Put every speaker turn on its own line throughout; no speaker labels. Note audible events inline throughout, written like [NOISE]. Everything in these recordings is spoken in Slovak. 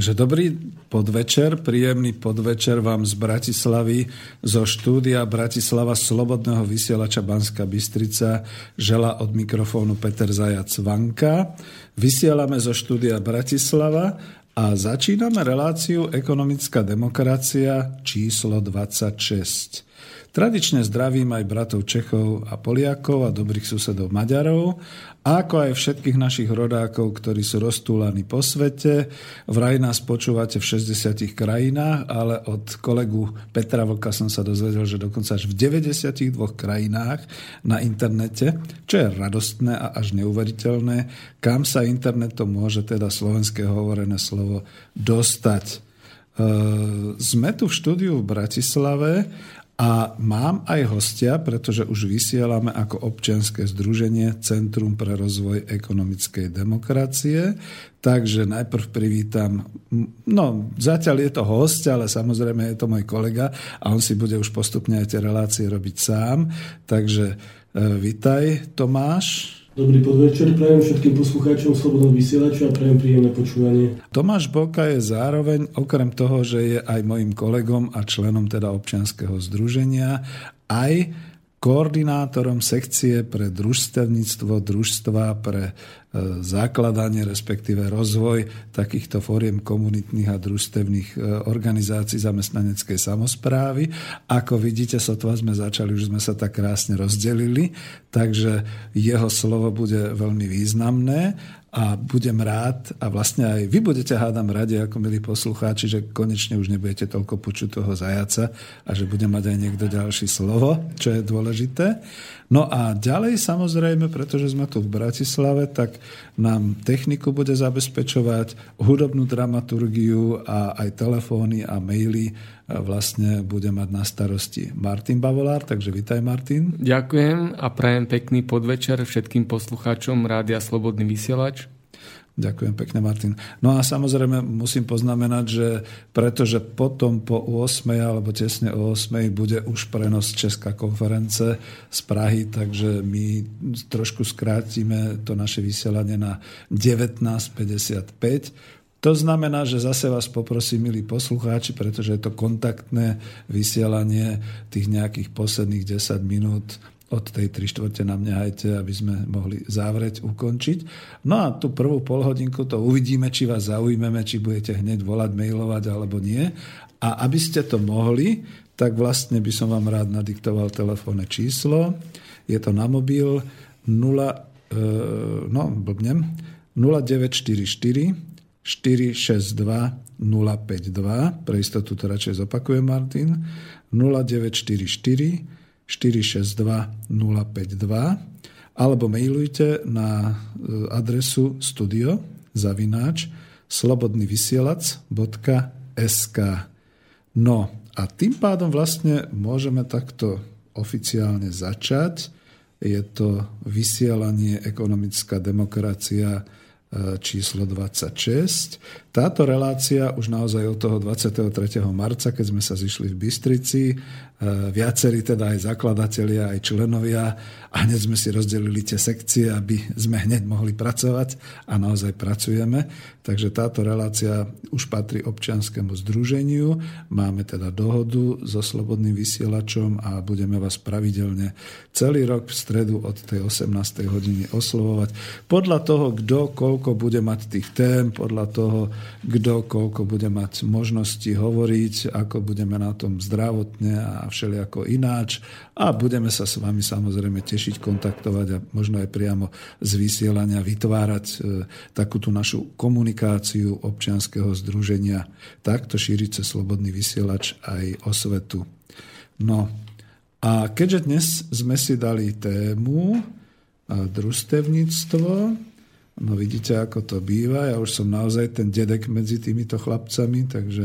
Takže dobrý podvečer, príjemný podvečer vám z Bratislavy, zo štúdia Bratislava Slobodného vysielača Banska Bystrica žela od mikrofónu Peter Zajac Vanka. Vysielame zo štúdia Bratislava a začíname reláciu Ekonomická demokracia číslo 26. Tradične zdravím aj bratov Čechov a Poliakov a dobrých susedov Maďarov, ako aj všetkých našich rodákov, ktorí sú roztúlaní po svete. Vraj nás počúvate v 60 krajinách, ale od kolegu Petra Vlka som sa dozvedel, že dokonca až v 92 krajinách na internete, čo je radostné a až neuveriteľné, kam sa internetom môže teda slovenské hovorené slovo dostať. E, sme tu v štúdiu v Bratislave a mám aj hostia, pretože už vysielame ako občianske združenie Centrum pre rozvoj ekonomickej demokracie. Takže najprv privítam, no zatiaľ je to host, ale samozrejme je to môj kolega a on si bude už postupne aj tie relácie robiť sám. Takže e, vitaj Tomáš.
Dobrý podvečer, prajem všetkým poslucháčom Slobodného vysielača a prajem príjemné počúvanie.
Tomáš Boka je zároveň, okrem toho, že je aj mojim kolegom a členom teda občianskeho združenia, aj koordinátorom sekcie pre družstevníctvo, družstva pre e, zakladanie, respektíve rozvoj takýchto fóriem komunitných a družstevných e, organizácií zamestnaneckej samozprávy. Ako vidíte, sotva sme začali, už sme sa tak krásne rozdelili, takže jeho slovo bude veľmi významné a budem rád a vlastne aj vy budete hádam radi ako milí poslucháči, že konečne už nebudete toľko počuť toho zajaca a že bude mať aj niekto ďalší slovo, čo je dôležité. No a ďalej samozrejme, pretože sme tu v Bratislave, tak nám techniku bude zabezpečovať hudobnú dramaturgiu a aj telefóny a maily vlastne bude mať na starosti Martin Bavolár, takže vitaj Martin.
Ďakujem a prajem pekný podvečer všetkým poslucháčom Rádia Slobodný vysielač.
Ďakujem pekne, Martin. No a samozrejme musím poznamenať, že pretože potom po 8. alebo tesne o 8. bude už prenos Česká konference z Prahy, takže my trošku skrátime to naše vysielanie na 19.55. To znamená, že zase vás poprosím, milí poslucháči, pretože je to kontaktné vysielanie tých nejakých posledných 10 minút od tej 3 štvrte na mňa hajte, aby sme mohli závrieť, ukončiť. No a tú prvú polhodinku to uvidíme, či vás zaujmeme, či budete hneď volať, mailovať alebo nie. A aby ste to mohli, tak vlastne by som vám rád nadiktoval telefónne číslo. Je to na mobil 0, e, no blbnem, 0944 462 052, pre istotu to radšej zopakujem Martin, 0944 462 052 alebo mailujte na e, adresu studio zavináč slobodnyvysielac.sk No a tým pádom vlastne môžeme takto oficiálne začať. Je to vysielanie ekonomická demokracia číslo 26. Táto relácia už naozaj od toho 23. marca, keď sme sa zišli v Bystrici, e, viacerí teda aj zakladatelia, aj členovia a hneď sme si rozdelili tie sekcie, aby sme hneď mohli pracovať a naozaj pracujeme. Takže táto relácia už patrí občianskému združeniu. Máme teda dohodu so Slobodným vysielačom a budeme vás pravidelne celý rok v stredu od tej 18. hodiny oslovovať. Podľa toho, kto koľko bude mať tých tém, podľa toho, kto koľko bude mať možnosti hovoriť, ako budeme na tom zdravotne a všelijako ináč. A budeme sa s vami samozrejme tešiť, kontaktovať a možno aj priamo z vysielania vytvárať e, takú tú našu komunikáciu občianského združenia. Takto šíriť sa slobodný vysielač aj osvetu. No a keďže dnes sme si dali tému družstevníctvo, no vidíte, ako to býva. Ja už som naozaj ten dedek medzi týmito chlapcami, takže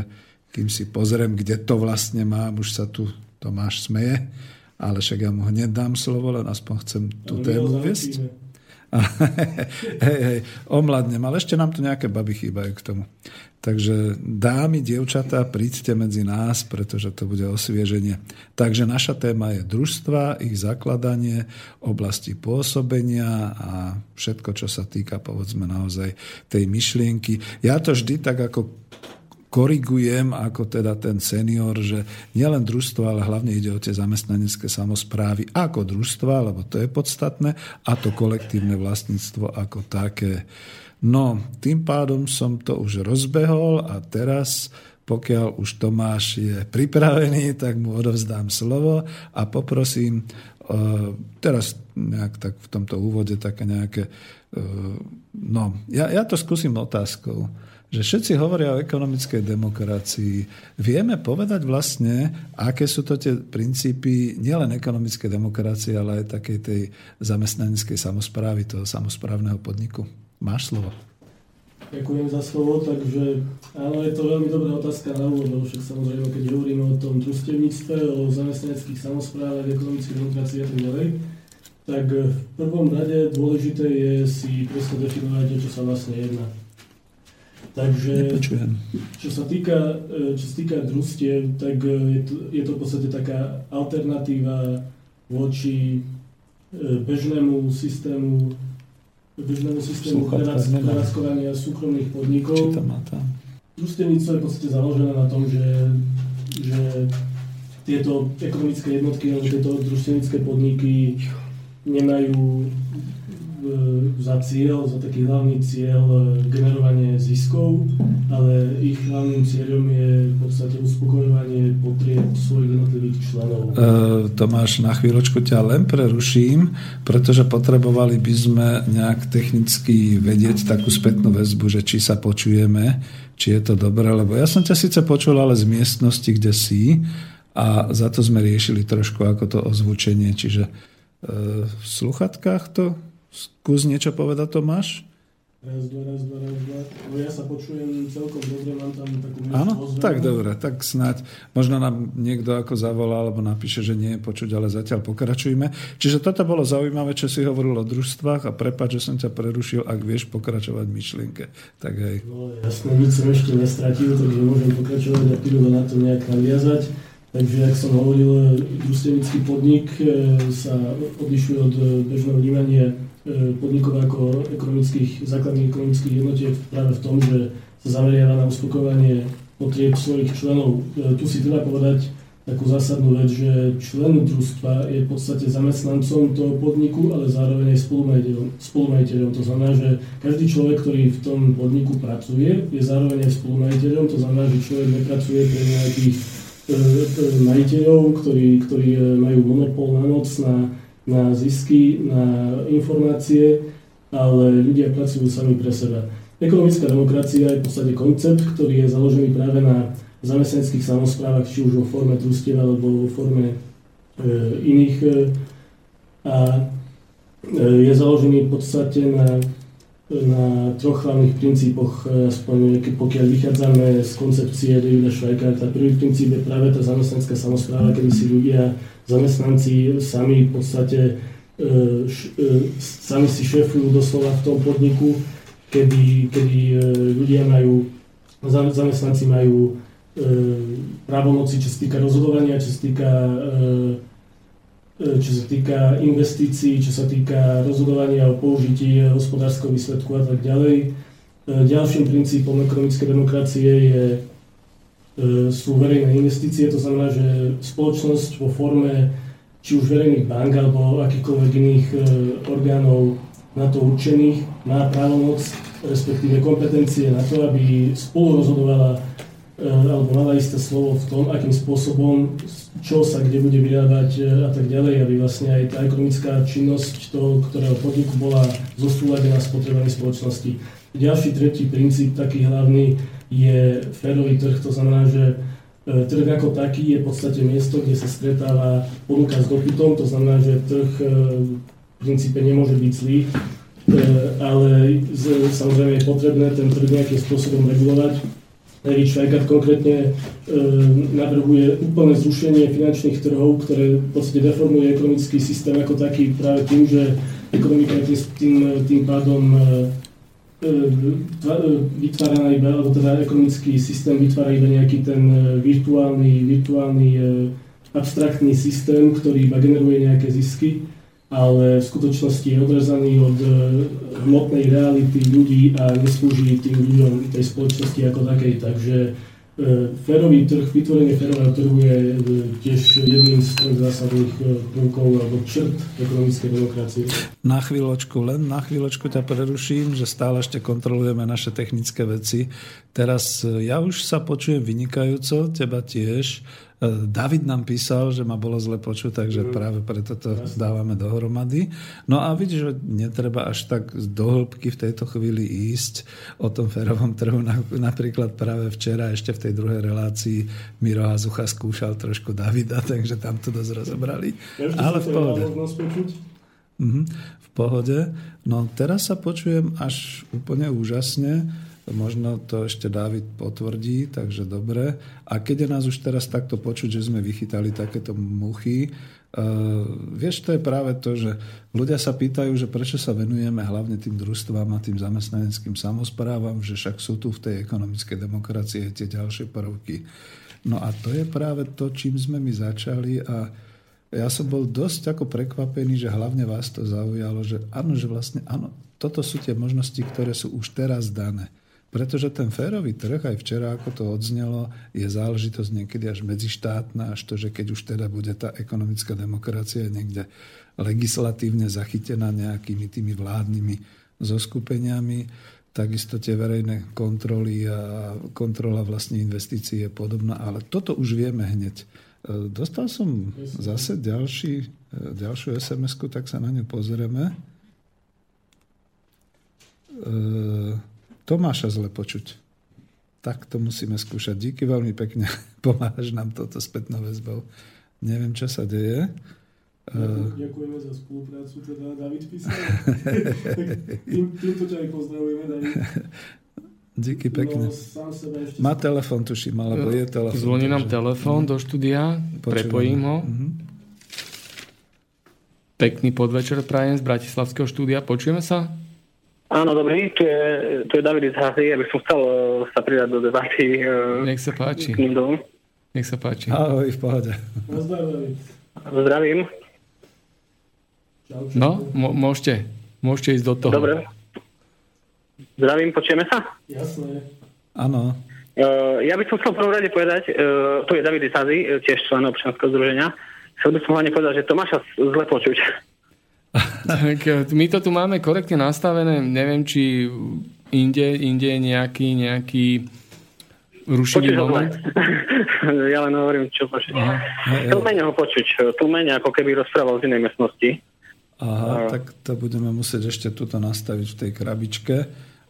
kým si pozriem, kde to vlastne mám, už sa tu Tomáš smeje, ale však ja mu hneď dám slovo, len aspoň chcem tú tému viesť. [LAUGHS] hej, hej, omladnem, ale ešte nám tu nejaké baby chýbajú k tomu. Takže dámy, dievčatá, príďte medzi nás, pretože to bude osvieženie. Takže naša téma je družstva, ich zakladanie, oblasti pôsobenia a všetko, čo sa týka, povedzme, naozaj tej myšlienky. Ja to vždy tak ako korigujem ako teda ten senior, že nielen družstvo, ale hlavne ide o tie zamestnanecké samozprávy ako družstva, lebo to je podstatné, a to kolektívne vlastníctvo ako také. No, tým pádom som to už rozbehol a teraz, pokiaľ už Tomáš je pripravený, tak mu odovzdám slovo a poprosím uh, teraz nejak tak v tomto úvode také nejaké... Uh, no, ja, ja to skúsim otázkou že všetci hovoria o ekonomickej demokracii. Vieme povedať vlastne, aké sú to tie princípy nielen ekonomickej demokracie, ale aj takej tej zamestnaneckej samozprávy, toho samozprávneho podniku. Máš slovo.
Ďakujem za slovo, takže áno, je to veľmi dobrá otázka na úvod, lebo však samozrejme, keď hovoríme o tom družstevníctve, o zamestnaneckých samozprávach, ekonomickej demokracii a tak ďalej, tak v prvom rade dôležité je si presne definovať, o čo sa vlastne jedná. Takže čo sa týka, čo sa týka družstiev, tak je to, je to v podstate taká alternatíva voči bežnému systému bežnému systému prevádzkovania súkromných podnikov.
Či tam má tam.
Družstevníctvo je v podstate založené na tom, že, že tieto ekonomické jednotky alebo tieto družstevnícke podniky nemajú za cieľ, za taký hlavný cieľ e, generovanie ziskov, ale ich hlavným cieľom je v podstate uspokojovanie potrieb svojich jednotlivých členov. E,
Tomáš, na chvíľočku ťa len preruším, pretože potrebovali by sme nejak technicky vedieť takú spätnú väzbu, že či sa počujeme, či je to dobré, lebo ja som ťa síce počul, ale z miestnosti, kde si a za to sme riešili trošku ako to ozvučenie, čiže e, v sluchatkách to Skús niečo povedať, Tomáš?
Raz, dva, raz, dva, raz, dva. No ja sa počujem celkom dobre, mám tam takú
Áno, tak dobre, tak snáď. Možno nám niekto ako zavolá, alebo napíše, že nie je počuť, ale zatiaľ pokračujeme. Čiže toto bolo zaujímavé, čo si hovoril o družstvách a prepáč, že som ťa prerušil, ak vieš pokračovať myšlienke. Tak hej.
No jasne, nič som ešte nestratil, takže môžem pokračovať a prídu na to nejak nadviazať. Takže, ak som hovoril, družstevnický podnik e, sa odlišuje od bežného vnímania E, podnikov ako ekonomických, základných ekonomických jednotiek práve v tom, že sa zameriava na uspokojovanie potrieb svojich členov. E, tu si treba povedať takú zásadnú vec, že člen družstva je v podstate zamestnancom toho podniku, ale zároveň aj spolumajiteľom. spolumajiteľom. To znamená, že každý človek, ktorý v tom podniku pracuje, je zároveň aj spolumajiteľom. To znamená, že človek nepracuje pre nejakých e, majiteľov, ktorí, ktorí majú monopol na noc, na na zisky, na informácie, ale ľudia pracujú sami pre seba. Ekonomická demokracia je v podstate koncept, ktorý je založený práve na zamestnaneckých samozprávach, či už vo forme družstiev alebo vo forme e, iných. E, a e, je založený v podstate na, na troch hlavných princípoch, e, aspoň pokiaľ vychádzame z koncepcie Davida Schweikart. Prvý princíp je práve tá zamestnanecká samozpráva, kedy si ľudia zamestnanci sami v podstate e, e, sami si šefujú doslova v tom podniku, kedy, kedy ľudia majú, zamestnanci majú právomoci, čo sa týka rozhodovania, čo sa týka čo sa týka investícií, čo sa týka rozhodovania o použití hospodárskeho výsledku a tak ďalej. Ďalším princípom ekonomickej demokracie je E, sú verejné investície, to znamená, že spoločnosť vo forme či už verejných bank alebo akýchkoľvek iných e, orgánov na to určených má právomoc respektíve kompetencie na to, aby spolu rozhodovala e, alebo mala isté slovo v tom, akým spôsobom, čo sa kde bude vyrábať e, a tak ďalej, aby vlastne aj tá ekonomická činnosť toho, ktorého podniku bola zosúladená s potrebami spoločnosti. Ďalší, tretí princíp, taký hlavný, je férový trh, to znamená, že e, trh ako taký je v podstate miesto, kde sa stretáva ponuka s dopytom, to znamená, že trh v princípe nemôže byť zlý, ale samozrejme je potrebné ten trh nejakým spôsobom regulovať. David Švajgard konkrétne e, navrhuje úplné zrušenie finančných trhov, ktoré v podstate deformuje ekonomický systém ako taký práve tým, že ekonomika je tým, tým pádom e, vytvára iba, alebo teda ekonomický systém vytvára iba nejaký ten virtuálny, virtuálny abstraktný systém, ktorý iba generuje nejaké zisky ale v skutočnosti je odrezaný od e, hmotnej reality ľudí a neslúži tým ľuďom tej spoločnosti ako takej. Takže e, férový trh, vytvorenie férového trhu je e, tiež jedným z troch zásadných prvkov alebo črt ekonomickej demokracie.
Na chvíľočku, len na chvíľočku ťa preruším, že stále ešte kontrolujeme naše technické veci. Teraz ja už sa počujem vynikajúco, teba tiež. E, David nám písal, že ma bolo zle počuť, takže mm. práve preto to dávame dohromady. No a vidíš, že netreba až tak do hĺbky v tejto chvíli ísť o tom férovom trhu. Napríklad práve včera ešte v tej druhej relácii Miro Hazucha skúšal trošku Davida, [LAUGHS] takže tam to dosť rozobrali. Ale v pohode. Mhm, v pohode. No teraz sa počujem až úplne úžasne Možno to ešte Dávid potvrdí, takže dobre. A keď je nás už teraz takto počuť, že sme vychytali takéto muchy, Uh, vieš, to je práve to, že ľudia sa pýtajú, že prečo sa venujeme hlavne tým družstvám a tým zamestnaneckým samozprávam, že však sú tu v tej ekonomickej demokracie tie ďalšie prvky. No a to je práve to, čím sme my začali a ja som bol dosť ako prekvapený, že hlavne vás to zaujalo, že áno, že vlastne áno, toto sú tie možnosti, ktoré sú už teraz dané. Pretože ten férový trh, aj včera, ako to odznelo, je záležitosť niekedy až medzištátna, až to, že keď už teda bude tá ekonomická demokracia niekde legislatívne zachytená nejakými tými vládnymi zoskupeniami, takisto tie verejné kontroly a kontrola vlastne investícií je podobná, ale toto už vieme hneď. E, dostal som zase ďalší, e, ďalšiu SMS-ku, tak sa na ňu pozrieme. E- Tomáša zle počuť. Tak to musíme skúšať. Díky veľmi pekne. [LAUGHS] Pomáhaš nám toto spätnou väzbou. Neviem, čo sa deje.
Ďakujeme za spoluprácu, teda David písal. Tým, týmto ťa aj pozdravujeme, David.
Díky pekne. No. Má telefon, tuším, alebo je telefon.
Zvoní nám telefon do štúdia, prepojím ho. Uh-huh. Pekný podvečer prajem z Bratislavského štúdia. Počujeme sa?
Áno, dobrý, tu je, tu je David z Hazy, aby som chcel uh, sa pridať do debaty.
Uh, Nech sa páči. Nech sa páči.
Ahoj, v pohode.
Zdravím.
No, m- môžete, môžete ísť do toho.
Dobre. Zdravím, počujeme sa?
Jasné.
Áno.
Uh, ja by som chcel v prvom rade povedať, uh, tu je David Hazy, tiež člen občianského združenia. Chcel by som hlavne povedať, že Tomáša zle počuť.
Tak e, my to tu máme korektne nastavené. Neviem, či inde, inde je nejaký, nejaký rušivý moment. [LAUGHS]
ja len hovorím, čo počuť. Tlmene ho počuť. Tlmene, ako keby rozprával z inej miestnosti.
Aha, tak to budeme musieť ešte tuto nastaviť v tej krabičke.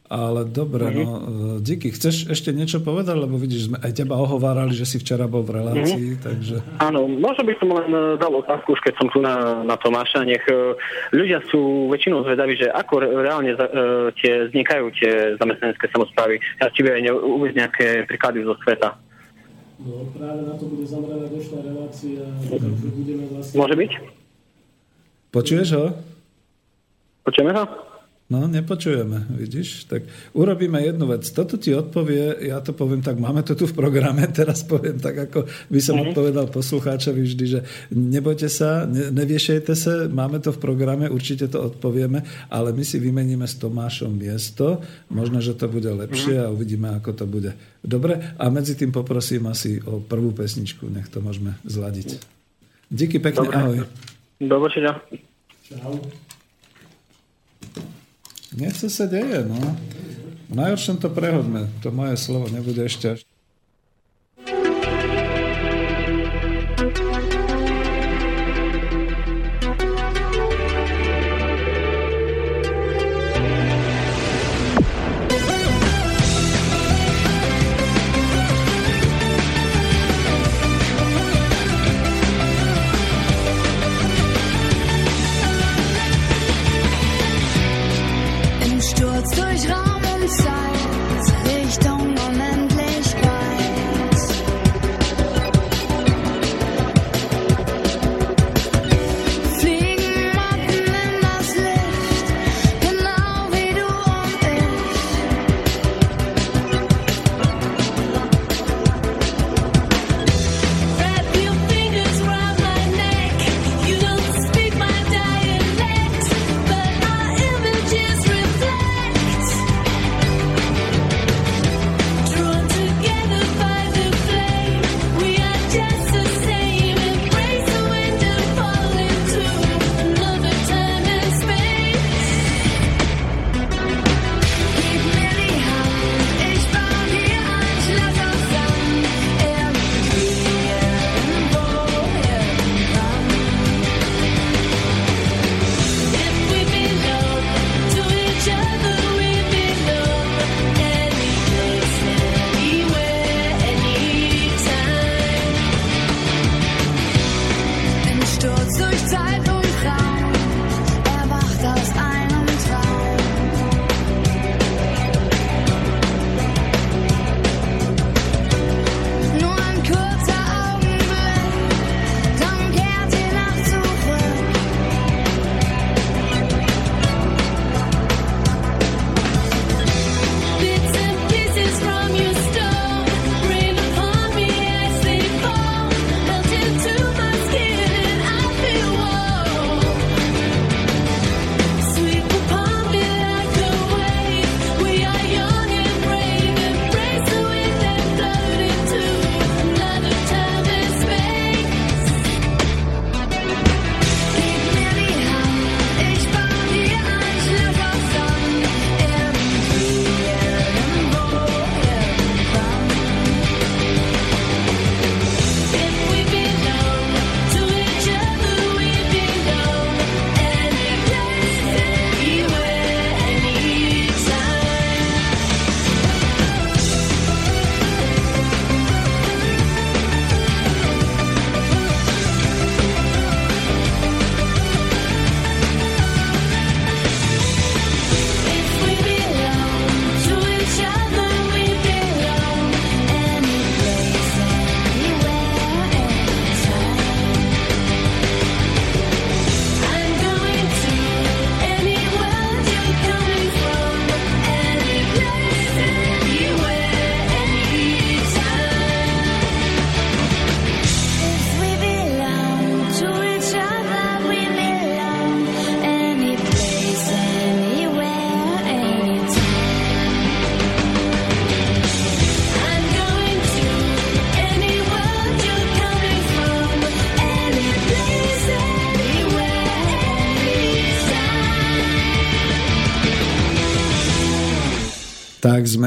Ale dobre, mm-hmm. no, e, díky. Chceš ešte niečo povedať? Lebo vidíš, sme aj teba ohovárali, že si včera bol v relácii, mm-hmm. takže...
Áno, možno by som len e, dal otázku, už keď som tu na, na Tomáša. Nech e, ľudia sú väčšinou zvedaví, že ako reálne uh, tie, vznikajú tie zamestnanecké samozprávy. Ja ti viem uvieť nejaké príklady zo sveta.
No, práve na to bude zameraná dnešná relácia, takže budeme vlastne...
Môže byť?
Počuješ ho?
Počujeme ho?
No, nepočujeme, vidíš? Tak urobíme jednu vec. Toto ti odpovie, ja to poviem tak, máme to tu v programe, [LAUGHS] teraz poviem tak, ako by som mm-hmm. odpovedal poslucháčovi vždy, že nebojte sa, ne, neviešajte sa, máme to v programe, určite to odpovieme, ale my si vymeníme s Tomášom miesto, možno, že to bude lepšie mm-hmm. a uvidíme, ako to bude. Dobre, a medzi tým poprosím asi o prvú pesničku, nech to môžeme zladiť. Díky pekne, Dobre. ahoj.
Do počutia.
Čau.
Niečo sa deje, no.
V najhoršom to prehodme. To moje slovo nebude ešte až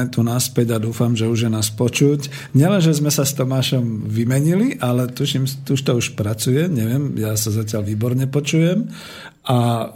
sme tu naspäť a dúfam, že už je nás počuť. Nielen, že sme sa s Tomášom vymenili, ale tuším, už to už pracuje, neviem, ja sa zatiaľ výborne počujem a e,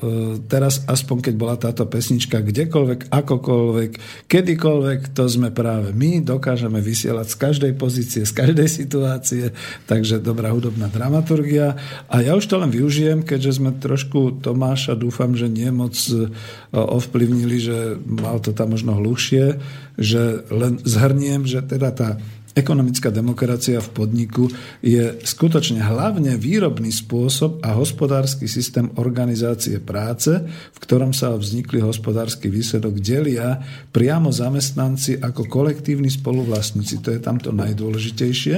teraz aspoň keď bola táto pesnička kdekoľvek, akokoľvek, kedykoľvek, to sme práve my, dokážeme vysielať z každej pozície, z každej situácie, takže dobrá hudobná dramaturgia. A ja už to len využijem, keďže sme trošku Tomáša, dúfam, že nie moc e, ovplyvnili, že mal to tam možno hlušie, že len zhrniem, že teda tá Ekonomická demokracia v podniku je skutočne hlavne výrobný spôsob a hospodársky systém organizácie práce, v ktorom sa vznikli hospodársky výsledok delia priamo zamestnanci ako kolektívni spoluvlastníci. To je tamto najdôležitejšie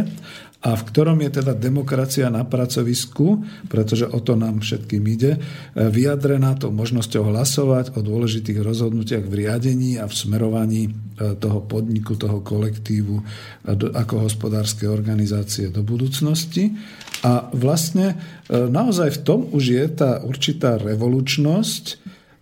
a v ktorom je teda demokracia na pracovisku, pretože o to nám všetkým ide, vyjadrená tou možnosťou hlasovať o dôležitých rozhodnutiach v riadení a v smerovaní e, toho podniku, toho kolektívu e, ako hospodárskej organizácie do budúcnosti. A vlastne e, naozaj v tom už je tá určitá revolučnosť,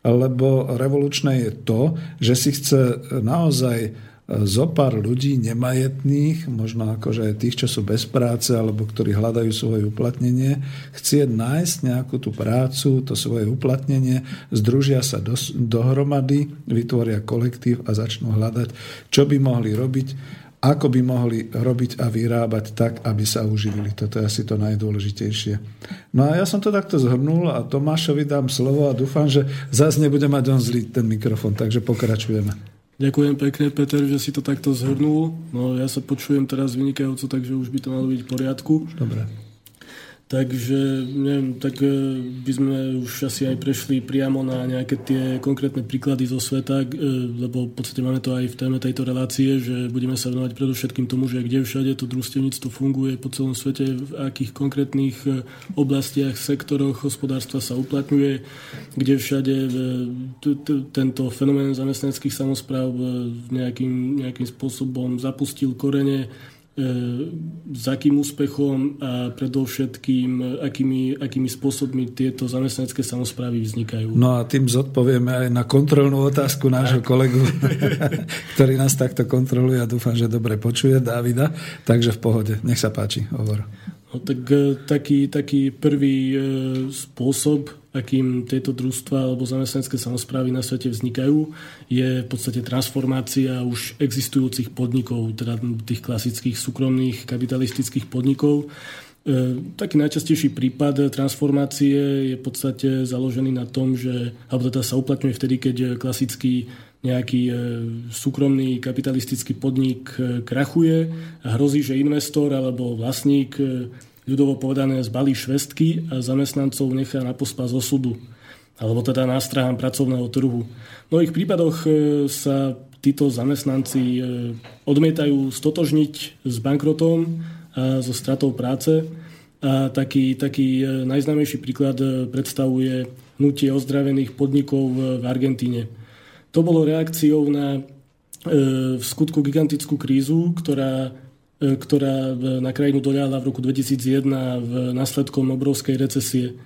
lebo revolučné je to, že si chce naozaj zo pár ľudí nemajetných, možno akože aj tých, čo sú bez práce alebo ktorí hľadajú svoje uplatnenie, chcieť nájsť nejakú tú prácu, to svoje uplatnenie, združia sa do, dohromady, vytvoria kolektív a začnú hľadať, čo by mohli robiť, ako by mohli robiť a vyrábať tak, aby sa uživili. Toto je asi to najdôležitejšie. No a ja som to takto zhrnul a Tomášovi dám slovo a dúfam, že zase nebude mať on zlý ten mikrofon, takže pokračujeme.
Ďakujem pekne, Peter, že si to takto zhrnul. No ja sa počujem teraz vynikajúco, takže už by to malo byť v poriadku.
Dobre.
Takže neviem, tak e, by sme už asi aj prešli priamo na nejaké tie konkrétne príklady zo sveta, e, lebo v podstate máme to aj v téme tejto relácie, že budeme sa venovať predovšetkým tomu, že kde všade to družstevníctvo funguje po celom svete, v akých konkrétnych e, oblastiach, sektoroch hospodárstva sa uplatňuje, kde všade tento fenomén zamestnaneckých samozpráv nejakým, nejakým spôsobom zapustil korene s akým úspechom a predovšetkým, akými, akými spôsobmi tieto zamestnanecké samozprávy vznikajú.
No a tým zodpovieme aj na kontrolnú otázku nášho tak. kolegu, [LAUGHS] ktorý nás takto kontroluje a dúfam, že dobre počuje, Davida. Takže v pohode. Nech sa páči, hovor.
No, tak e, taký, taký prvý e, spôsob, akým tieto družstva alebo zamestnanecké samozprávy na svete vznikajú, je v podstate transformácia už existujúcich podnikov, teda tých klasických súkromných kapitalistických podnikov. E, taký najčastejší prípad transformácie je v podstate založený na tom, že, alebo teda sa uplatňuje vtedy, keď klasický nejaký e, súkromný kapitalistický podnik e, krachuje a hrozí, že investor alebo vlastník ľudovo povedané zbalí švestky a zamestnancov nechá na pospa zo súdu alebo teda nástrahám pracovného trhu. V mnohých prípadoch e, sa títo zamestnanci e, odmietajú stotožniť s bankrotom a so stratou práce. A taký, taký e, najznámejší príklad predstavuje hnutie ozdravených podnikov v Argentíne. To bolo reakciou na v skutku gigantickú krízu, ktorá ktorá na krajinu doľahla v roku 2001 v následkom obrovskej recesie.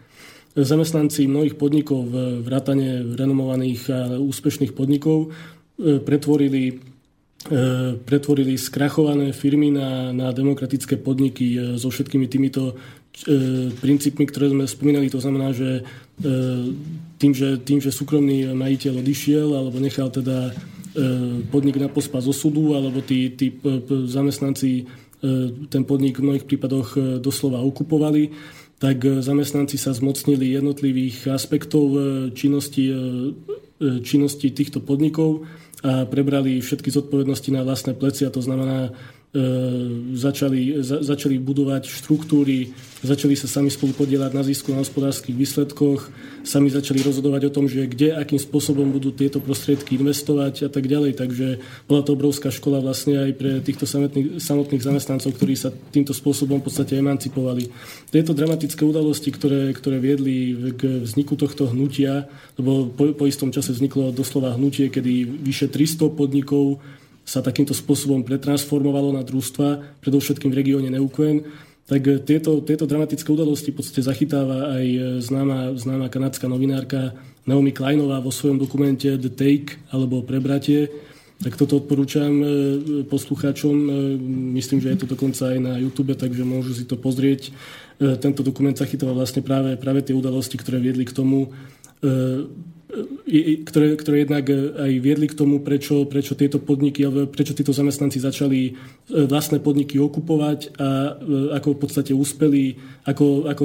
Zamestnanci mnohých podnikov, vrátane renomovaných a úspešných podnikov, e, pretvorili, e, pretvorili skrachované firmy na, na demokratické podniky so všetkými týmito princípmi, ktoré sme spomínali. To znamená, že tým, že, tým, že súkromný majiteľ odišiel alebo nechal teda E, podnik na pospa zo súdu, alebo tí, tí zamestnanci e, ten podnik v mnohých prípadoch e, doslova okupovali, tak zamestnanci sa zmocnili jednotlivých aspektov činnosti, činnosti týchto podnikov a prebrali všetky zodpovednosti na vlastné plecia. To znamená, E, začali, za, začali budovať štruktúry, začali sa sami spolu podielať na zisku na hospodárskych výsledkoch, sami začali rozhodovať o tom, že kde, akým spôsobom budú tieto prostriedky investovať a tak ďalej. Takže bola to obrovská škola vlastne aj pre týchto samotných, samotných zamestnancov, ktorí sa týmto spôsobom v podstate emancipovali. Tieto dramatické udalosti, ktoré, ktoré viedli k vzniku tohto hnutia, lebo po, po istom čase vzniklo doslova hnutie, kedy vyše 300 podnikov sa takýmto spôsobom pretransformovalo na družstva, predovšetkým v regióne Neuquén, tak tieto, tieto dramatické udalosti v podstate zachytáva aj známa, známa kanadská novinárka Naomi Kleinová vo svojom dokumente The Take alebo Prebratie. Tak toto odporúčam e, poslucháčom. Myslím, že je to dokonca aj na YouTube, takže môžu si to pozrieť. Tento dokument zachytáva vlastne práve, práve tie udalosti, ktoré viedli k tomu, ktoré, ktoré jednak e, aj viedli k tomu, prečo, prečo tieto podniky, prečo títo zamestnanci začali e, vlastné podniky okupovať a e, ako v podstate úspeli, ako, ako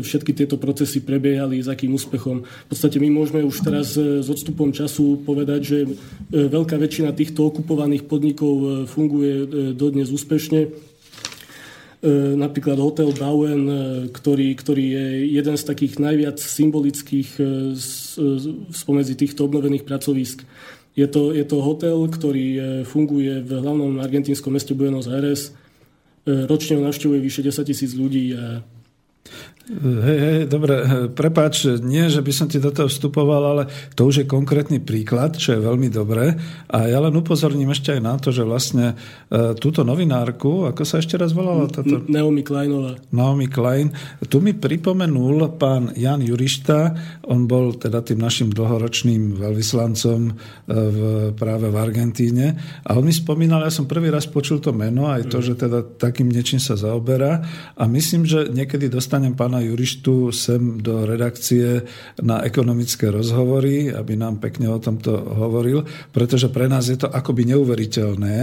všetky tieto procesy prebiehali, s akým úspechom. V podstate my môžeme už teraz s odstupom času povedať, že veľká väčšina týchto okupovaných podnikov funguje dodnes úspešne napríklad hotel Bauen, e, ktorý, ktorý je jeden z takých najviac symbolických e, spomedzi týchto obnovených pracovisk. Je to, je to hotel, ktorý funguje v hlavnom argentínskom meste Buenos Aires. Ročne ho navštevuje vyše 10 tisíc ľudí a
Hej, hej, dobre, prepáč, nie, že by som ti do toho vstupoval, ale to už je konkrétny príklad, čo je veľmi dobré. A ja len upozorním ešte aj na to, že vlastne e, túto novinárku, ako sa ešte raz volala? Táto...
Naomi Kleinová.
Naomi Klein. Tu mi pripomenul pán Jan Jurišta, on bol teda tým našim dlhoročným veľvyslancom e, v, práve v Argentíne. A on mi spomínal, ja som prvý raz počul to meno, aj to, že teda takým niečím sa zaoberá. A myslím, že niekedy dostanem pán pána sem do redakcie na ekonomické rozhovory, aby nám pekne o tomto hovoril, pretože pre nás je to akoby neuveriteľné,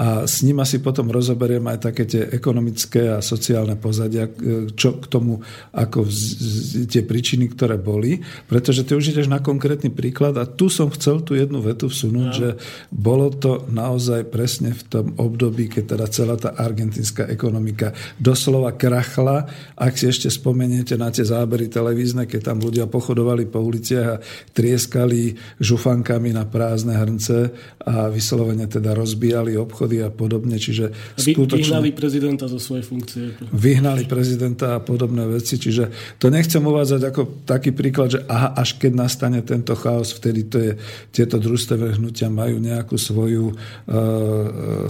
a s ním asi potom rozoberiem aj také tie ekonomické a sociálne pozadia, e, čo k tomu, ako vz, tie príčiny, ktoré boli, pretože ty už ideš na konkrétny príklad a tu som chcel tú jednu vetu vsunúť, no. že bolo to naozaj presne v tom období, keď teda celá tá argentínska ekonomika doslova krachla. Ak si ešte spomeniete na tie zábery televízne, keď tam ľudia pochodovali po uliciach a trieskali žufankami na prázdne hrnce a vyslovene teda rozbíjali obchod obchody a podobne. Čiže
Vy, skutočne... Vyhnali prezidenta zo svojej funkcie.
Vyhnali prezidenta a podobné veci. Čiže to nechcem uvádzať ako taký príklad, že aha, až keď nastane tento chaos, vtedy to je, tieto družstevné hnutia majú nejakú svoju uh,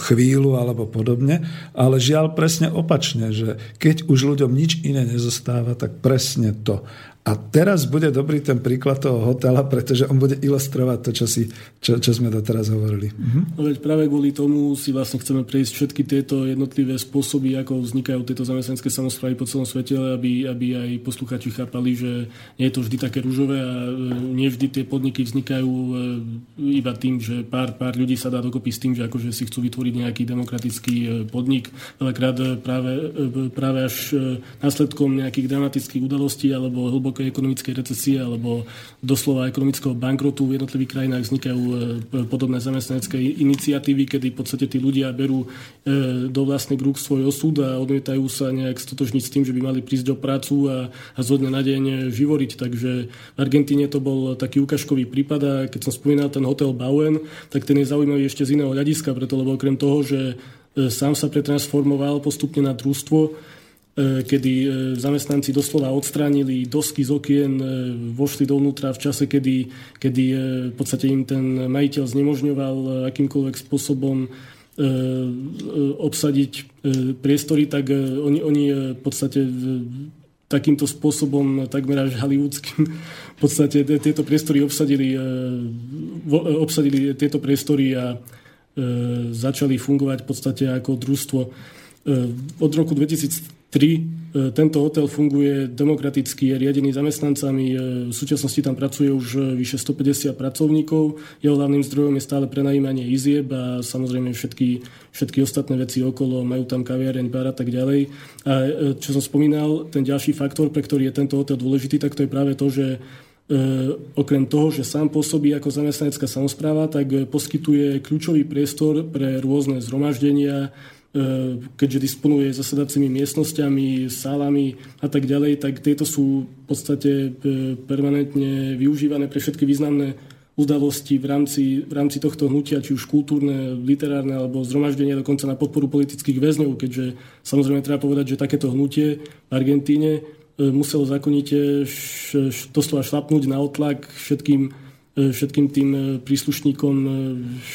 chvíľu alebo podobne. Ale žiaľ presne opačne, že keď už ľuďom nič iné nezostáva, tak presne to. A teraz bude dobrý ten príklad toho hotela, pretože on bude ilustrovať to, čo, si, čo, čo sme doteraz hovorili.
Mhm. No veď práve kvôli tomu si vlastne chceme prejsť všetky tieto jednotlivé spôsoby, ako vznikajú tieto zamestnanské samozprávy po celom svete, aby, aby aj poslucháči chápali, že nie je to vždy také rúžové a e, nie vždy tie podniky vznikajú e, iba tým, že pár, pár ľudí sa dá dokopy s tým, že akože si chcú vytvoriť nejaký demokratický e, podnik. Veľakrát práve, práve až následkom nejakých dramatických udalostí alebo hlboko hlbokej ekonomickej recesie alebo doslova ekonomického bankrotu v jednotlivých krajinách vznikajú e, podobné zamestnanecké iniciatívy, kedy v podstate tí ľudia berú e, do vlastných rúk svoj osud a odmietajú sa nejak stotožniť s tým, že by mali prísť do prácu a, a zo na deň živoriť. Takže v Argentíne to bol taký ukážkový prípad a keď som spomínal ten hotel Bauen, tak ten je zaujímavý ešte z iného hľadiska, preto lebo okrem toho, že e, sám sa pretransformoval postupne na družstvo, kedy e, zamestnanci doslova odstránili dosky z okien, e, vošli dovnútra v čase, kedy, kedy v podstate im ten majiteľ znemožňoval akýmkoľvek spôsobom obsadiť priestory, tak oni, oni v podstate takýmto spôsobom takmer až hollywoodským v podstate tieto priestory obsadili, obsadili tieto priestory a začali fungovať v podstate ako družstvo. Od roku 2000 Tri, e, tento hotel funguje demokraticky, je riadený zamestnancami, e, v súčasnosti tam pracuje už e, vyše 150 pracovníkov, jeho hlavným zdrojom je stále prenajímanie izieb a samozrejme všetky, všetky ostatné veci okolo, majú tam kaviareň, bar a tak ďalej. A čo som spomínal, ten ďalší faktor, pre ktorý je tento hotel dôležitý, tak to je práve to, že okrem toho, že sám pôsobí ako zamestnanecká samozpráva, tak poskytuje kľúčový priestor pre rôzne zhromaždenia, keďže disponuje zasadacími miestnosťami, sálami a tak ďalej, tak tieto sú v podstate e, permanentne využívané pre všetky významné udalosti v rámci, v rámci tohto hnutia, či už kultúrne, literárne alebo zhromaždenie dokonca na podporu politických väzňov, keďže samozrejme treba povedať, že takéto hnutie v Argentíne e, muselo zákonite doslova šlapnúť na otlak všetkým E, všetkým tým e, príslušníkom e,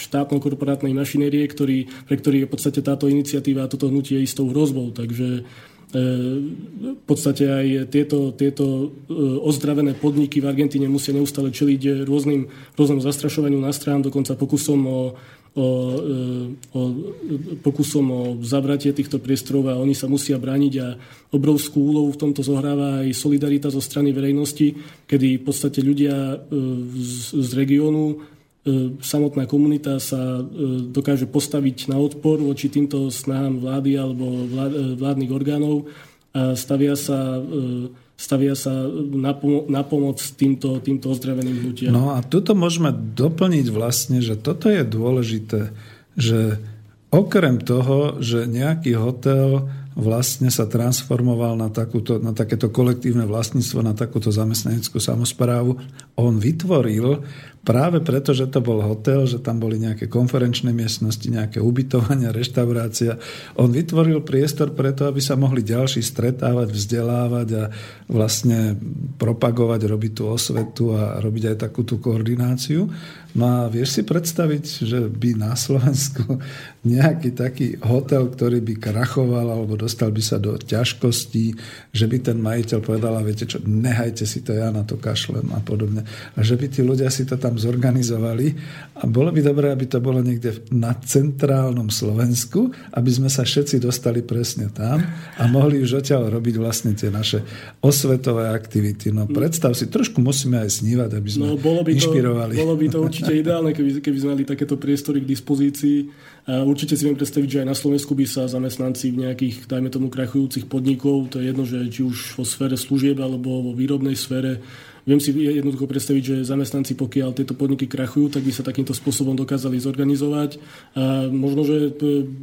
štátno-korporátnej mašinérie, ktorý, pre ktorých je v podstate táto iniciatíva a toto hnutie istou hrozbou. Takže v podstate aj tieto, tieto ozdravené podniky v Argentíne musia neustále čeliť rôznym, rôznym zastrašovaniu na strán, dokonca pokusom o o, e, o pokusom o zavratie týchto priestorov a oni sa musia brániť a obrovskú úlohu v tomto zohráva aj solidarita zo strany verejnosti, kedy v podstate ľudia e, z, z regiónu e, samotná komunita sa dokáže postaviť na odpor voči týmto snahám vlády alebo vládnych orgánov a stavia sa stavia sa na, pom- na pomoc týmto, týmto ozdraveným hnutiam.
No a tuto môžeme doplniť vlastne, že toto je dôležité, že okrem toho, že nejaký hotel vlastne sa transformoval na, takúto, na takéto kolektívne vlastníctvo, na takúto zamestnaneckú samozprávu. On vytvoril práve preto, že to bol hotel, že tam boli nejaké konferenčné miestnosti, nejaké ubytovania, reštaurácia. On vytvoril priestor preto, aby sa mohli ďalší stretávať, vzdelávať a vlastne propagovať, robiť tú osvetu a robiť aj takú tú koordináciu. No a vieš si predstaviť, že by na Slovensku [LAUGHS] nejaký taký hotel, ktorý by krachoval alebo dostal by sa do ťažkostí, že by ten majiteľ povedal, viete čo, nehajte si to, ja na to kašlem a podobne. A že by tí ľudia si to tam zorganizovali a bolo by dobré, aby to bolo niekde na centrálnom Slovensku, aby sme sa všetci dostali presne tam a mohli už odtiaľ robiť vlastne tie naše osvetové aktivity. No predstav si, trošku musíme aj snívať, aby sme no, bolo by inšpirovali.
To, bolo by to určite určite ideálne, keby, keby sme mali takéto priestory k dispozícii. A určite si viem predstaviť, že aj na Slovensku by sa zamestnanci v nejakých, dajme tomu, krachujúcich podnikov, to je jedno, že či už vo sfére služieb alebo vo výrobnej sfére, Viem si jednoducho predstaviť, že zamestnanci, pokiaľ tieto podniky krachujú, tak by sa takýmto spôsobom dokázali zorganizovať. A možno, že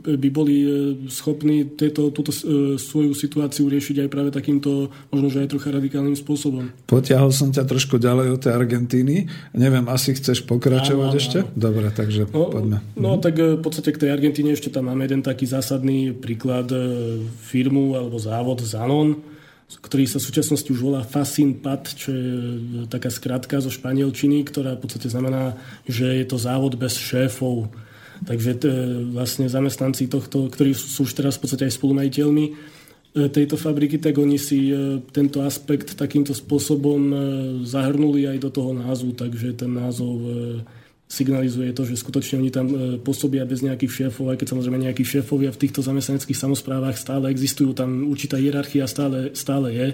by boli e, schopní tieto, túto e, svoju situáciu riešiť aj práve takýmto, možno, že aj trocha radikálnym spôsobom.
Potiahol som ťa trošku ďalej od tej Argentíny. Neviem, asi chceš pokračovať áno, ešte? Áno. Dobre, takže
no,
poďme.
No, mhm. tak e, v podstate k tej Argentíne ešte tam máme jeden taký zásadný príklad firmu alebo závod Zanon, ktorý sa v súčasnosti už volá Fasinpat, čo je e, taká skratka zo španielčiny, ktorá v podstate znamená, že je to závod bez šéfov. Takže to, e, vlastne zamestnanci tohto, ktorí sú už teraz v podstate aj spolumajiteľmi e, tejto fabriky, tak oni si tento aspekt takýmto spôsobom zahrnuli aj do toho názvu, takže ten názov signalizuje to, že skutočne oni tam e, pôsobia bez nejakých šéfov, aj keď samozrejme nejakí šéfovia v týchto zamestnaneckých samozprávach stále existujú, tam určitá hierarchia stále, stále je,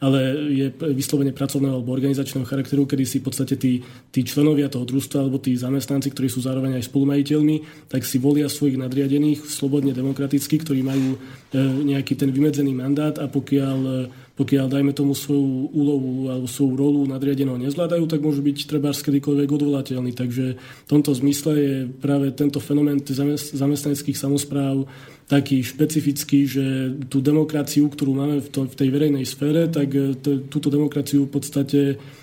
ale je vyslovene pracovného alebo organizačného charakteru, kedy si v podstate tí, tí členovia toho družstva alebo tí zamestnanci, ktorí sú zároveň aj spolumajiteľmi, tak si volia svojich nadriadených slobodne demokraticky, ktorí majú e, nejaký ten vymedzený mandát a pokiaľ e, pokiaľ, dajme tomu, svoju úlohu alebo svoju rolu nadriadeného nezvládajú, tak môžu byť treba kedykoľvek odvolateľní. Takže v tomto zmysle je práve tento fenomén zamestnaneckých samozpráv taký špecifický, že tú demokraciu, ktorú máme v, tej verejnej sfére, tak e, túto demokraciu v podstate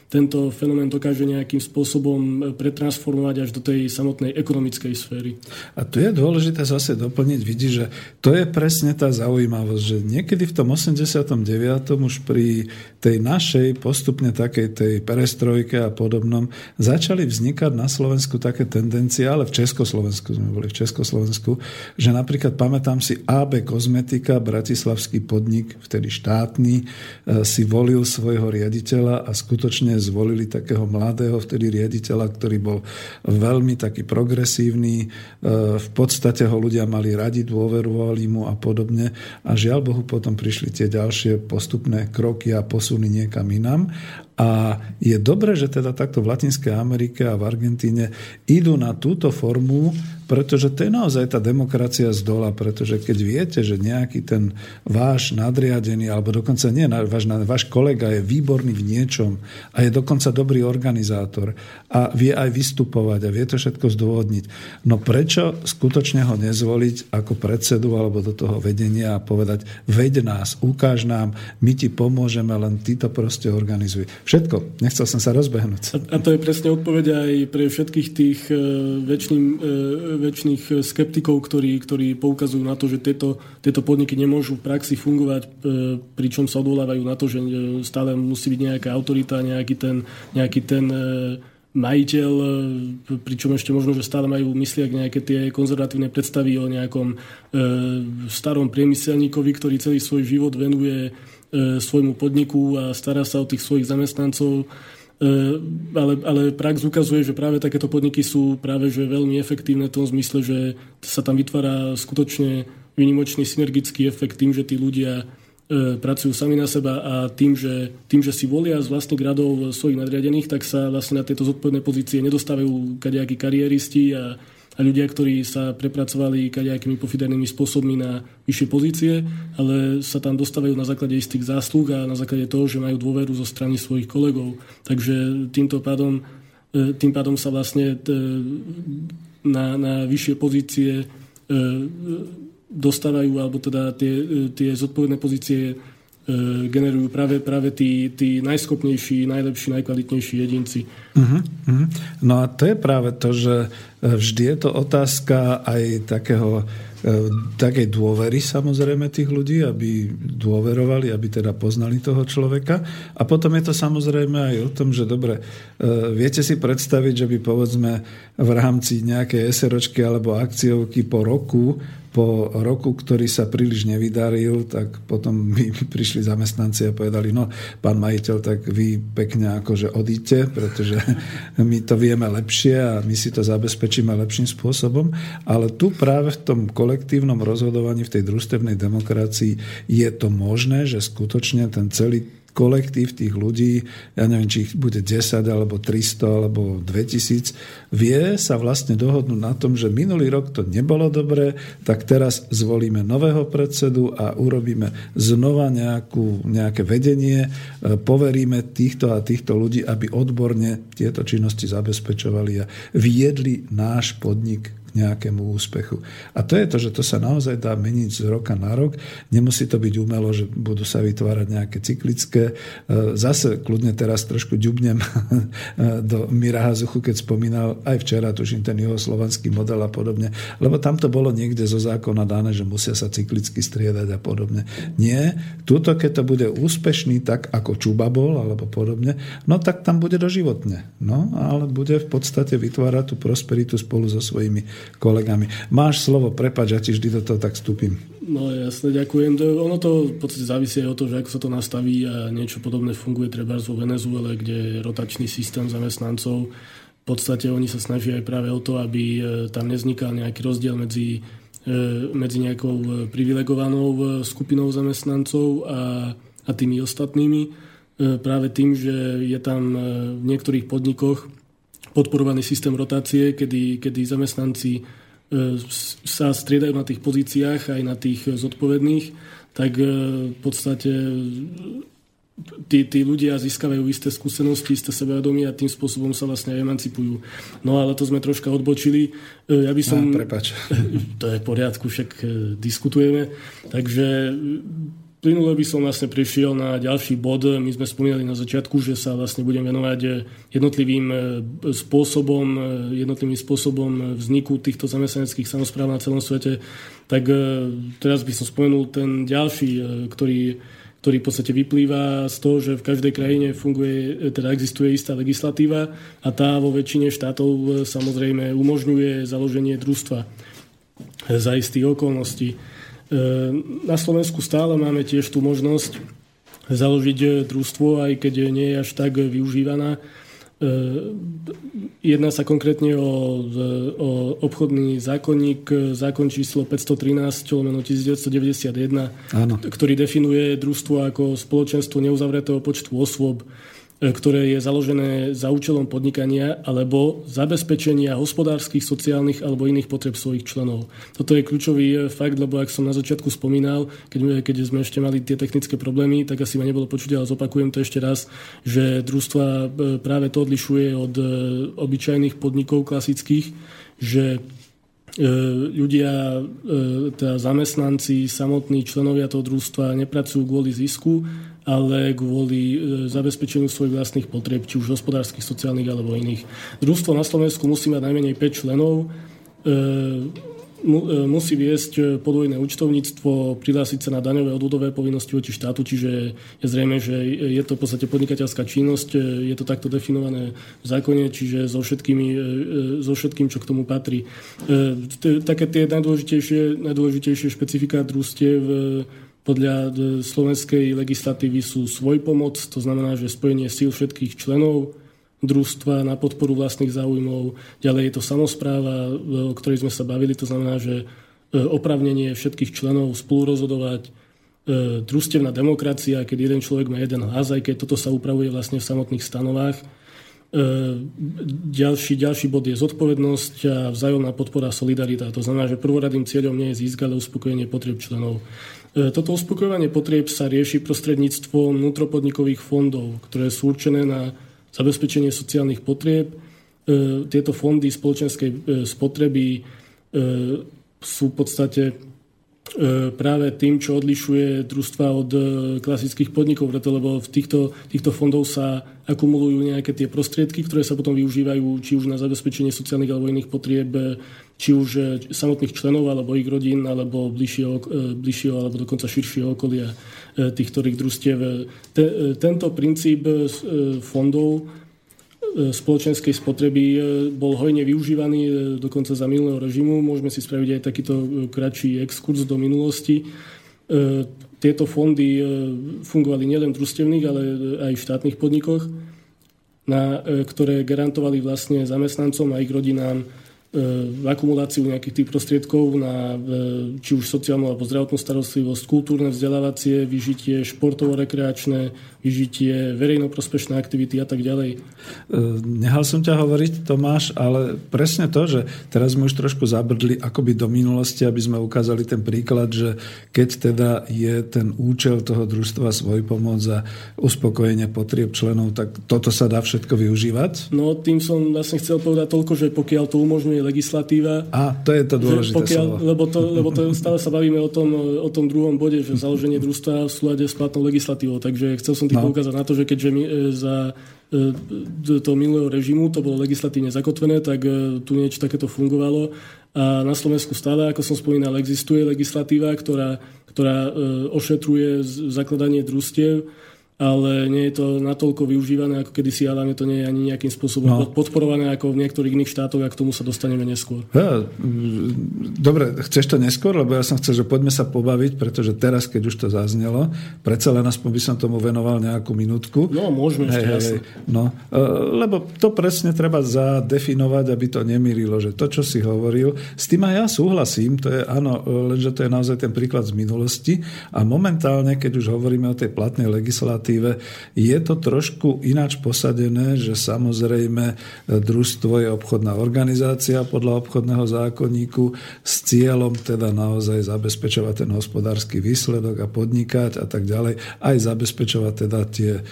tento fenomén dokáže nejakým spôsobom e, pretransformovať až do tej samotnej ekonomickej sféry.
A tu je dôležité zase doplniť, vidí, že to je presne tá zaujímavosť, že niekedy v tom 89. už pri tej našej postupne takej tej perestrojke a podobnom začali vznikať na Slovensku také tendencie, ale v Československu sme boli v Československu, že napríklad pamätám si AB Kozmetika, bratislavský podnik, vtedy štátny, e, si volil svojho riaditeľa a skutočne zvolili takého mladého vtedy riaditeľa, ktorý bol veľmi taký progresívny. E, v podstate ho ľudia mali radi, dôverovali mu a podobne. A žiaľ Bohu potom prišli tie ďalšie postupné kroky a posuny niekam inám. A je dobré, že teda takto v Latinskej Amerike a v Argentíne idú na túto formu pretože to je naozaj tá demokracia z dola, pretože keď viete, že nejaký ten váš nadriadený, alebo dokonca nie, váš, váš kolega je výborný v niečom a je dokonca dobrý organizátor a vie aj vystupovať a vie to všetko zdôvodniť. No prečo skutočne ho nezvoliť ako predsedu alebo do toho vedenia a povedať, veď nás, ukáž nám, my ti pomôžeme, len ty to proste organizuj. Všetko. Nechcel som sa rozbehnúť.
A, a to je presne odpoveď aj pre všetkých tých uh, väčšným uh, väčšných skeptikov, ktorí, ktorí poukazujú na to, že tieto, tieto podniky nemôžu v praxi fungovať, eh, pričom sa odvolávajú na to, že stále musí byť nejaká autorita, nejaký ten, nejaký ten majiteľ, pričom ešte možno, že stále majú mysliak nejaké tie konzervatívne predstavy o nejakom e, starom priemyselníkovi, ktorý celý svoj život venuje e, svojmu podniku a stará sa o tých svojich zamestnancov. E, ale, ale prax ukazuje, že práve takéto podniky sú práve že veľmi efektívne v tom zmysle, že sa tam vytvára skutočne vynimočný synergický efekt tým, že tí ľudia e, pracujú sami na seba a tým že, tým, že si volia z vlastných radov svojich nadriadených, tak sa vlastne na tieto zodpovedné pozície nedostávajú kadejakí kariéristi a a ľudia, ktorí sa prepracovali kadejakými pofidernými spôsobmi na vyššie pozície, ale sa tam dostávajú na základe istých zásluh a na základe toho, že majú dôveru zo strany svojich kolegov. Takže týmto pádom, e, tým pádom sa vlastne na, na vyššie pozície e, dostávajú, alebo teda tie, tie zodpovedné pozície generujú práve, práve tí, tí najschopnejší, najlepší, najkvalitnejší jedinci. Uh-huh,
uh-huh. No a to je práve to, že vždy je to otázka aj takého E, takej dôvery samozrejme tých ľudí, aby dôverovali, aby teda poznali toho človeka. A potom je to samozrejme aj o tom, že dobre, e, viete si predstaviť, že by povedzme v rámci nejakej SROčky alebo akciovky po roku po roku, ktorý sa príliš nevydaril, tak potom by [LAUGHS] prišli zamestnanci a povedali, no pán majiteľ, tak vy pekne akože odíte, pretože [LAUGHS] my to vieme lepšie a my si to zabezpečíme lepším spôsobom. Ale tu práve v tom kolektívnom rozhodovaní v tej družstevnej demokracii je to možné, že skutočne ten celý kolektív tých ľudí, ja neviem, či ich bude 10 alebo 300 alebo 2000, vie sa vlastne dohodnúť na tom, že minulý rok to nebolo dobré, tak teraz zvolíme nového predsedu a urobíme znova nejakú, nejaké vedenie, e, poveríme týchto a týchto ľudí, aby odborne tieto činnosti zabezpečovali a viedli náš podnik k nejakému úspechu. A to je to, že to sa naozaj dá meniť z roka na rok. Nemusí to byť umelo, že budú sa vytvárať nejaké cyklické. E, zase kľudne teraz trošku ďubnem [LAUGHS] do Mira Hazuchu, keď spomínal aj včera, tuším, ten slovanský model a podobne. Lebo tam to bolo niekde zo zákona dané, že musia sa cyklicky striedať a podobne. Nie. Tuto, keď to bude úspešný, tak ako Čuba bol, alebo podobne, no tak tam bude doživotne. No, ale bude v podstate vytvárať tú prosperitu spolu so svojimi kolegami. Máš slovo, prepač, ja ti vždy do toho tak vstúpim.
No jasne, ďakujem. Ono to v podstate závisí aj o to, že ako sa to nastaví a niečo podobné funguje treba vo Venezuele, kde je rotačný systém zamestnancov. V podstate oni sa snažia aj práve o to, aby e, tam nevznikal nejaký rozdiel medzi, e, medzi nejakou e, privilegovanou skupinou zamestnancov a, a tými ostatnými. Práve tým, že je tam v niektorých podnikoch podporovaný systém rotácie, kedy, kedy zamestnanci e, sa striedajú na tých pozíciách aj na tých zodpovedných, tak e, v podstate tí, tí ľudia získavajú isté skúsenosti, isté sebavedomie a tým spôsobom sa vlastne emancipujú. No ale to sme troška odbočili. E, ja by som...
No, prepač. [LAUGHS]
To je v poriadku, však diskutujeme. Takže Plynule by som vlastne prišiel na ďalší bod. My sme spomínali na začiatku, že sa vlastne budem venovať jednotlivým e, spôsobom, e, jednotlivým spôsobom vzniku týchto zamestnaneckých samozpráv na celom svete. Tak e, teraz by som spomenul ten ďalší, ktorý, ktorý v podstate vyplýva z toho, že v každej krajine funguje, teda existuje istá legislatíva a tá vo väčšine štátov samozrejme umožňuje založenie družstva za istých okolností. Ehm, na Slovensku stále máme tiež tú možnosť založiť eh, družstvo, aj keď nie je až tak využívaná. Ehm, jedná sa konkrétne o, o obchodný zákonník, zákon číslo 513 1991, Áno. ktorý definuje družstvo ako spoločenstvo neuzavretého počtu osôb, ktoré je založené za účelom podnikania alebo zabezpečenia hospodárskych, sociálnych alebo iných potreb svojich členov. Toto je kľúčový e, fakt, lebo ak som na začiatku spomínal, keď, keď sme ešte mali tie technické problémy, tak asi ma nebolo počuť, ale zopakujem to ešte raz, že družstva e, práve to odlišuje od obyčajných podnikov klasických, že ľudia, teda zamestnanci, samotní členovia toho družstva nepracujú kvôli zisku, ale kvôli e, zabezpečeniu svojich vlastných potrieb, či už hospodárskych, sociálnych alebo iných. Družstvo na Slovensku musí mať najmenej 5 členov, e, e, musí viesť podvojné účtovníctvo, prihlásiť sa na daňové odvodové povinnosti voči štátu, čiže je zrejme, že je to v podstate podnikateľská činnosť, je to takto definované v zákone, čiže so, všetkými, so všetkým, čo k tomu patrí. Také tie najdôležitejšie, najdôležitejšie špecifika družstiev podľa e, slovenskej legislatívy sú svoj pomoc, to znamená, že spojenie síl všetkých členov družstva na podporu vlastných záujmov. Ďalej je to samozpráva, e, o ktorej sme sa bavili, to znamená, že e, opravnenie všetkých členov spolurozhodovať, družstevná demokracia, keď jeden človek má jeden hlas, aj keď toto sa upravuje vlastne v samotných stanovách. Ďalší, ďalší bod je zodpovednosť a vzájomná podpora solidarita. To znamená, že prvoradým cieľom nie je získať, ale uspokojenie potrieb členov. E, toto uspokojovanie potrieb sa rieši prostredníctvom vnútropodnikových fondov, ktoré sú určené na zabezpečenie sociálnych potrieb. E, tieto fondy spoločenskej e, spotreby sú v podstate práve tým, čo odlišuje družstva od klasických podnikov, lebo v týchto, týchto fondov sa akumulujú nejaké tie prostriedky, ktoré sa potom využívajú či už na zabezpečenie sociálnych alebo iných potrieb či už samotných členov, alebo ich rodín, alebo bližšieho, bližšieho alebo dokonca širšieho okolia tých ktorých družstiev. Tento princíp fondov spoločenskej spotreby bol hojne využívaný dokonca za minulého režimu. Môžeme si spraviť aj takýto kratší exkurs do minulosti. Tieto fondy fungovali nielen v družstevných, ale aj v štátnych podnikoch, na, ktoré garantovali vlastne zamestnancom a ich rodinám akumuláciu nejakých tých prostriedkov na či už sociálnu alebo zdravotnú starostlivosť, kultúrne vzdelávacie, vyžitie športovo-rekreačné, vyžitie verejnoprospešné aktivity a tak ďalej.
E, nehal som ťa hovoriť, Tomáš, ale presne to, že teraz sme už trošku zabrdli akoby do minulosti, aby sme ukázali ten príklad, že keď teda je ten účel toho družstva svoj pomoc a uspokojenie potrieb členov, tak toto sa dá všetko využívať?
No, tým som vlastne chcel povedať toľko, že pokiaľ to umožňuje je legislatíva.
A to je to dôležité pokiaľ,
slovo. Lebo, to, lebo to stále sa bavíme o tom, o tom druhom bode, že založenie družstva v súlade s platnou legislatívou. Takže chcel som ti no. poukázať na to, že keďže my, e, za e, toho minulého režimu to bolo legislatívne zakotvené, tak e, tu niečo takéto fungovalo. A na Slovensku stále, ako som spomínal, existuje legislatíva, ktorá, ktorá ošetruje zakladanie družstiev ale nie je to natoľko využívané ako kedysi, ale to nie je ani nejakým spôsobom no. podporované ako v niektorých iných štátoch a k tomu sa dostaneme neskôr.
Ja, dobre, chceš to neskôr, lebo ja som chcel, že poďme sa pobaviť, pretože teraz, keď už to zaznelo, predsa len aspoň by som tomu venoval nejakú minútku.
No, môžeme hej, ešte, hej,
No, e, lebo to presne treba zadefinovať, aby to nemýlilo, že to, čo si hovoril, s tým aj ja súhlasím, to je áno, lenže to je naozaj ten príklad z minulosti a momentálne, keď už hovoríme o tej platnej legislatívy, respektíve je to trošku ináč posadené, že samozrejme e, družstvo je obchodná organizácia podľa obchodného zákonníku s cieľom teda naozaj zabezpečovať ten hospodársky výsledok a podnikať a tak ďalej, aj zabezpečovať teda tie e,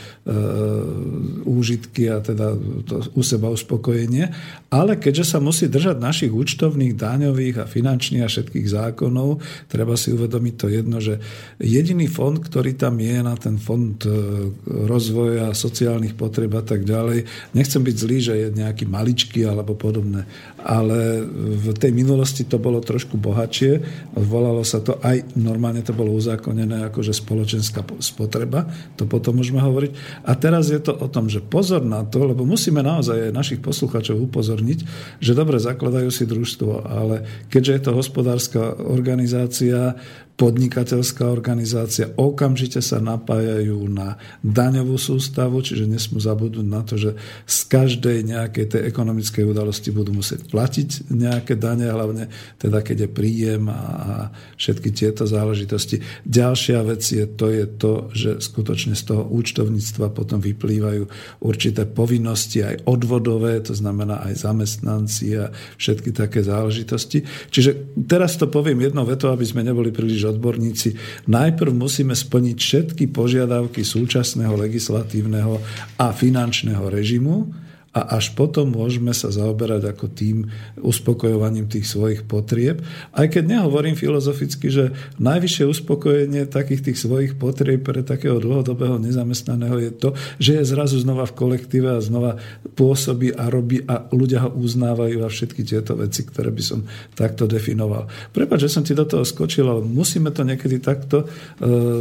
úžitky a teda to u seba uspokojenie. Ale keďže sa musí držať našich účtovných, daňových a finančných a všetkých zákonov, treba si uvedomiť to jedno, že jediný fond, ktorý tam je na ten fond e, rozvoja sociálnych potreb a tak ďalej. Nechcem byť zlý, že je nejaký maličký alebo podobné, ale v tej minulosti to bolo trošku bohatšie. Volalo sa to aj, normálne to bolo uzákonené ako že spoločenská spotreba, to potom môžeme hovoriť. A teraz je to o tom, že pozor na to, lebo musíme naozaj aj našich posluchačov upozorniť, že dobre zakladajú si družstvo, ale keďže je to hospodárska organizácia, podnikateľská organizácia, okamžite sa napájajú na daňovú sústavu, čiže nesmú zabudnúť na to, že z každej nejakej tej ekonomickej udalosti budú musieť platiť nejaké dane, hlavne teda keď je príjem a všetky tieto záležitosti. Ďalšia vec je to, je to, že skutočne z toho účtovníctva potom vyplývajú určité povinnosti aj odvodové, to znamená aj zamestnanci a všetky také záležitosti. Čiže teraz to poviem jednou vetou, aby sme neboli príliš odborníci, najprv musíme splniť všetky požiadavky súčasného legislatívneho a finančného režimu, a až potom môžeme sa zaoberať ako tým uspokojovaním tých svojich potrieb. Aj keď nehovorím filozoficky, že najvyššie uspokojenie takých tých svojich potrieb pre takého dlhodobého nezamestnaného je to, že je zrazu znova v kolektíve a znova pôsobí a robí a ľudia ho uznávajú a všetky tieto veci, ktoré by som takto definoval. Prepač, že som ti do toho skočil, ale musíme to niekedy takto e,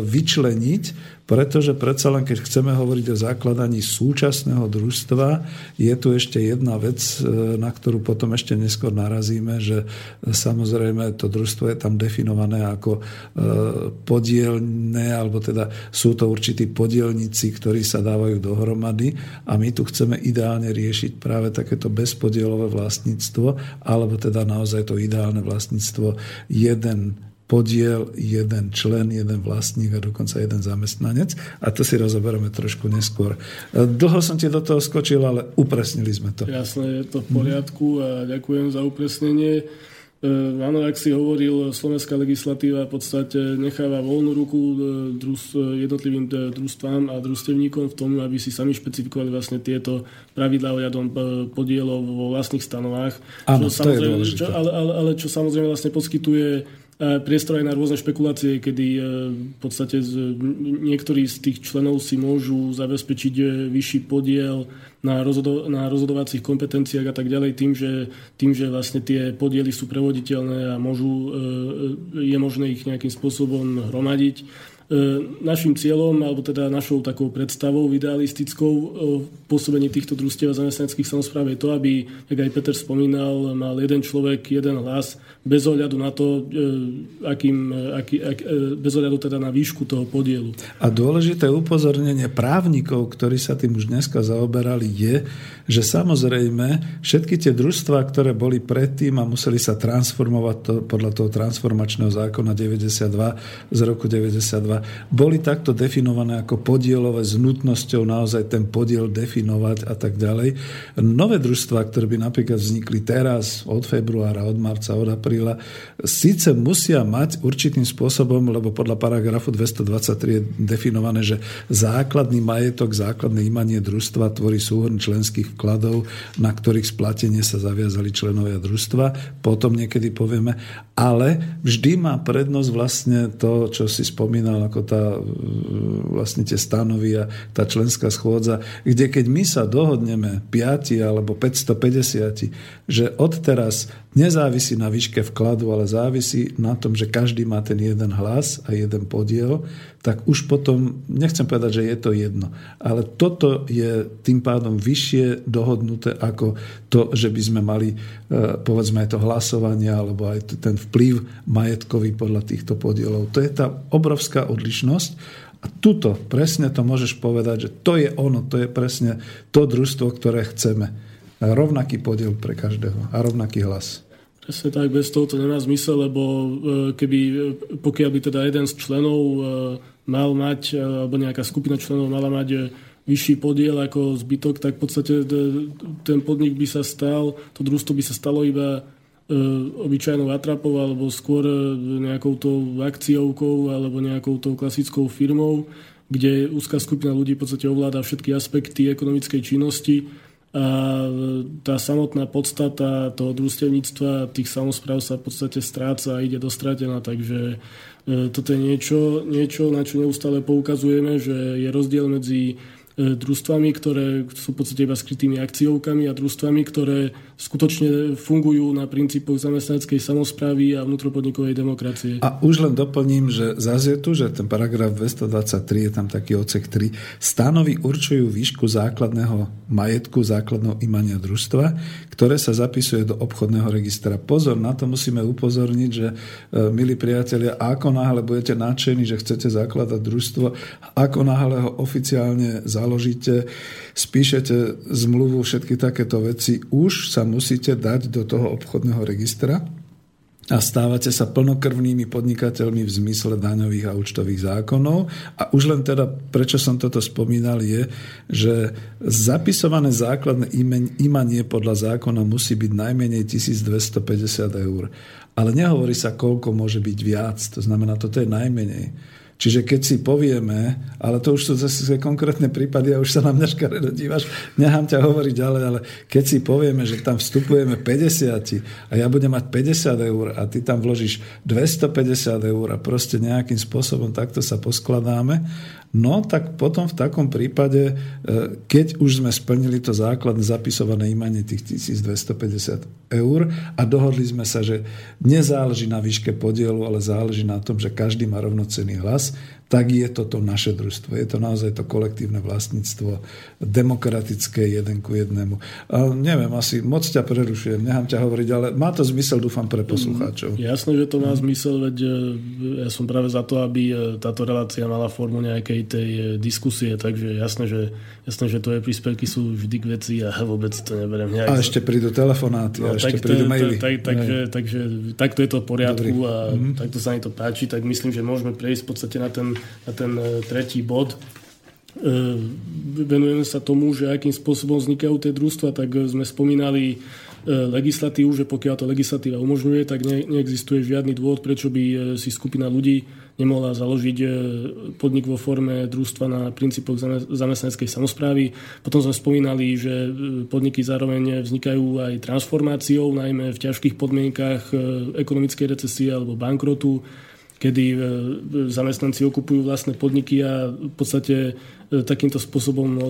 vyčleniť, pretože predsa len keď chceme hovoriť o zakladaní súčasného družstva, je tu ešte jedna vec, e, na ktorú potom ešte neskôr narazíme, že samozrejme to družstvo je tam definované ako e, podielne, alebo teda sú to určití podielníci, ktorí sa dávajú dohromady a my tu chceme ideálne riešiť práve takéto bezpodielové vlastníctvo, alebo teda naozaj to ideálne vlastníctvo jeden podiel, jeden člen, jeden vlastník a dokonca jeden zamestnanec. A to si rozoberieme trošku neskôr. Dlho som ti do toho skočil, ale upresnili sme to.
Jasné, je to v poriadku a ďakujem za upresnenie. E, áno, ak si hovoril, slovenská legislatíva v podstate necháva voľnú ruku e, druž, jednotlivým družstvám a družstevníkom v tom, aby si sami špecifikovali vlastne tieto pravidlá ohľadom e, podielov vo vlastných stanovách.
Áno, čo, to je
čo, ale, ale, ale čo samozrejme vlastne poskytuje priestor aj na rôzne špekulácie, kedy v podstate niektorí z tých členov si môžu zabezpečiť vyšší podiel na, rozhodo- na rozhodovacích kompetenciách a tak ďalej tým, že, tým, že vlastne tie podiely sú prevoditeľné a môžu, je možné ich nejakým spôsobom hromadiť. E, našim cieľom, alebo teda našou takou predstavou idealistickou e, pôsobení týchto družstiev a zamestnaneckých samozpráv je to, aby, jak aj Peter spomínal, mal jeden človek, jeden hlas, bez ohľadu na to, e, akým, aký, ak, bez ohľadu teda na výšku toho podielu.
A dôležité upozornenie právnikov, ktorí sa tým už dneska zaoberali, je, že samozrejme všetky tie družstva, ktoré boli predtým a museli sa transformovať to, podľa toho transformačného zákona 92 z roku 92, boli takto definované ako podielové s nutnosťou naozaj ten podiel definovať a tak ďalej. Nové družstva, ktoré by napríklad vznikli teraz, od februára, od marca, od apríla, síce musia mať určitým spôsobom, lebo podľa paragrafu 223 je definované, že základný majetok, základné imanie družstva tvorí súhrn členských vkladov, na ktorých splatenie sa zaviazali členovia družstva. Potom niekedy povieme, ale vždy má prednosť vlastne to, čo si spomínal ako tá, e, vlastne tie stanovy a tá členská schôdza, kde keď my sa dohodneme 5 alebo 550, že odteraz nezávisí na výške vkladu, ale závisí na tom, že každý má ten jeden hlas a jeden podiel, tak už potom, nechcem povedať, že je to jedno, ale toto je tým pádom vyššie dohodnuté ako to, že by sme mali, e, povedzme, aj to hlasovanie alebo aj ten vplyv majetkový podľa týchto podielov. To je tá obrovská odlišnosť a tuto presne to môžeš povedať, že to je ono, to je presne to družstvo, ktoré chceme. A rovnaký podiel pre každého a rovnaký hlas.
Presne tak, bez toho to nemá zmysel, lebo e, keby, e, pokiaľ by teda jeden z členov mal mať, alebo nejaká skupina členov mala mať vyšší podiel ako zbytok, tak v podstate ten podnik by sa stal, to družstvo by sa stalo iba E, obyčajnou atrapou alebo skôr e, nejakou tou akciovkou alebo nejakou tou klasickou firmou, kde úzká skupina ľudí v podstate ovláda všetky aspekty ekonomickej činnosti a tá samotná podstata toho družstevníctva, tých samozpráv sa v podstate stráca a ide dostratená, takže e, toto je niečo, niečo, na čo neustále poukazujeme, že je rozdiel medzi E, družstvami, ktoré sú v podstate iba skrytými akciovkami a družstvami, ktoré skutočne fungujú na princípoch zamestnaneckej samozprávy a vnútropodnikovej demokracie.
A už len doplním, že zase je tu, že ten paragraf 223 je tam taký odsek 3. Stanovy určujú výšku základného majetku, základného imania družstva, ktoré sa zapisuje do obchodného registra. Pozor, na to musíme upozorniť, že e, milí priatelia, ako náhle budete nadšení, že chcete zakladať družstvo, ako náhle ho oficiálne založíte, spíšete zmluvu, všetky takéto veci, už sa musíte dať do toho obchodného registra a stávate sa plnokrvnými podnikateľmi v zmysle daňových a účtových zákonov. A už len teda, prečo som toto spomínal, je, že zapisované základné imanie podľa zákona musí byť najmenej 1250 eur. Ale nehovorí sa, koľko môže byť viac. To znamená, toto je najmenej. Čiže keď si povieme, ale to už sú zase konkrétne prípady a už sa na mňa škaredo dívaš, nechám ťa hovoriť ďalej, ale keď si povieme, že tam vstupujeme 50 a ja budem mať 50 eur a ty tam vložíš 250 eur a proste nejakým spôsobom takto sa poskladáme No tak potom v takom prípade, e, keď už sme splnili to základné zapisované imanie tých 1250 eur a dohodli sme sa, že nezáleží na výške podielu, ale záleží na tom, že každý má rovnocenný hlas, tak je toto naše družstvo. Je to naozaj to kolektívne vlastníctvo, demokratické jeden ku jednému. A neviem, asi moc ťa prerušujem, nechám ťa hovoriť, ale má to zmysel, dúfam, pre poslucháčov.
Mm, jasné, že to má zmysel, veď e, ja som práve za to, aby e, táto relácia mala formu nejakej tej e, diskusie, takže jasné, že, jasné, že tvoje príspevky sú vždy k veci a vôbec to neberiem nejak.
A ešte prídu telefonáty, no, a ešte prídu maily.
Tak, takže, takže takto je to v poriadku Dobrý. a mm-hmm. takto sa mi to páči, tak myslím, že môžeme prejsť v podstate na ten a ten e, tretí bod. E, venujeme sa tomu, že akým spôsobom vznikajú tie družstva, tak sme spomínali legislatívu, že pokiaľ to legislatíva umožňuje, tak ne, neexistuje žiadny dôvod, prečo by si skupina ľudí nemohla založiť podnik vo forme družstva na princípoch zamestnaneckej samozprávy. Potom sme spomínali, že podniky zároveň vznikajú aj transformáciou, najmä v ťažkých podmienkach ekonomickej recesie alebo bankrotu kedy e, zamestnanci okupujú vlastné podniky a v podstate e, takýmto spôsobom e,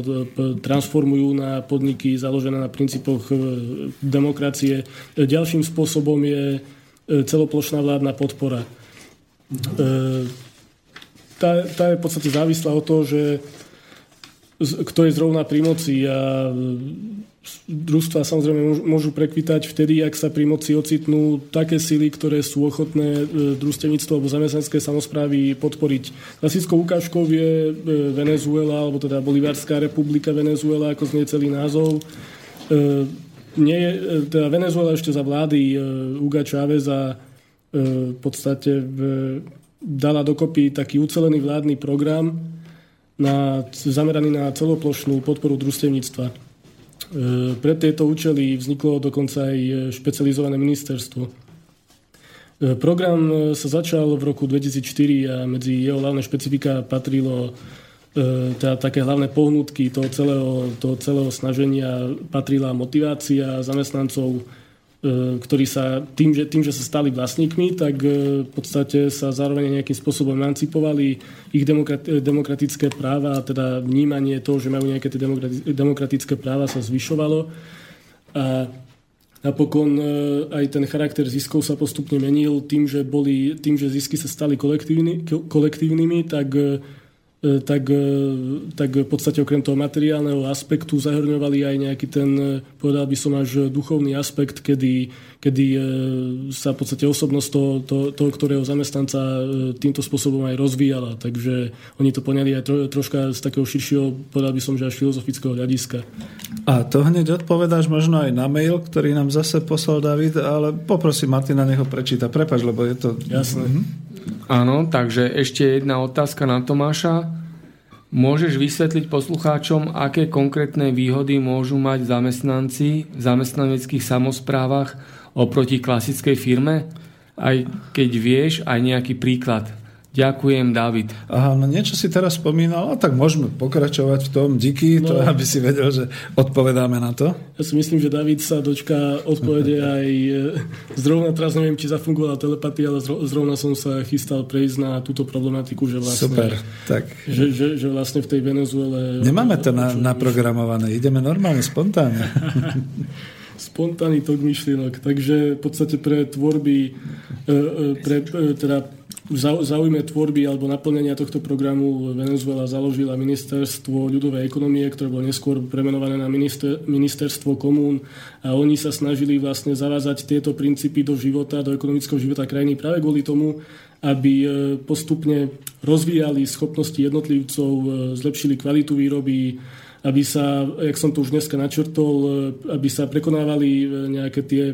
transformujú na podniky založené na princípoch demokracie. Ďalším spôsobom je celoplošná vládna podpora. Tá, tá je v podstate závislá od toho, že kto je zrovna pri moci a družstva samozrejme môžu prekvitať vtedy, ak sa pri moci ocitnú také sily, ktoré sú ochotné e, družstevníctvo alebo zamestnanské samozprávy podporiť. Klasickou ukážkou je e, Venezuela, alebo teda Bolivárska republika Venezuela, ako znie celý názov. E, nie je, teda Venezuela ešte za vlády Huga Cháveza v podstate dala dokopy taký ucelený vládny program na, zameraný na celoplošnú podporu družstevníctva. E, pre tieto účely vzniklo dokonca aj e, špecializované ministerstvo. E, program sa začal v roku 2004 a medzi jeho hlavné špecifika patrilo teda také hlavné pohnutky toho celého, toho celého snaženia patrila motivácia zamestnancov E, ktorí sa tým že, tým, že sa stali vlastníkmi, tak e, v podstate sa zároveň nejakým spôsobom emancipovali ich demokratické práva teda vnímanie toho, že majú nejaké tie demokratické práva sa zvyšovalo. A napokon e, aj ten charakter ziskov sa postupne menil tým, že, boli, tým, že zisky sa stali kolektívny, kolektívnymi, tak E, tak, e, tak v podstate okrem toho materiálneho aspektu zahrňovali aj nejaký ten, e, povedal by som až duchovný aspekt, kedy, kedy sa v podstate osobnosť toho, toho, toho, ktorého zamestnanca týmto spôsobom aj rozvíjala. Takže oni to poňali aj tro, troška z takého širšieho, povedal by som, že až filozofického hľadiska.
A to hneď odpovedáš možno aj na mail, ktorý nám zase poslal David, ale poprosím Martina, nech ho prečíta. Prepač, lebo je to...
Jasné. Mhm.
Áno, takže ešte jedna otázka na Tomáša. Môžeš vysvetliť poslucháčom, aké konkrétne výhody môžu mať zamestnanci v zamestnaneckých samozprávach oproti klasickej firme? Aj keď vieš, aj nejaký príklad. Ďakujem, David.
Aha, no niečo si teraz spomínal, a tak môžeme pokračovať v tom. Díky, no, to, aby si vedel, že odpovedáme na to.
Ja si myslím, že David sa dočká odpovede [LAUGHS] aj e, zrovna, teraz neviem, či zafungovala telepatia, ale zrovna som sa chystal prejsť na túto problematiku, že vlastne,
Super, tak.
Že, že, že vlastne v tej Venezuele...
Nemáme to na, naprogramované, ideme normálne, spontánne. [LAUGHS]
spontánny tok myšlienok. Takže v podstate pre tvorby, e, e, pre, teda v záujme tvorby alebo naplnenia tohto programu Venezuela založila ministerstvo ľudovej ekonomie, ktoré bolo neskôr premenované na minister, ministerstvo komún a oni sa snažili vlastne zavázať tieto princípy do života, do ekonomického života krajiny práve kvôli tomu, aby e, postupne rozvíjali schopnosti jednotlivcov, e, zlepšili kvalitu výroby, aby sa, jak som to už dneska načrtol, e, aby sa prekonávali nejaké tie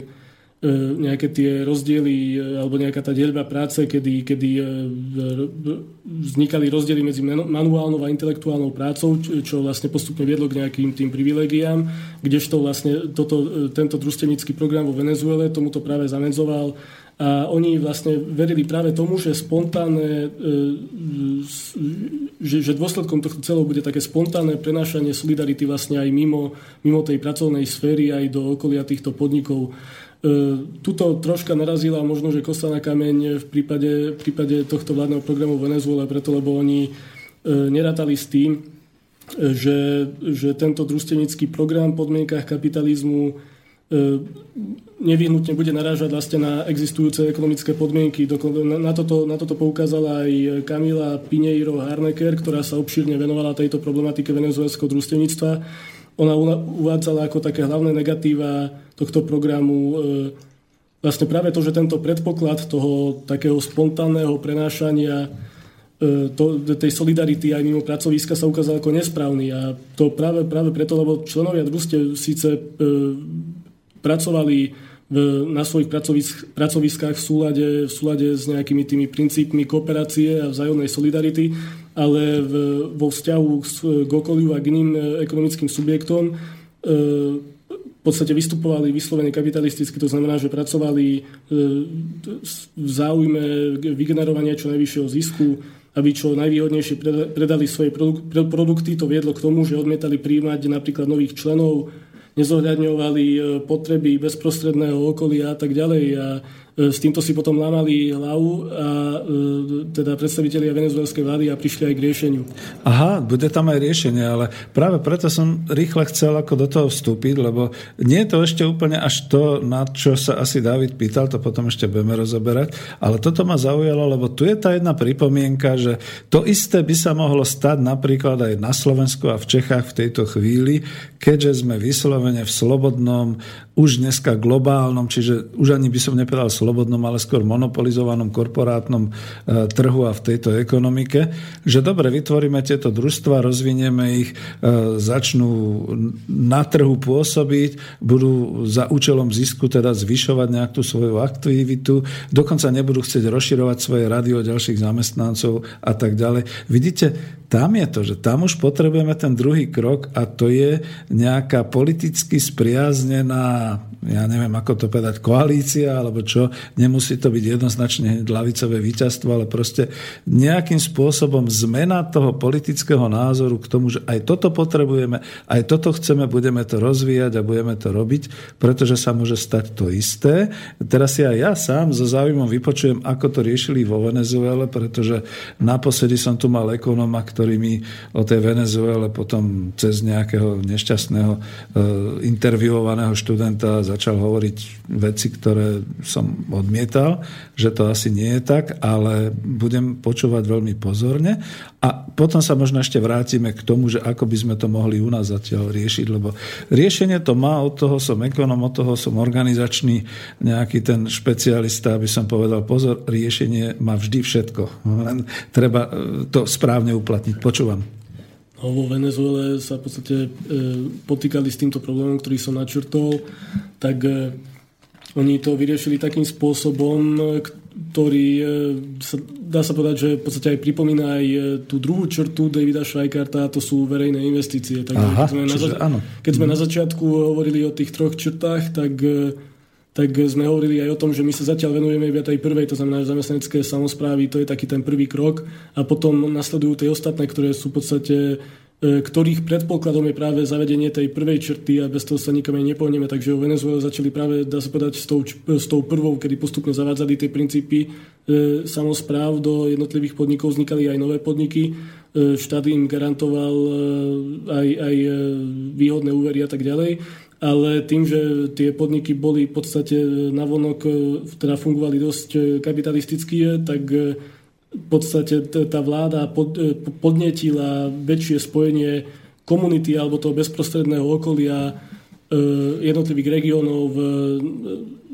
E, nejaké tie rozdiely e, alebo nejaká tá deľba práce, kedy, kedy e, vznikali rozdiely medzi manuálnou a intelektuálnou prácou, čo vlastne postupne viedlo k nejakým tým privilegiám, kdežto vlastne toto, tento družstevnícky program vo Venezuele tomuto práve zamedzoval a oni vlastne verili práve tomu, že spontánne, že, že dôsledkom tohto celého bude také spontánne prenášanie solidarity vlastne aj mimo, mimo tej pracovnej sféry, aj do okolia týchto podnikov. E, tuto troška narazila možno, že kosa na kameň v prípade, v prípade tohto vládneho programu Venezuela, preto lebo oni e, nerátali s tým, e, že, že tento družstevnícky program v podmienkach kapitalizmu nevyhnutne bude narážať vlastne na existujúce ekonomické podmienky. Na toto, na toto poukázala aj Kamila Pineiro Harnecker, ktorá sa obšírne venovala tejto problematike venezuelského družstevníctva ona uvádzala ako také hlavné negatíva tohto programu e, vlastne práve to, že tento predpoklad toho takého spontánneho prenášania e, to, tej solidarity aj mimo pracoviska sa ukázal ako nesprávny. A to práve, práve preto, lebo členovia družstiev síce e, pracovali v, na svojich pracovisk, pracoviskách v súlade, v súlade s nejakými tými princípmi kooperácie a vzájomnej solidarity, ale v, vo vzťahu k, okoliu a k iným e, ekonomickým subjektom e, v podstate vystupovali vyslovene kapitalisticky, to znamená, že pracovali v záujme vygenerovania čo najvyššieho zisku, aby čo najvýhodnejšie predali svoje produkty. To viedlo k tomu, že odmietali príjmať napríklad nových členov, nezohľadňovali potreby bezprostredného okolia a tak ďalej. A E, s týmto si potom lámali hlavu a e, teda predstavitelia venezuelskej vlády a prišli aj k riešeniu.
Aha, bude tam aj riešenie, ale práve preto som rýchle chcel ako do toho vstúpiť, lebo nie je to ešte úplne až to, na čo sa asi David pýtal, to potom ešte budeme rozoberať, ale toto ma zaujalo, lebo tu je tá jedna pripomienka, že to isté by sa mohlo stať napríklad aj na Slovensku a v Čechách v tejto chvíli, keďže sme vyslovene v slobodnom, už dneska globálnom, čiže už ani by som nepovedal slobodnom, ale skôr monopolizovanom korporátnom e, trhu a v tejto ekonomike, že dobre, vytvoríme tieto družstva, rozvinieme ich, e, začnú na trhu pôsobiť, budú za účelom zisku teda zvyšovať nejakú svoju aktivitu, dokonca nebudú chcieť rozširovať svoje rady o ďalších zamestnancov a tak ďalej. Vidíte, tam je to, že tam už potrebujeme ten druhý krok a to je nejaká politicky spriaznená, ja neviem ako to povedať, koalícia alebo čo, nemusí to byť jednoznačne lavicové víťazstvo, ale proste nejakým spôsobom zmena toho politického názoru k tomu, že aj toto potrebujeme, aj toto chceme, budeme to rozvíjať a budeme to robiť, pretože sa môže stať to isté. Teraz si aj ja sám so záujmom vypočujem, ako to riešili vo Venezuele, pretože naposledy som tu mal ekonóma, ktorý mi o tej Venezuele potom cez nejakého nešťastného e, interviewovaného študenta začal hovoriť veci, ktoré som odmietal, že to asi nie je tak, ale budem počúvať veľmi pozorne a potom sa možno ešte vrátime k tomu, že ako by sme to mohli u nás zatiaľ riešiť, lebo riešenie to má, od toho som ekonom, od toho som organizačný nejaký ten špecialista, aby som povedal, pozor, riešenie má vždy všetko. Len treba e, to správne uplatniť. Počúvam.
No, vo Venezuele sa v podstate e, potýkali s týmto problémom, ktorý som načrtol, tak e, oni to vyriešili takým spôsobom, ktorý e, sa, dá sa povedať, že v podstate aj pripomína aj e, tú druhú črtu Davida Švajkarta, to sú verejné investície. Takže Aha, keď sme, čiže, na, za, áno. keď sme mm. na začiatku hovorili o tých troch črtách, tak e, tak sme hovorili aj o tom, že my sa zatiaľ venujeme iba tej prvej, to znamená zamestnanecké samozprávy, to je taký ten prvý krok a potom nasledujú tie ostatné, ktoré sú v podstate e, ktorých predpokladom je práve zavedenie tej prvej črty a bez toho sa nikam aj nepohneme. Takže o Venezuele začali práve, dá sa povedať, s tou, s tou prvou, kedy postupne zavádzali tie princípy e, samozpráv do jednotlivých podnikov, vznikali aj nové podniky. E, štát im garantoval e, aj, aj e, výhodné úvery a tak ďalej ale tým, že tie podniky boli v podstate navonok, e, teda fungovali dosť e, kapitalisticky, tak e, v podstate tá vláda podnetila väčšie spojenie komunity alebo toho bezprostredného okolia jednotlivých regiónov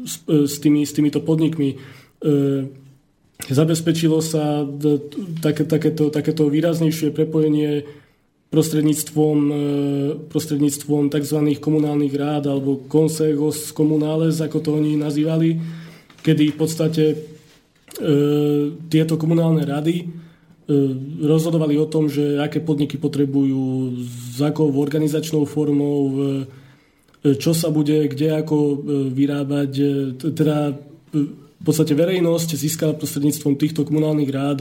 s, tými, s týmito podnikmi. Zabezpečilo sa také, takéto, takéto výraznejšie prepojenie prostredníctvom, e, prostredníctvom tzv. komunálnych rád alebo consejos comunales, ako to oni nazývali, kedy v podstate e, tieto komunálne rady e, rozhodovali o tom, že aké podniky potrebujú, s akou organizačnou formou, e, čo sa bude, kde ako e, vyrábať. E, teda v podstate verejnosť získala prostredníctvom týchto komunálnych rád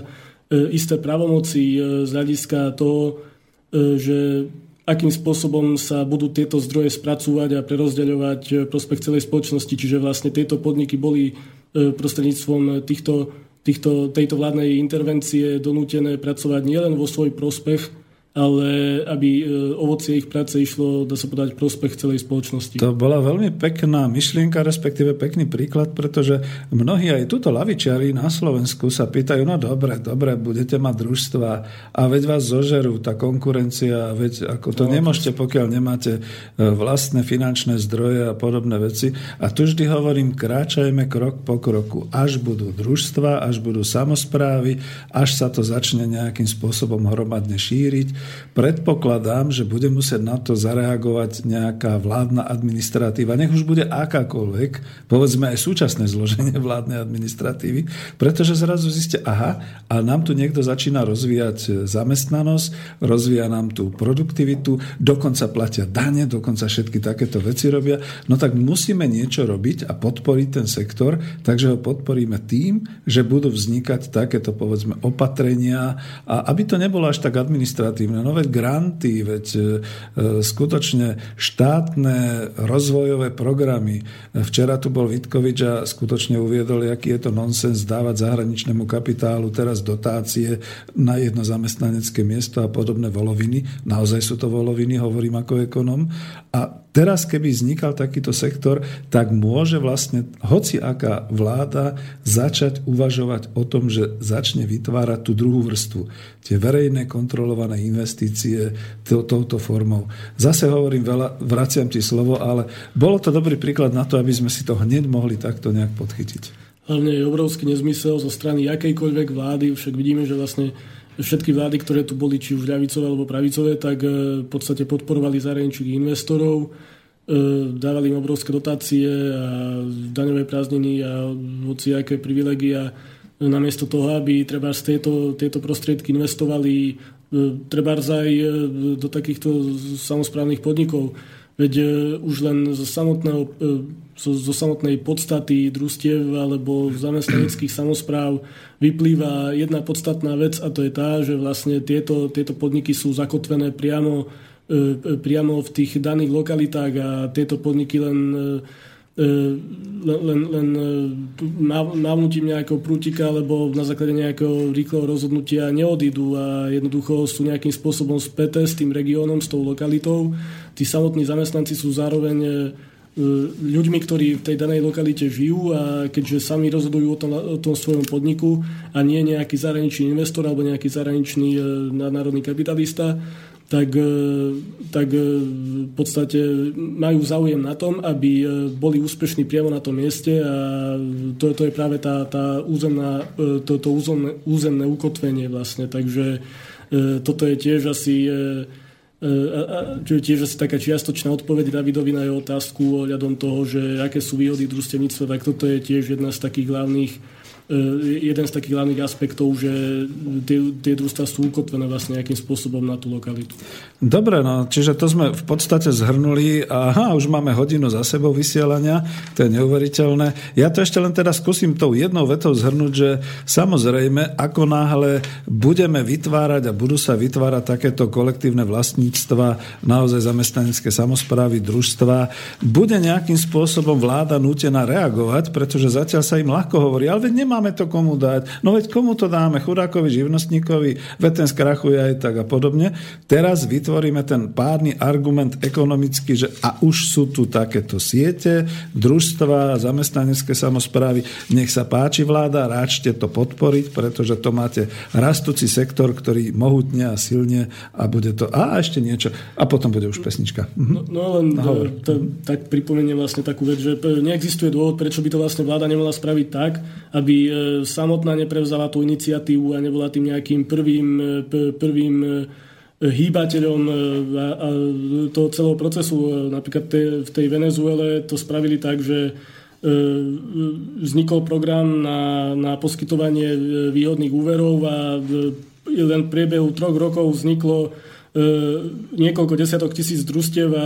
isté pravomoci z hľadiska toho, E, že akým spôsobom sa budú tieto zdroje spracúvať a prerozdeľovať prospech celej spoločnosti. Čiže vlastne tieto podniky boli e, prostredníctvom týchto, týchto, tejto vládnej intervencie donútené pracovať nielen vo svoj prospech, ale aby e, ovocie ich práce išlo, dá sa povedať, prospech celej spoločnosti.
To bola veľmi pekná myšlienka, respektíve pekný príklad, pretože mnohí aj túto lavičiari na Slovensku sa pýtajú, no dobre, dobre, budete mať družstva a veď vás zožerú tá konkurencia, veď ako to no, nemôžete, pokiaľ nemáte e, vlastné finančné zdroje a podobné veci. A tu vždy hovorím, kráčajme krok po kroku, až budú družstva, až budú samozprávy, až sa to začne nejakým spôsobom hromadne šíriť predpokladám, že bude musieť na to zareagovať nejaká vládna administratíva, nech už bude akákoľvek, povedzme aj súčasné zloženie [LAUGHS] vládnej administratívy, pretože zrazu zistia, aha, a nám tu niekto začína rozvíjať zamestnanosť, rozvíja nám tú produktivitu, dokonca platia dane, dokonca všetky takéto veci robia, no tak musíme niečo robiť a podporiť ten sektor, takže ho podporíme tým, že budú vznikať takéto povedzme opatrenia a aby to nebolo až tak administratívne. No veď granty, veď e, skutočne štátne rozvojové programy. Včera tu bol Vitkovič a skutočne uviedol, aký je to nonsens dávať zahraničnému kapitálu teraz dotácie na jedno zamestnanecké miesto a podobné voloviny. Naozaj sú to voloviny, hovorím ako ekonom. A teraz, keby vznikal takýto sektor, tak môže vlastne hoci aká vláda začať uvažovať o tom, že začne vytvárať tú druhú vrstvu. Tie verejné kontrolované investície to, touto formou. Zase hovorím veľa, vraciam ti slovo, ale bolo to dobrý príklad na to, aby sme si to hneď mohli takto nejak podchytiť.
Hlavne je obrovský nezmysel zo strany akejkoľvek vlády, však vidíme, že vlastne všetky vlády, ktoré tu boli, či už ľavicové alebo pravicové, tak e, v podstate podporovali zahraničných investorov, e, dávali im obrovské dotácie a daňové prázdniny a hoci aké privilegia namiesto toho, aby treba z tieto, tieto prostriedky investovali e, treba aj do takýchto samozprávnych podnikov. Veď už len zo, samotného, zo, zo samotnej podstaty družstiev alebo zamestnaneckých samozpráv vyplýva jedna podstatná vec a to je tá, že vlastne tieto, tieto podniky sú zakotvené priamo, e, priamo v tých daných lokalitách a tieto podniky len e, len, len, len mávnutím nejakého prútika alebo na základe nejakého rýchleho rozhodnutia neodídu a jednoducho sú nejakým spôsobom späté s tým regiónom, s tou lokalitou. Tí samotní zamestnanci sú zároveň E, ľuďmi, ktorí v tej danej lokalite žijú a keďže sami rozhodujú o tom, o tom svojom podniku a nie nejaký zahraničný investor alebo nejaký zahraničný e, nadnárodný kapitalista, tak, e, tak v podstate majú záujem na tom, aby boli úspešní priamo na tom mieste a to, to je práve tá, tá územná, to, to územné, územné ukotvenie vlastne. Takže toto je tiež asi čo je tiež asi taká čiastočná odpoveď Davidovi na jeho otázku ohľadom toho, že aké sú výhody družstevníctva, tak toto je tiež jedna z takých hlavných jeden z takých hlavných aspektov, že tie, tie družstva sú ukotvené vlastne nejakým spôsobom na tú lokalitu.
Dobre, no, čiže to sme v podstate zhrnuli a už máme hodinu za sebou vysielania, to je neuveriteľné. Ja to ešte len teda skúsim tou jednou vetou zhrnúť, že samozrejme, ako náhle budeme vytvárať a budú sa vytvárať takéto kolektívne vlastníctva, naozaj zamestnanecké samozprávy, družstva, bude nejakým spôsobom vláda nútená reagovať, pretože zatiaľ sa im ľahko hovorí, ale nemá nemáme to komu dať. No veď komu to dáme? Chudákovi, živnostníkovi, veď ten skrachuje aj tak a podobne. Teraz vytvoríme ten párny argument ekonomický, že a už sú tu takéto siete, družstva, zamestnanecké samozprávy. Nech sa páči vláda, ráčte to podporiť, pretože to máte rastúci sektor, ktorý mohutne a silne a bude to... A ešte niečo. A potom bude už pesnička.
Mhm. No, no len no, to, tak pripomeniem vlastne takú vec, že neexistuje dôvod, prečo by to vlastne vláda nemohla spraviť tak, aby E, samotná neprevzala tú iniciatívu a nebola tým nejakým prvým, e, prvým e, hýbateľom toho celého procesu. Napríklad v tej Venezuele to spravili tak, že vznikol program na, na poskytovanie výhodných úverov a len v priebehu troch rokov vzniklo E, niekoľko desiatok tisíc družstiev a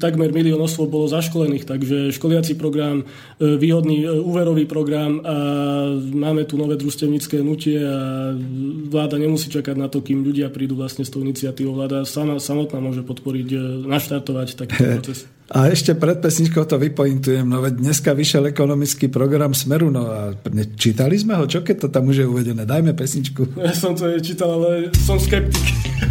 takmer milión osôb bolo zaškolených, takže školiaci program, e, výhodný e, úverový program a máme tu nové družstevnícke nutie a vláda nemusí čakať na to, kým ľudia prídu vlastne s tou iniciatívou. Vláda sama, samotná môže podporiť, naštartovať taký proces.
A ešte pred pesničkou to vypointujem, no veď dneska vyšiel ekonomický program Smeru, no a čítali sme ho, čo keď to tam už je uvedené? Dajme pesničku.
Ja som to čítal, ale som skeptik. [LAUGHS]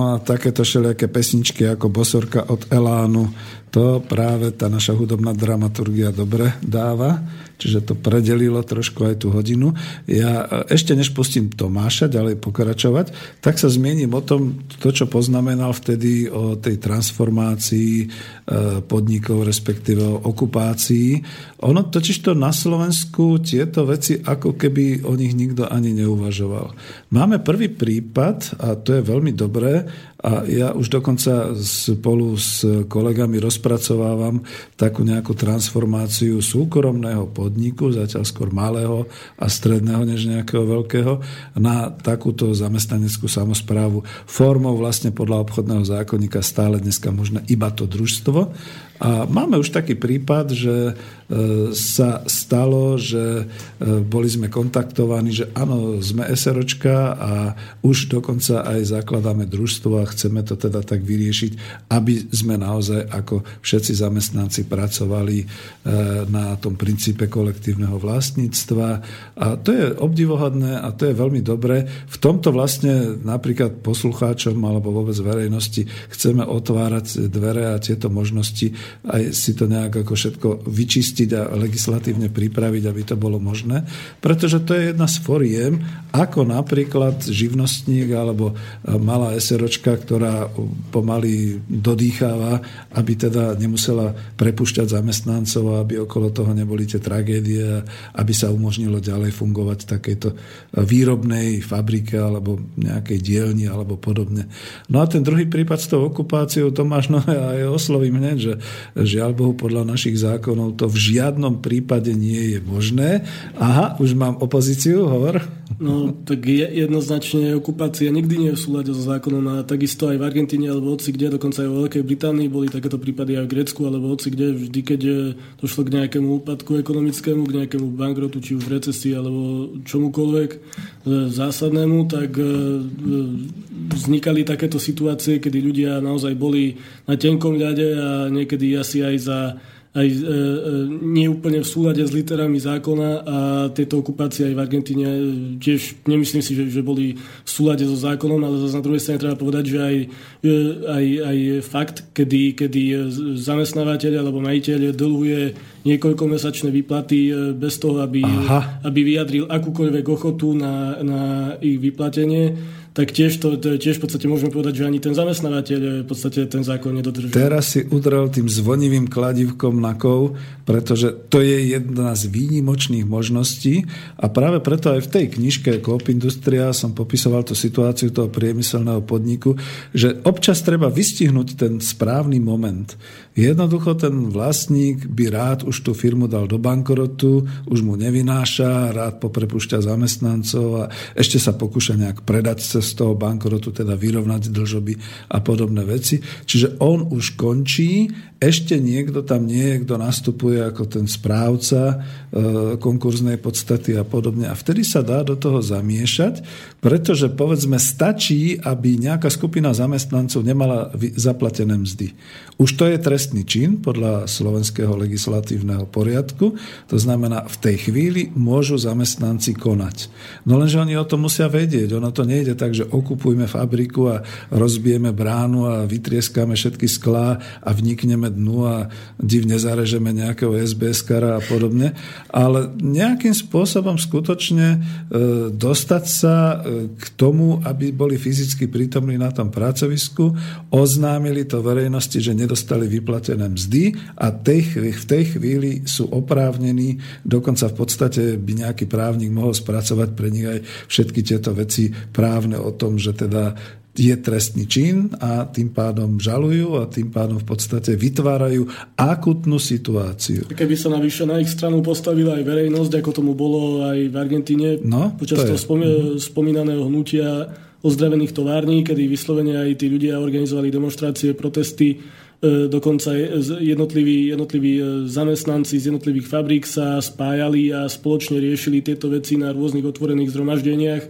No a takéto všelijaké pesničky ako Bosorka od Elánu, to práve tá naša hudobná dramaturgia dobre dáva, čiže to predelilo trošku aj tú hodinu. Ja e, ešte než pustím Tomáša ďalej pokračovať, tak sa zmiením o tom, to, čo poznamenal vtedy o tej transformácii e, podnikov, respektíve o okupácii. Ono totiž to na Slovensku tieto veci, ako keby o nich nikto ani neuvažoval. Máme prvý prípad, a to je veľmi dobré, a ja už dokonca spolu s kolegami rozpracovávam takú nejakú transformáciu súkromného podniku, zatiaľ skôr malého a stredného než nejakého veľkého, na takúto zamestnaneckú samozprávu formou vlastne podľa obchodného zákonníka stále dneska možno iba to družstvo. A máme už taký prípad, že e, sa stalo, že e, boli sme kontaktovaní, že áno, sme SROčka a už dokonca aj zakladáme družstvo a chceme to teda tak vyriešiť, aby sme naozaj ako všetci zamestnanci pracovali e, na tom princípe kolektívneho vlastníctva. A to je obdivohodné a to je veľmi dobré. V tomto vlastne napríklad poslucháčom alebo vôbec verejnosti chceme otvárať dvere a tieto možnosti aj si to nejak ako všetko vyčistiť a legislatívne pripraviť, aby to bolo možné. Pretože to je jedna z foriem, ako napríklad živnostník alebo malá SROčka, ktorá pomaly dodýcháva, aby teda nemusela prepušťať zamestnancov, aby okolo toho neboli tie tragédie, aby sa umožnilo ďalej fungovať v takejto výrobnej fabrike alebo nejakej dielni alebo podobne. No a ten druhý prípad s tou okupáciou, Tomáš, no ja, ja oslovím hneď, že Žiaľ Bohu, podľa našich zákonov to v žiadnom prípade nie je možné. Aha, už mám opozíciu, hovor.
No, tak je, jednoznačne okupácia nikdy nie je v súlade so zákonom a takisto aj v Argentíne alebo hoci kde, dokonca aj vo Veľkej Británii boli takéto prípady aj v Grécku alebo hoci kde, vždy keď došlo k nejakému úpadku ekonomickému, k nejakému bankrotu, či už recesii alebo čomukoľvek e, zásadnému, tak e, vznikali takéto situácie, kedy ľudia naozaj boli na tenkom ľade a niekedy asi aj za aj e, e, nie úplne v súlade s literami zákona a tieto okupácie aj v Argentíne e, tiež nemyslím si, že, že boli v súlade so zákonom, ale zase na druhej strane treba povedať, že aj, e, aj, aj fakt, kedy, kedy zamestnávateľ alebo majiteľ dlhuje niekoľkomesačné výplaty bez toho, aby, aby vyjadril akúkoľvek ochotu na, na ich vyplatenie, tak tiež, to, tiež v podstate môžeme povedať, že ani ten zamestnávateľ v podstate ten zákon nedodržuje.
Teraz si udrel tým zvonivým kladivkom na kov, pretože to je jedna z výnimočných možností a práve preto aj v tej knižke Coop Industria som popisoval tú situáciu toho priemyselného podniku, že občas treba vystihnúť ten správny moment. Jednoducho ten vlastník by rád už tú firmu dal do bankrotu, už mu nevynáša, rád poprepušťa zamestnancov a ešte sa pokúša nejak predať z toho bankrotu teda vyrovnať dlžoby a podobné veci. Čiže on už končí, ešte niekto tam nie je, kto nastupuje ako ten správca e, konkurznej podstaty a podobne. A vtedy sa dá do toho zamiešať, pretože povedzme stačí, aby nejaká skupina zamestnancov nemala zaplatené mzdy. Už to je trestný čin podľa slovenského legislatívneho poriadku. To znamená, v tej chvíli môžu zamestnanci konať. No lenže oni o tom musia vedieť. Ono to nejde tak, že okupujme fabriku a rozbijeme bránu a vytrieskáme všetky sklá a vnikneme dnu a divne zarežeme nejakého SBS a podobne, ale nejakým spôsobom skutočne e, dostať sa e, k tomu, aby boli fyzicky prítomní na tom pracovisku, oznámili to verejnosti, že nedostali vyplatené mzdy a tej, v tej chvíli sú oprávnení, dokonca v podstate by nejaký právnik mohol spracovať pre nich aj všetky tieto veci právne o tom, že teda je trestný čin a tým pádom žalujú a tým pádom v podstate vytvárajú akutnú situáciu.
Keby sa navyše na ich stranu postavila aj verejnosť, ako tomu bolo aj v Argentíne
no,
počas to toho spomínaného, spomínaného hnutia ozdravených tovární, kedy vyslovene aj tí ľudia organizovali demonstrácie, protesty, dokonca jednotliví, jednotliví e, zamestnanci z jednotlivých fabrík sa spájali a spoločne riešili tieto veci na rôznych otvorených zhromaždeniach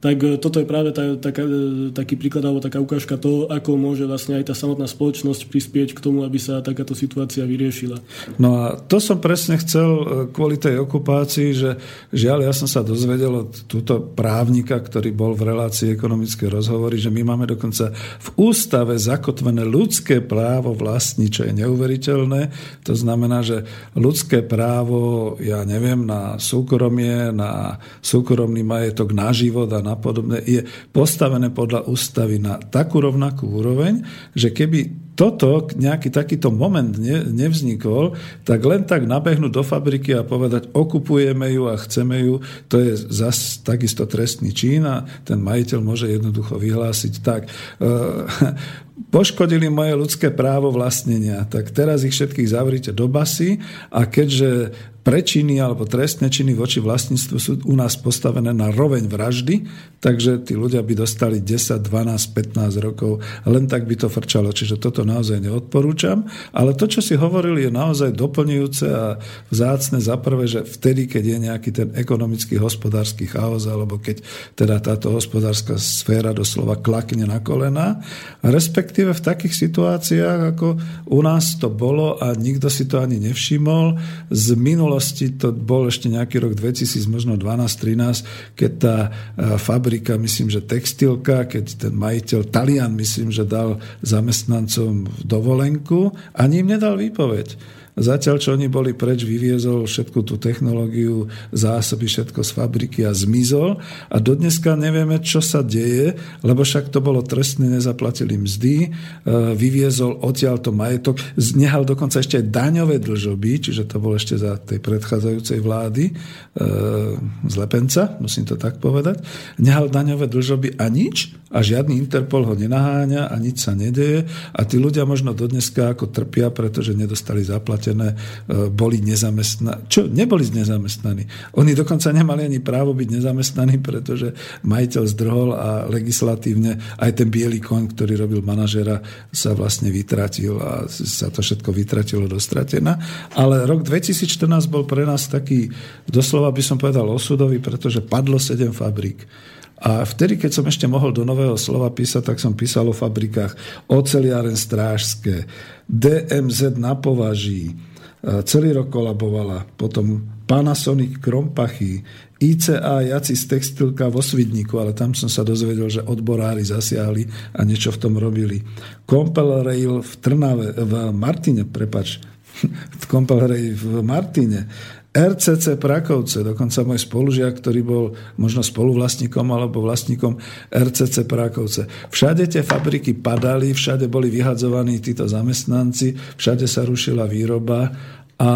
tak e, toto je práve tá, taká, e, taký príklad alebo taká ukážka toho, ako môže vlastne aj tá samotná spoločnosť prispieť k tomu, aby sa takáto situácia vyriešila.
No a to som presne chcel e, kvôli tej okupácii, že žiaľ, ja som sa dozvedel od túto právnika, ktorý bol v relácii ekonomické rozhovory, že my máme dokonca v ústave zakotvené ľudské právo vlastní, čo je neuveriteľné. To znamená, že ľudské právo, ja neviem, na súkromie, na súkromný majetok, na život a na a je postavené podľa ústavy na takú rovnakú úroveň, že keby toto, nejaký takýto moment ne, nevznikol, tak len tak nabehnúť do fabriky a povedať, okupujeme ju a chceme ju, to je zas takisto trestný čín a ten majiteľ môže jednoducho vyhlásiť tak. E, [LAUGHS] poškodili moje ľudské právo vlastnenia, tak teraz ich všetkých zavrite do basy a keďže prečiny alebo trestné činy voči vlastníctvu sú u nás postavené na roveň vraždy, takže tí ľudia by dostali 10, 12, 15 rokov, len tak by to frčalo. Čiže toto naozaj neodporúčam. Ale to, čo si hovorili, je naozaj doplňujúce a vzácne za prvé, že vtedy, keď je nejaký ten ekonomický, hospodársky chaos, alebo keď teda táto hospodárska sféra doslova klakne na kolena, respektíve v takých situáciách, ako u nás to bolo a nikto si to ani nevšimol, z minul minulosti to bol ešte nejaký rok 2000, možno 12-13, keď tá e, fabrika, myslím, že textilka, keď ten majiteľ Talian, myslím, že dal zamestnancom dovolenku, ani im nedal výpoveď. Zatiaľ, čo oni boli preč, vyviezol všetku tú technológiu, zásoby, všetko z fabriky a zmizol. A dodneska nevieme, čo sa deje, lebo však to bolo trestné, nezaplatili mzdy, e, vyviezol odtiaľ to majetok, nehal dokonca ešte aj daňové dlžoby, čiže to bolo ešte za tej predchádzajúcej vlády e, z Lepenca, musím to tak povedať. Nehal daňové dlžoby a nič a žiadny Interpol ho nenaháňa a nič sa nedeje a tí ľudia možno dodneska ako trpia, pretože nedostali zaplatené zaplatené, e, boli nezamestnaní. Čo? Neboli nezamestnaní. Oni dokonca nemali ani právo byť nezamestnaní, pretože majiteľ zdrhol a legislatívne aj ten biely koň, ktorý robil manažera, sa vlastne vytratil a sa to všetko vytratilo do stratená. Ale rok 2014 bol pre nás taký, doslova by som povedal osudový, pretože padlo 7 fabrík. A vtedy, keď som ešte mohol do nového slova písať, tak som písal o fabrikách oceliáren strážské, DMZ na považí, e, celý rok kolabovala, potom Panasonic Krompachy, ICA Jacis Textilka vo Svidníku, ale tam som sa dozvedel, že odborári zasiahli a niečo v tom robili. Compel Rail v Trnave, v Martine, prepač, [LAUGHS] Compel Rail v Martine, RCC Prakovce, dokonca môj spolužiak, ktorý bol možno spoluvlastníkom alebo vlastníkom RCC Prakovce. Všade tie fabriky padali, všade boli vyhadzovaní títo zamestnanci, všade sa rušila výroba a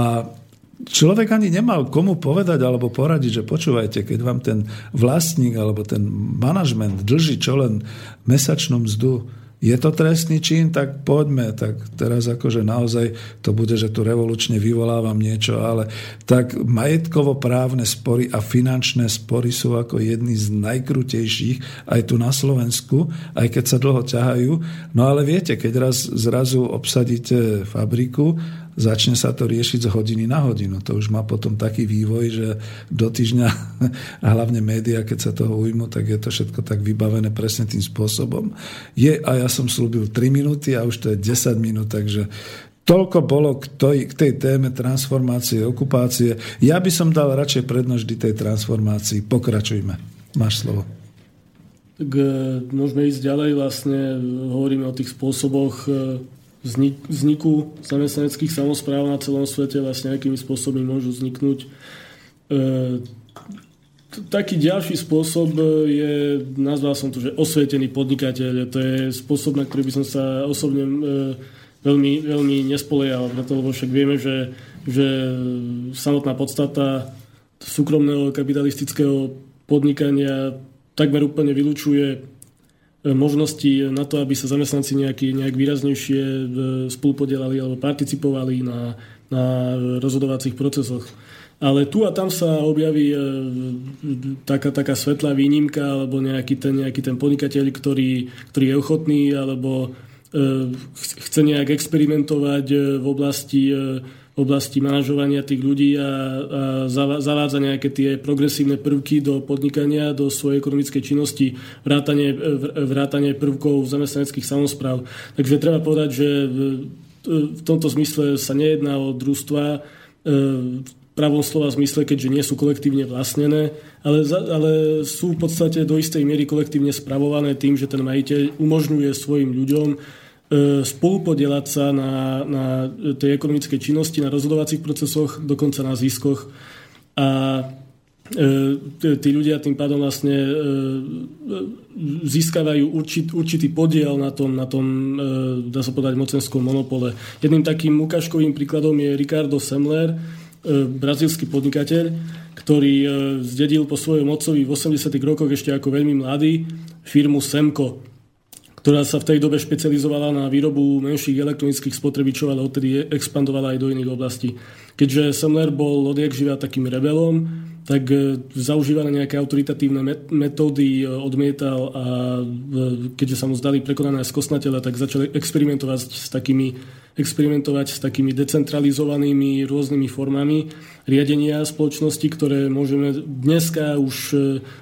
človek ani nemal komu povedať alebo poradiť, že počúvajte, keď vám ten vlastník alebo ten manažment dlží čo len mesačnú mzdu, je to trestný čin, tak poďme, tak teraz akože naozaj to bude, že tu revolučne vyvolávam niečo, ale tak majetkovo-právne spory a finančné spory sú ako jedny z najkrutejších aj tu na Slovensku, aj keď sa dlho ťahajú. No ale viete, keď raz zrazu obsadíte fabriku začne sa to riešiť z hodiny na hodinu. To už má potom taký vývoj, že do týždňa, a [LAUGHS] hlavne médiá, keď sa toho ujmu, tak je to všetko tak vybavené presne tým spôsobom. Je, a ja som slúbil 3 minúty a už to je 10 minút, takže Toľko bolo k tej, k tej téme transformácie, okupácie. Ja by som dal radšej prednosť tej transformácii. Pokračujme. Máš slovo.
Tak e, môžeme ísť ďalej. Vlastne hovoríme o tých spôsoboch e, vzniku zamestnaneckých samozpráv na celom svete, vlastne akými spôsobmi môžu vzniknúť. E, taký ďalší spôsob je, nazval som to, že osvietený podnikateľ. To je spôsob, na ktorý by som sa osobne e, veľmi, veľmi nespoliehal, preto, lebo však vieme, že, že samotná podstata súkromného kapitalistického podnikania takmer úplne vylučuje možnosti na to, aby sa zamestnanci nejaký, nejak výraznejšie e, spolupodielali alebo participovali na, na rozhodovacích procesoch. Ale tu a tam sa objaví e, taká, taká svetlá výnimka alebo nejaký ten, nejaký ten podnikateľ, ktorý, ktorý je ochotný alebo e, chce nejak experimentovať v oblasti oblasti manažovania tých ľudí a, a zavádza nejaké tie progresívne prvky do podnikania, do svojej ekonomickej činnosti, vrátanie, vrátanie prvkov zamestnaneckých samozpráv. Takže treba povedať, že v tomto zmysle sa nejedná o družstva e, v pravom slova zmysle, keďže nie sú kolektívne vlastnené, ale, ale sú v podstate do istej miery kolektívne spravované tým, že ten majiteľ umožňuje svojim ľuďom spolupodielať sa na, na tej ekonomickej činnosti, na rozhodovacích procesoch, dokonca na ziskoch. A e, tí ľudia tým pádom vlastne e, získavajú určit, určitý podiel na tom, na tom, dá sa povedať, mocenskom monopole. Jedným takým ukážkovým príkladom je Ricardo Semler, brazílsky podnikateľ, ktorý zdedil po svojom otcovi v 80. rokoch ešte ako veľmi mladý firmu Semco ktorá sa v tej dobe špecializovala na výrobu menších elektronických spotrebičov, ale odtedy expandovala aj do iných oblastí. Keďže Semler bol odjak živa takým rebelom, tak e, zaužívané nejaké autoritatívne metódy e, odmietal a e, keďže sa mu zdali prekonané skosnatele, tak začali experimentovať s takými, experimentovať s takými decentralizovanými rôznymi formami riadenia spoločnosti, ktoré môžeme dneska už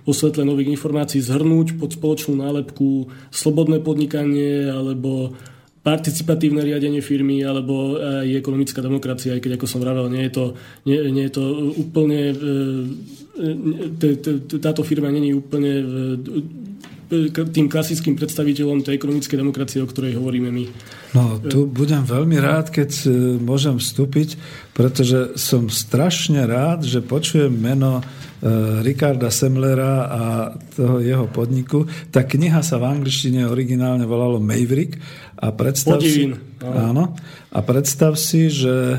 vo svetle nových informácií zhrnúť pod spoločnú nálepku slobodné podnikanie alebo participatívne riadenie firmy alebo aj ekonomická demokracia, aj keď ako som vravel, nie je to, nie, nie je to úplne e, e, táto firma není úplne e, tým klasickým predstaviteľom tej ekonomickej demokracie, o ktorej hovoríme my.
No, tu budem veľmi rád, keď môžem vstúpiť, pretože som strašne rád, že počujem meno Ricarda Semlera a toho jeho podniku. Tá kniha sa v angličtine originálne volalo Maverick a predstav
Podivín.
si, áno, a predstav si, že e,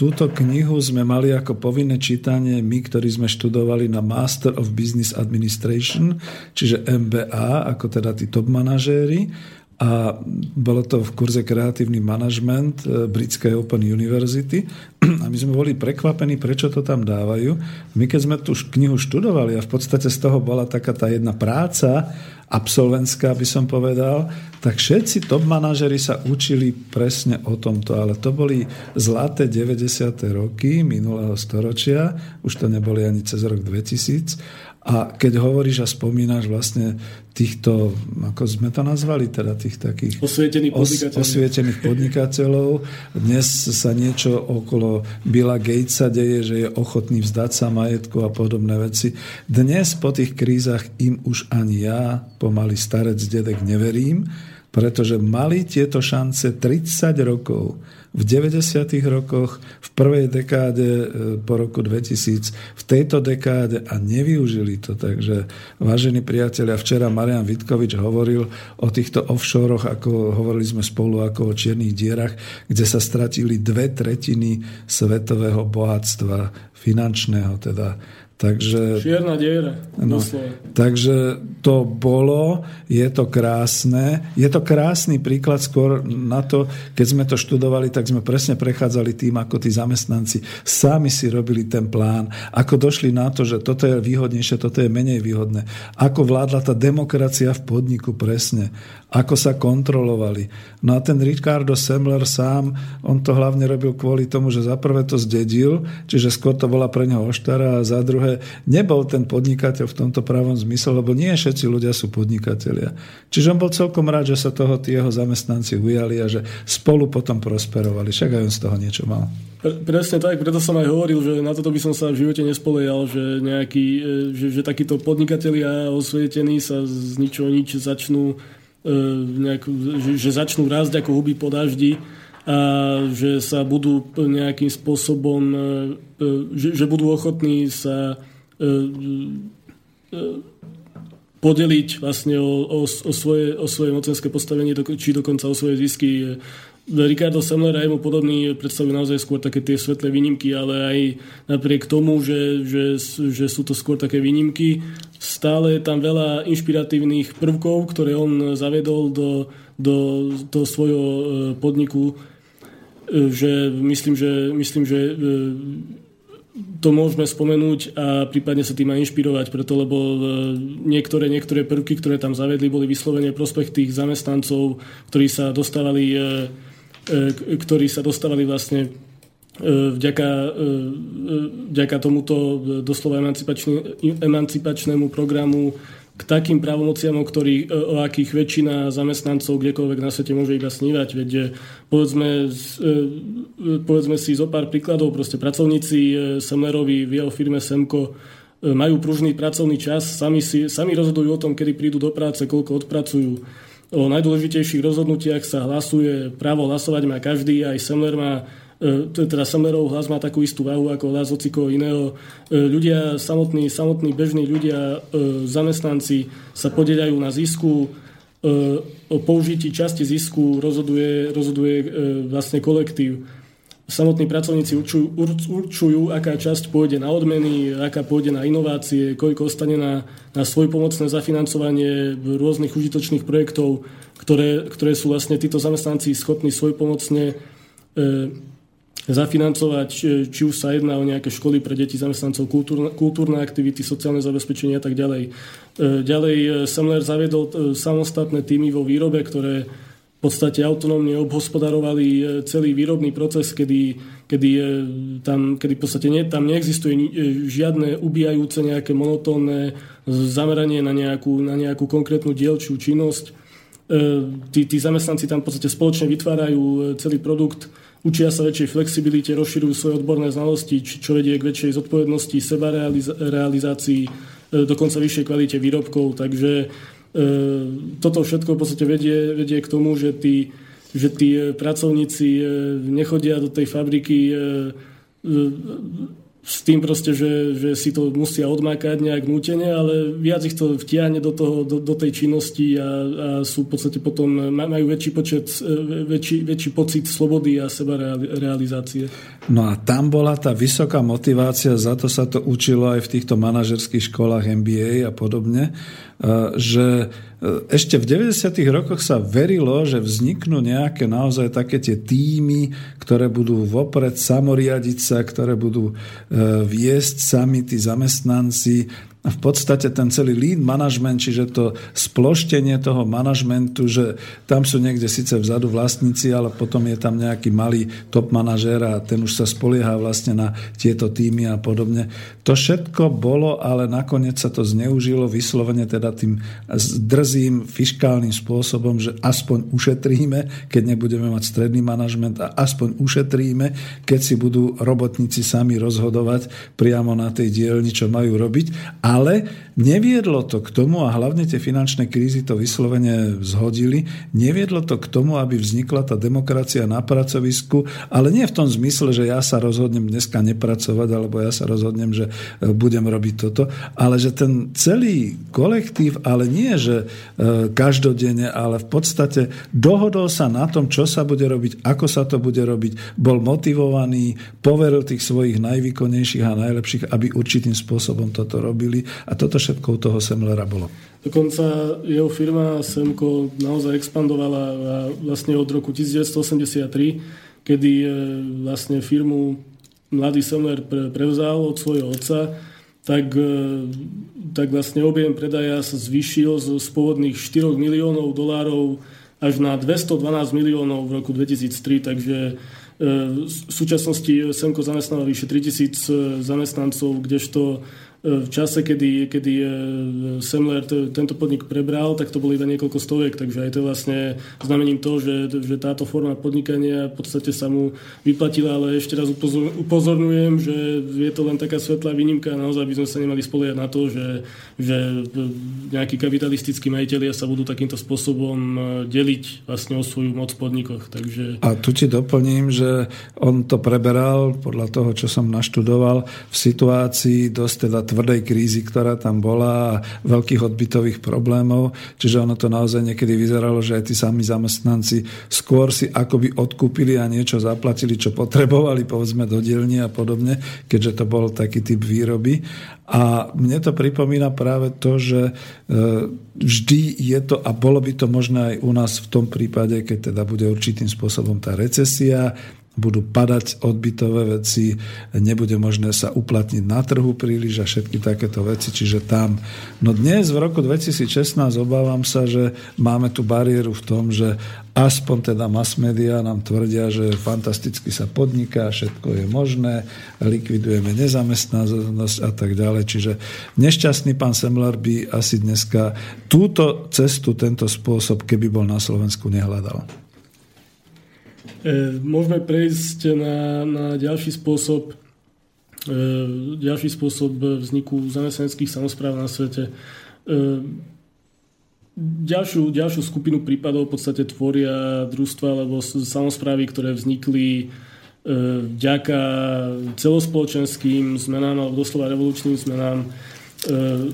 túto knihu sme mali ako povinné čítanie my, ktorí sme študovali na Master of Business Administration, čiže MBA, ako teda tí top manažéri a bolo to v kurze kreatívny manažment e, Britskej Open University [CLEARS THROAT] a my sme boli prekvapení, prečo to tam dávajú. My keď sme tú knihu študovali a v podstate z toho bola taká tá jedna práca, absolventská by som povedal, tak všetci top manažeri sa učili presne o tomto, ale to boli zlaté 90. roky minulého storočia, už to neboli ani cez rok 2000 a keď hovoríš a spomínaš vlastne týchto, ako sme to nazvali, teda tých takých
osvietených podnikateľov.
Os, osvietených podnikateľov. Dnes sa niečo okolo Billa Gatesa deje, že je ochotný vzdať sa majetku a podobné veci. Dnes po tých krízach im už ani ja, pomaly starec dedek, neverím, pretože mali tieto šance 30 rokov v 90. rokoch, v prvej dekáde e, po roku 2000, v tejto dekáde a nevyužili to. Takže, vážení priatelia, včera Marian Vitkovič hovoril o týchto offshoroch, ako hovorili sme spolu ako o čiernych dierach, kde sa stratili dve tretiny svetového bohatstva finančného, teda Takže,
Čierna diera.
No, takže to bolo, je to krásne. Je to krásny príklad skôr na to, keď sme to študovali, tak sme presne prechádzali tým, ako tí zamestnanci sami si robili ten plán, ako došli na to, že toto je výhodnejšie, toto je menej výhodné. Ako vládla tá demokracia v podniku presne ako sa kontrolovali. No a ten Ricardo Semler sám, on to hlavne robil kvôli tomu, že za prvé to zdedil, čiže skôr to bola pre neho oštara a za druhé nebol ten podnikateľ v tomto pravom zmysle, lebo nie všetci ľudia sú podnikatelia. Čiže on bol celkom rád, že sa toho tí jeho zamestnanci ujali a že spolu potom prosperovali. Však aj on z toho niečo mal.
Presne tak, preto som aj hovoril, že na toto by som sa v živote nespoliehal, že, nejaký, e, že, že takíto podnikatelia osvietení sa z ničoho nič začnú E, nejak, že, že začnú rásť ako huby po daždi a že sa budú nejakým spôsobom, e, e, že, budú ochotní sa podeliť vlastne o, o, o, svoje, o svoje mocenské postavenie, či dokonca o svoje zisky. Ricardo Semler aj mu podobný predstavujú naozaj skôr také tie svetlé výnimky, ale aj napriek tomu, že, že, že sú to skôr také výnimky, stále je tam veľa inšpiratívnych prvkov, ktoré on zavedol do, do, do svojho e, podniku, e, že myslím, že, myslím, že e, to môžeme spomenúť a prípadne sa tým aj inšpirovať, preto lebo niektoré, niektoré prvky, ktoré tam zavedli, boli vyslovene prospech tých zamestnancov, ktorí sa dostávali E, ktorí sa dostávali vlastne vďaka, vďaka tomuto doslova emancipačnému programu k takým právomociam, o, ktorých, e, o akých väčšina zamestnancov kdekoľvek na svete môže iba snívať. Veď e, povedzme, e, povedzme si zo pár príkladov, proste pracovníci Semlerovi v jeho firme Semko majú pružný pracovný čas, sami, si, sami rozhodujú o tom, kedy prídu do práce, koľko odpracujú. O najdôležitejších rozhodnutiach sa hlasuje, právo hlasovať má každý, aj Semler má teda Samerov hlas má takú istú váhu ako hlas hocikoho iného. E, ľudia, samotní, samotní bežní ľudia, e, zamestnanci sa podieľajú na zisku, o použití časti zisku rozhoduje, rozhoduje vlastne kolektív. Samotní pracovníci určujú, určujú, aká časť pôjde na odmeny, aká pôjde na inovácie, koľko ostane na, na svojpomocné zafinancovanie rôznych užitočných projektov, ktoré, ktoré sú vlastne títo zamestnanci schopní svojpomocne e, zafinancovať, či už sa jedná o nejaké školy pre deti zamestnancov, kultúrne, kultúrne aktivity, sociálne zabezpečenie a tak ďalej. E, ďalej e, Semler zaviedol e, samostatné týmy vo výrobe, ktoré v podstate autonómne obhospodarovali celý výrobný proces, kedy, kedy, tam, kedy v podstate nie, tam neexistuje žiadne ubijajúce nejaké monotónne zameranie na nejakú, na nejakú konkrétnu dielčiu činnosť. Tí, tí zamestnanci tam v podstate spoločne vytvárajú celý produkt, učia sa väčšej flexibilite, rozširujú svoje odborné znalosti, čo vedie k väčšej zodpovednosti, seba realizácii, e, dokonca vyššej kvalite výrobkov. Takže e, toto všetko v podstate vedie, vedie k tomu, že tí, že tí pracovníci e, nechodia do tej fabriky s tým proste, že, že si to musia odmákať nejak nútene, ale viac ich to vtiahne do, toho, do, do tej činnosti a, a sú v podstate potom, majú väčší počet, e, väčší, väčší pocit slobody a seba realizácie.
No a tam bola tá vysoká motivácia, za to sa to učilo aj v týchto manažerských školách MBA a podobne, že e, ešte v 90. rokoch sa verilo, že vzniknú nejaké naozaj také tie týmy, ktoré budú vopred samoriadiť sa, ktoré budú e, viesť sami tí zamestnanci v podstate ten celý lead management, čiže to sploštenie toho manažmentu, že tam sú niekde síce vzadu vlastníci, ale potom je tam nejaký malý top manažér a ten už sa spolieha vlastne na tieto týmy a podobne. To všetko bolo, ale nakoniec sa to zneužilo vyslovene teda tým drzým fiskálnym spôsobom, že aspoň ušetríme, keď nebudeme mať stredný manažment a aspoň ušetríme, keď si budú robotníci sami rozhodovať priamo na tej dielni, čo majú robiť. A ale neviedlo to k tomu, a hlavne tie finančné krízy to vyslovene zhodili, neviedlo to k tomu, aby vznikla tá demokracia na pracovisku, ale nie v tom zmysle, že ja sa rozhodnem dneska nepracovať, alebo ja sa rozhodnem, že e, budem robiť toto, ale že ten celý kolektív, ale nie, že e, každodenne, ale v podstate dohodol sa na tom, čo sa bude robiť, ako sa to bude robiť, bol motivovaný, poveril tých svojich najvýkonnejších a najlepších, aby určitým spôsobom toto robili a toto všetko u toho Semlera bolo.
Dokonca jeho firma Semko naozaj expandovala vlastne od roku 1983, kedy e, vlastne firmu mladý Semler prevzal od svojho otca, tak, e, tak vlastne objem predaja sa zvýšil z, z pôvodných 4 miliónov dolárov až na 212 miliónov v roku 2003, takže e, v súčasnosti Semko zamestnáva vyše 3000 zamestnancov, kdežto v čase, kedy, kedy e, Semler tento podnik prebral, tak to bolo iba niekoľko stoviek, takže aj to vlastne znamením to, že, že táto forma podnikania v podstate sa mu vyplatila, ale ešte raz upozorňujem, že je to len taká svetlá výnimka a naozaj by sme sa nemali spoliehať na to, že, že nejakí kapitalistickí majiteľia sa budú takýmto spôsobom e, deliť vlastne o svoju moc v podnikoch. Takže...
A tu ti doplním, že on to preberal podľa toho, čo som naštudoval v situácii dosť teda tvrdej krízy, ktorá tam bola a veľkých odbytových problémov. Čiže ono to naozaj niekedy vyzeralo, že aj tí sami zamestnanci skôr si akoby odkúpili a niečo zaplatili, čo potrebovali, povedzme do dielne a podobne, keďže to bol taký typ výroby. A mne to pripomína práve to, že e, vždy je to, a bolo by to možné aj u nás v tom prípade, keď teda bude určitým spôsobom tá recesia, budú padať odbytové veci, nebude možné sa uplatniť na trhu príliš a všetky takéto veci, čiže tam. No dnes v roku 2016 obávam sa, že máme tu bariéru v tom, že aspoň teda mass media nám tvrdia, že fantasticky sa podniká, všetko je možné, likvidujeme nezamestnanosť a tak ďalej. Čiže nešťastný pán Semler by asi dneska túto cestu, tento spôsob, keby bol na Slovensku, nehľadal.
E, môžeme prejsť na, na ďalší spôsob e, ďalší spôsob vzniku zamestnaneckých samozpráv na svete. E, ďalšiu, ďalšiu skupinu prípadov v podstate tvoria družstva alebo samozprávy, ktoré vznikli vďaka celospoločenským zmenám alebo doslova revolučným zmenám.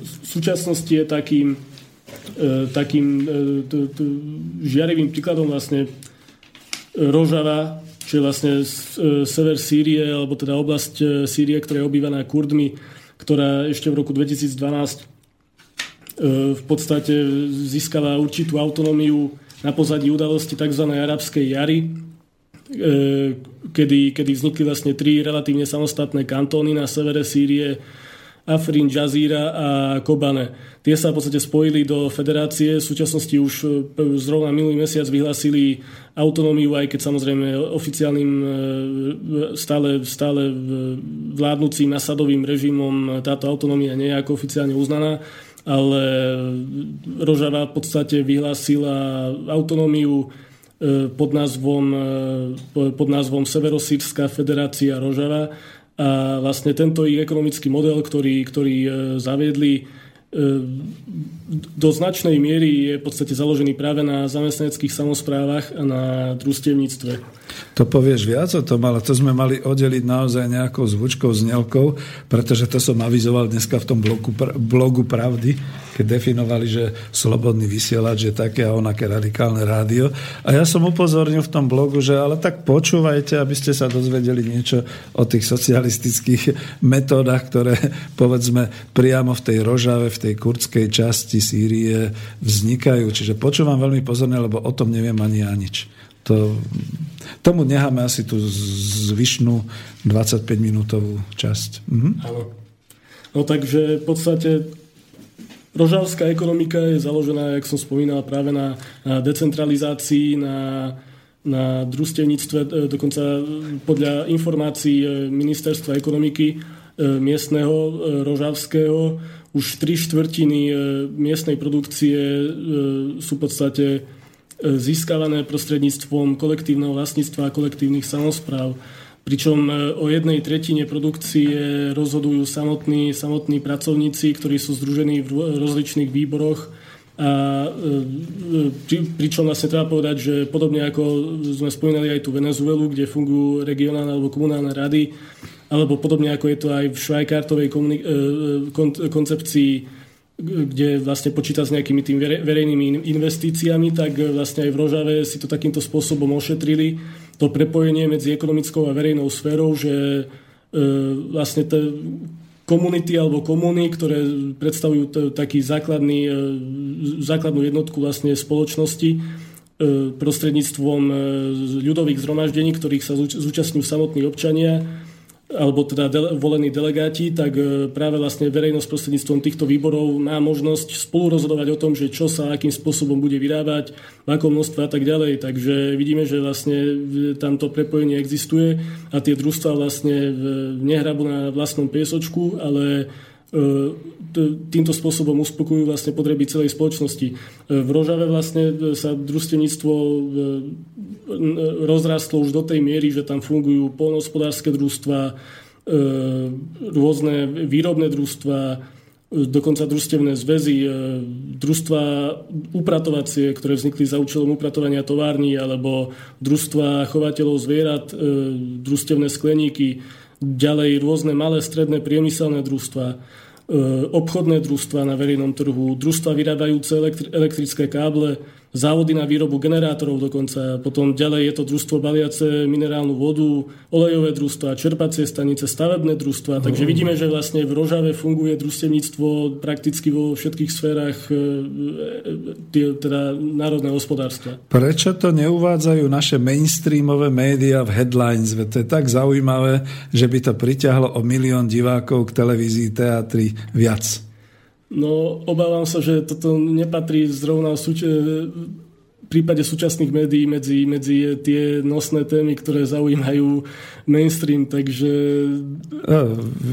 V súčasnosti je takým, takým žiarivým príkladom vlastne Rožava, čo je vlastne e, sever Sýrie, alebo teda oblasť e, Sýrie, ktorá je obývaná Kurdmi, ktorá ešte v roku 2012 e, v podstate získala určitú autonómiu na pozadí udalosti tzv. arabskej jary, kedy, kedy vznikli vlastne tri relatívne samostatné kantóny na severe Sýrie, Afrin, Jazíra a Kobane. Tie sa v podstate spojili do federácie. V súčasnosti už e, zrovna minulý mesiac vyhlásili autonómiu, aj keď samozrejme oficiálnym e, stále, stále vládnúcim nasadovým režimom táto autonómia nie je ako oficiálne uznaná ale Rožava v podstate vyhlásila autonómiu e, pod názvom, pod názvom Severosírska federácia Rožava a vlastne tento ich ekonomický model, ktorý, ktorý zaviedli, do značnej miery je v podstate založený práve na zamestnaneckých samozprávach a na družstevníctve.
To povieš viac o tom, ale to sme mali oddeliť naozaj nejakou zvučkou, znelkou, pretože to som avizoval dneska v tom blogu, blogu Pravdy, keď definovali, že slobodný vysielač je také a onaké radikálne rádio. A ja som upozornil v tom blogu, že ale tak počúvajte, aby ste sa dozvedeli niečo o tých socialistických metódach, ktoré [LAUGHS] povedzme priamo v tej Rožave, v tej kurdskej časti Sýrie vznikajú. Čiže počúvam veľmi pozorne, lebo o tom neviem ani ja nič. To, tomu necháme asi tú zvyšnú 25-minútovú časť. Mhm.
Áno. No takže v podstate rožavská ekonomika je založená, jak som spomínal, práve na, decentralizácii, na, na družstevníctve, e, dokonca podľa informácií e, Ministerstva ekonomiky e, miestneho rožavského už tri štvrtiny e, miestnej produkcie e, sú v podstate e, získavané prostredníctvom kolektívneho vlastníctva a kolektívnych samozpráv. Pričom o jednej tretine produkcie rozhodujú samotní, samotní pracovníci, ktorí sú združení v rozličných výboroch. A pri, pričom vlastne treba povedať, že podobne ako sme spomínali aj tú Venezuelu, kde fungujú regionálne alebo komunálne rady, alebo podobne ako je to aj v Švajkártovej komuni- e, kon- koncepcii, kde vlastne počíta s nejakými tým verejnými investíciami, tak vlastne aj v Rožave si to takýmto spôsobom ošetrili. To prepojenie medzi ekonomickou a verejnou sférou, že e, vlastne to komunity alebo komúny, ktoré predstavujú t- taký základný, e, základnú jednotku vlastne spoločnosti, prostredníctvom ľudových zhromaždení, ktorých sa zúčastňujú samotní občania, alebo teda dele, volení delegáti, tak e, práve vlastne verejnosť prostredníctvom týchto výborov má možnosť spolu rozhodovať o tom, že čo sa akým spôsobom bude vyrábať, v akom množstve a tak ďalej. Takže vidíme, že vlastne tamto prepojenie existuje a tie družstva vlastne nehrabu na vlastnom piesočku, ale týmto spôsobom uspokojujú vlastne potreby celej spoločnosti. E, v Rožave vlastne sa družstevníctvo rozrastlo už do tej miery, že tam fungujú polnohospodárske družstva, e, rôzne výrobné družstva, e, dokonca družstevné zväzy, e, družstva upratovacie, ktoré vznikli za účelom upratovania tovární, alebo družstva chovateľov zvierat, družstevné skleníky, ďalej rôzne malé, stredné priemyselné družstva, obchodné družstva na verejnom trhu, družstva vyrábajúce elektrické káble, závody na výrobu generátorov dokonca. Potom ďalej je to družstvo baliace minerálnu vodu, olejové družstva, čerpacie stanice, stavebné družstva. Takže vidíme, že vlastne v Rožave funguje družstevníctvo prakticky vo všetkých sférach e, e, teda národného hospodárstva.
Prečo to neuvádzajú naše mainstreamové médiá v headlines? To je tak zaujímavé, že by to priťahlo o milión divákov k televízii, teatri viac.
No, obávam sa, že toto nepatrí zrovna súč- prípade súčasných médií medzi, medzi tie nosné témy, ktoré zaujímajú mainstream, takže...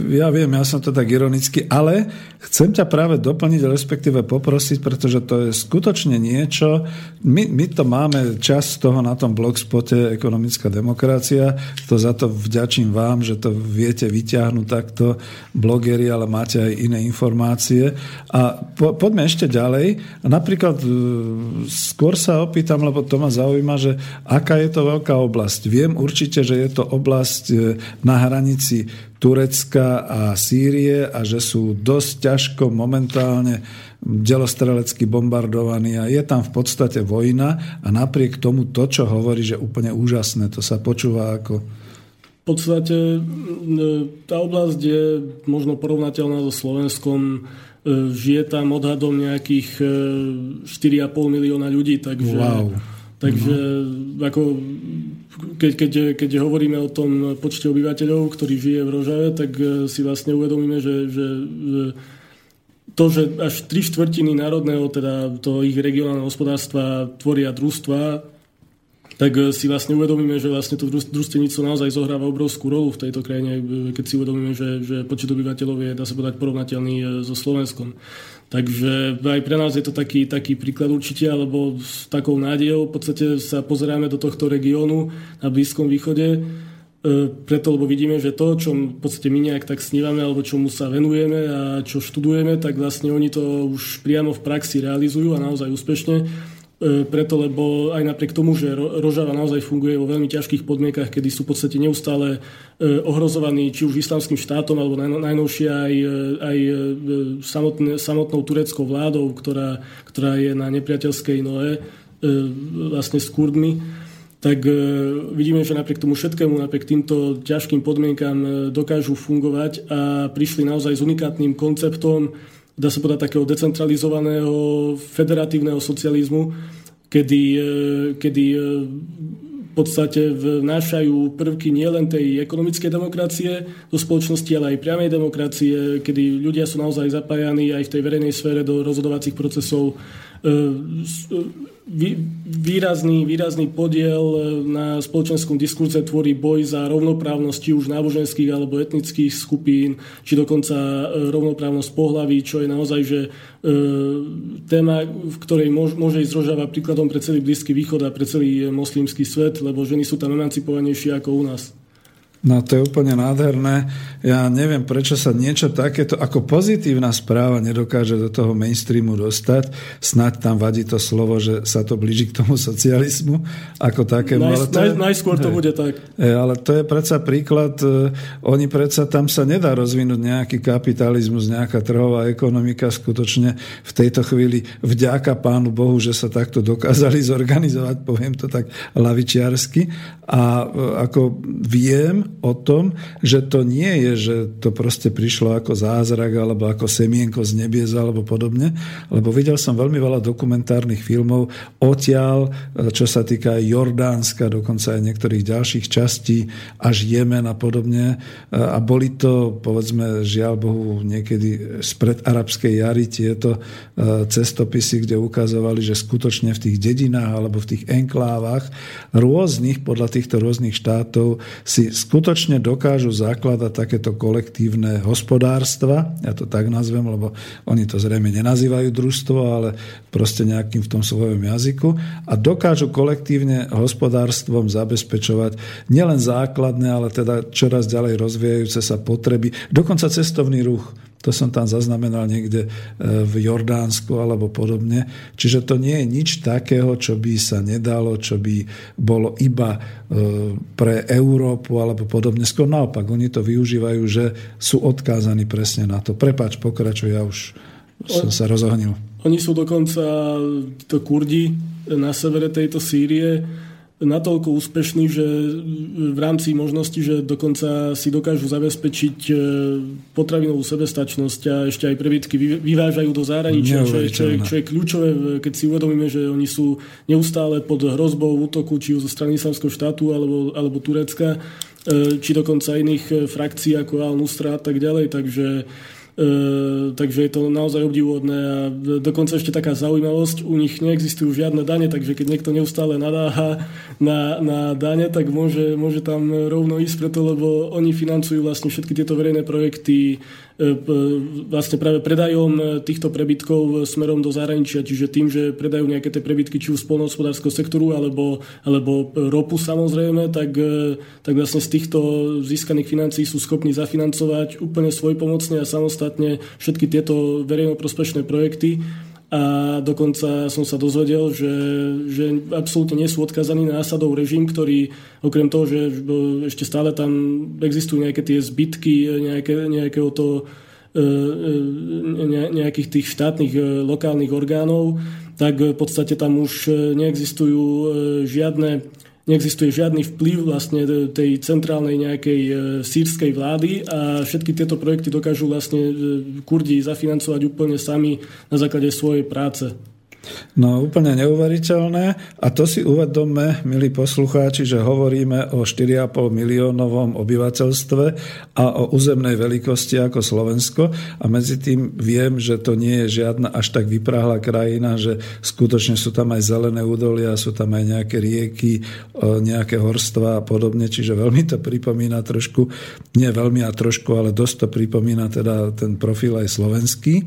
Ja viem, ja som to tak ironicky, ale chcem ťa práve doplniť, respektíve poprosiť, pretože to je skutočne niečo, my, my to máme čas toho na tom blogspote Ekonomická demokracia, to za to vďačím vám, že to viete vyťahnuť takto blogeri, ale máte aj iné informácie. A po, poďme ešte ďalej. Napríklad e, skôr sa opýtam, lebo to ma zaujíma, že aká je to veľká oblasť. Viem určite, že je to oblasť e, na hranici Turecka a Sýrie a že sú dosť ťažko momentálne delostrelecky bombardovaní a je tam v podstate vojna a napriek tomu to, čo hovorí, že úplne úžasné, to sa počúva ako
v podstate tá oblasť je možno porovnateľná so Slovenskom žije tam odhadom nejakých 4,5 e, milióna ľudí, takže, wow. takže mm-hmm. ako, keď, keď, keď hovoríme o tom počte obyvateľov, ktorí žije v Rožave, tak e, si vlastne uvedomíme, že, že, že to, že až tri štvrtiny národného, teda toho ich regionálneho hospodárstva tvoria družstva, tak eh, si vlastne uvedomíme, že vlastne to družstevníctvo naozaj zohráva obrovskú rolu v tejto krajine, eh, keď si uvedomíme, že, že počet obyvateľov je, dá sa povedať, porovnateľný eh, so Slovenskom. Takže aj pre nás je to taký, taký príklad určite, alebo s takou nádejou v podstate sa pozeráme do tohto regiónu na Blízkom východe, preto, lebo vidíme, že to, čo v podstate my nejak tak snívame, alebo čomu sa venujeme a čo študujeme, tak vlastne oni to už priamo v praxi realizujú a naozaj úspešne. E, preto, lebo aj napriek tomu, že Rožava naozaj funguje vo veľmi ťažkých podmienkach, kedy sú v podstate neustále e, ohrozovaní či už islamským štátom, alebo najnovšie aj, e, aj samotné, samotnou tureckou vládou, ktorá, ktorá je na nepriateľskej nohe vlastne s Kurdmi, tak vidíme, že napriek tomu všetkému, napriek týmto ťažkým podmienkam dokážu fungovať a prišli naozaj s unikátnym konceptom, dá sa povedať, takého decentralizovaného federatívneho socializmu, kedy, e, kedy e, v podstate vnášajú prvky nielen tej ekonomickej demokracie do spoločnosti, ale aj priamej demokracie, kedy ľudia sú naozaj zapájani aj v tej verejnej sfére do rozhodovacích procesov. E, výrazný, výrazný podiel e, na spoločenskom diskurze tvorí boj za rovnoprávnosť či už náboženských alebo etnických skupín, či dokonca e, rovnoprávnosť pohlaví, čo je naozaj že e, téma, v ktorej môže ísť Rožava príkladom pre celý Blízky východ a pre celý moslimský svet, lebo ženy sú tam emancipovanejšie ako u nás.
No to je úplne nádherné. Ja neviem, prečo sa niečo takéto ako pozitívna správa nedokáže do toho mainstreamu dostať. Snaď tam vadí to slovo, že sa to blíži k tomu socializmu ako takému.
Naj, ale to naj, je, najskôr to hej, bude tak.
Hej, ale to je predsa príklad, e, oni predsa tam sa nedá rozvinúť nejaký kapitalizmus, nejaká trhová ekonomika skutočne v tejto chvíli vďaka pánu Bohu, že sa takto dokázali [LAUGHS] zorganizovať, poviem to tak lavičiarsky. A e, ako viem, o tom, že to nie je, že to proste prišlo ako zázrak alebo ako semienko z nebies alebo podobne, lebo videl som veľmi veľa dokumentárnych filmov odtiaľ, čo sa týka Jordánska, dokonca aj niektorých ďalších častí, až Jemen a podobne. A boli to, povedzme, žiaľ Bohu, niekedy spred arabskej jary tieto e, cestopisy, kde ukazovali, že skutočne v tých dedinách alebo v tých enklávach rôznych, podľa týchto rôznych štátov si skutočne skutočne dokážu zakladať takéto kolektívne hospodárstva, ja to tak nazvem, lebo oni to zrejme nenazývajú družstvo, ale proste nejakým v tom svojom jazyku a dokážu kolektívne hospodárstvom zabezpečovať nielen základné, ale teda čoraz ďalej rozvíjajúce sa potreby, dokonca cestovný ruch. To som tam zaznamenal niekde e, v Jordánsku alebo podobne. Čiže to nie je nič takého, čo by sa nedalo, čo by bolo iba e, pre Európu alebo podobne. Skôr naopak, oni to využívajú, že sú odkázaní presne na to. Prepač, pokračuj, ja už som sa rozohnil.
Oni sú dokonca, to Kurdi na severe tejto Sýrie, natoľko úspešní, že v rámci možnosti, že dokonca si dokážu zabezpečiť e, potravinovú sebestačnosť a ešte aj prebytky vyvážajú do zahraničia, čo je, čo, je, čo je kľúčové, keď si uvedomíme, že oni sú neustále pod hrozbou útoku, či už zo strany islamského štátu alebo, alebo Turecka, e, či dokonca iných e, frakcií ako Al-Nusra a tak ďalej. Takže takže je to naozaj obdivuhodné a dokonca ešte taká zaujímavosť, u nich neexistujú žiadne dane, takže keď niekto neustále nadáha na, na dane, tak môže, môže tam rovno ísť preto, lebo oni financujú vlastne všetky tieto verejné projekty E, vlastne práve predajom týchto prebytkov smerom do zahraničia, čiže tým, že predajú nejaké tie prebytky či už z sektoru alebo, alebo ropu samozrejme, tak, e, tak vlastne z týchto získaných financií sú schopní zafinancovať úplne svojpomocne a samostatne všetky tieto verejnoprospešné projekty a dokonca som sa dozvedel, že, že absolútne nie sú odkazaní na Asadov režim, ktorý okrem toho, že ešte stále tam existujú nejaké tie zbytky nejaké, nejakého to, e, e, nejakých tých štátnych e, lokálnych orgánov, tak v podstate tam už neexistujú žiadne neexistuje žiadny vplyv vlastne tej centrálnej nejakej e, sírskej vlády a všetky tieto projekty dokážu vlastne e, Kurdi zafinancovať úplne sami na základe svojej práce.
No úplne neuveriteľné. A to si uvedomme, milí poslucháči, že hovoríme o 4,5 miliónovom obyvateľstve a o územnej veľkosti ako Slovensko. A medzi tým viem, že to nie je žiadna až tak vypráhla krajina, že skutočne sú tam aj zelené údolia, sú tam aj nejaké rieky, nejaké horstva a podobne, čiže veľmi to pripomína trošku, nie veľmi a trošku, ale dosť to pripomína teda ten profil aj slovenský.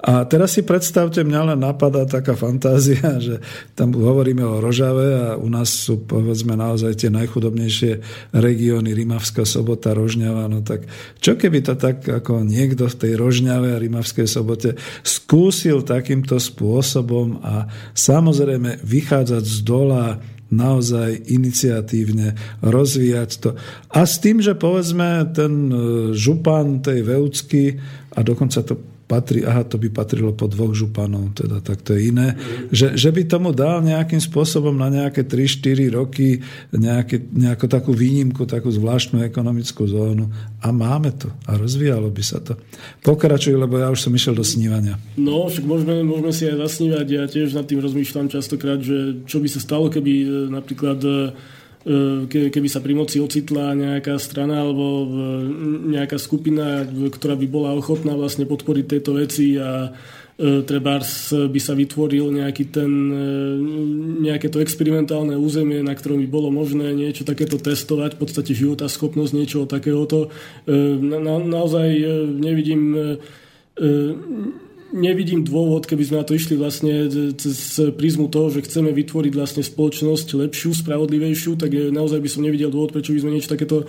A teraz si predstavte, mňa len napadá taká fantázia, [LAUGHS] že tam hovoríme o Rožave a u nás sú povedzme naozaj tie najchudobnejšie regióny Rimavská sobota, Rožňava. No tak čo keby to tak ako niekto v tej Rožňave a Rimavskej sobote skúsil takýmto spôsobom a samozrejme vychádzať z dola naozaj iniciatívne rozvíjať to. A s tým, že povedzme ten župan tej Veucky a dokonca to patrí, aha, to by patrilo po dvoch županov, teda tak to je iné, že, že by tomu dal nejakým spôsobom na nejaké 3-4 roky nejaké, nejakú takú výnimku, takú zvláštnu ekonomickú zónu a máme to a rozvíjalo by sa to. Pokračuj, lebo ja už som išiel do snívania.
No, však môžeme, môžeme si aj zasnívať, ja tiež nad tým rozmýšľam častokrát, že čo by sa stalo, keby e, napríklad e, keby sa pri moci ocitla nejaká strana alebo nejaká skupina, ktorá by bola ochotná vlastne podporiť tieto veci a e, trebárs by sa vytvoril nejaký ten, e, nejaké to experimentálne územie, na ktorom by bolo možné niečo takéto testovať, v podstate života schopnosť niečoho takéhoto. Na, na, naozaj nevidím nevidím dôvod, keby sme na to išli vlastne cez prízmu toho, že chceme vytvoriť vlastne spoločnosť lepšiu, spravodlivejšiu, tak naozaj by som nevidel dôvod, prečo by sme niečo takéto uh,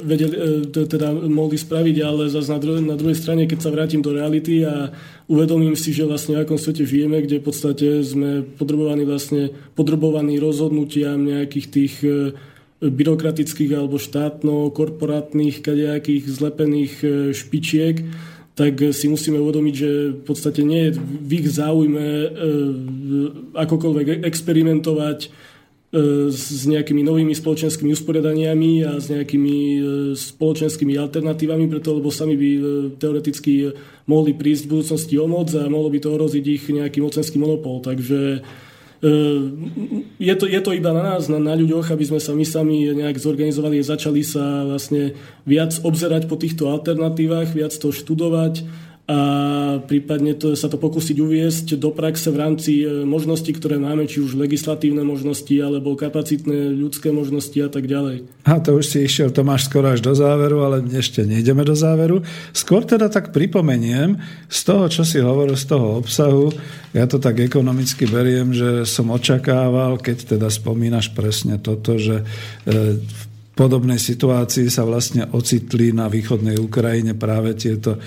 vedeli, uh, teda mohli spraviť, ale zase na, dru- na druhej strane, keď sa vrátim do reality a uvedomím si, že vlastne v akom svete žijeme, kde v podstate sme podrobovaní vlastne podrobovaní rozhodnutiam nejakých tých uh, byrokratických alebo štátno-korporátnych kadejakých zlepených špičiek, tak si musíme uvedomiť, že v podstate nie je v ich záujme e, akokoľvek experimentovať e, s nejakými novými spoločenskými usporiadaniami a s nejakými e, spoločenskými alternatívami, preto lebo sami by teoreticky mohli prísť v budúcnosti o moc a mohlo by to ohroziť ich nejaký mocenský monopol. Takže je to, je to iba na nás, na, na ľuďoch, aby sme sa my sami nejak zorganizovali a začali sa vlastne viac obzerať po týchto alternatívach, viac to študovať a prípadne to, sa to pokúsiť uviesť do praxe v rámci e, možností, ktoré máme, či už legislatívne možnosti, alebo kapacitné ľudské možnosti a tak ďalej.
A to už si išiel Tomáš skoro až do záveru, ale ešte nejdeme do záveru. Skôr teda tak pripomeniem, z toho, čo si hovoril, z toho obsahu, ja to tak ekonomicky beriem, že som očakával, keď teda spomínaš presne toto, že v e, podobnej situácii sa vlastne ocitli na východnej Ukrajine práve tieto e,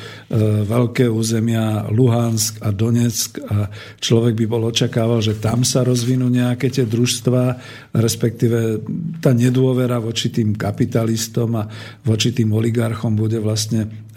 veľké územia Luhansk a Donetsk. A človek by bol očakával, že tam sa rozvinú nejaké tie družstva, respektíve tá nedôvera voči tým kapitalistom a voči tým oligarchom bude vlastne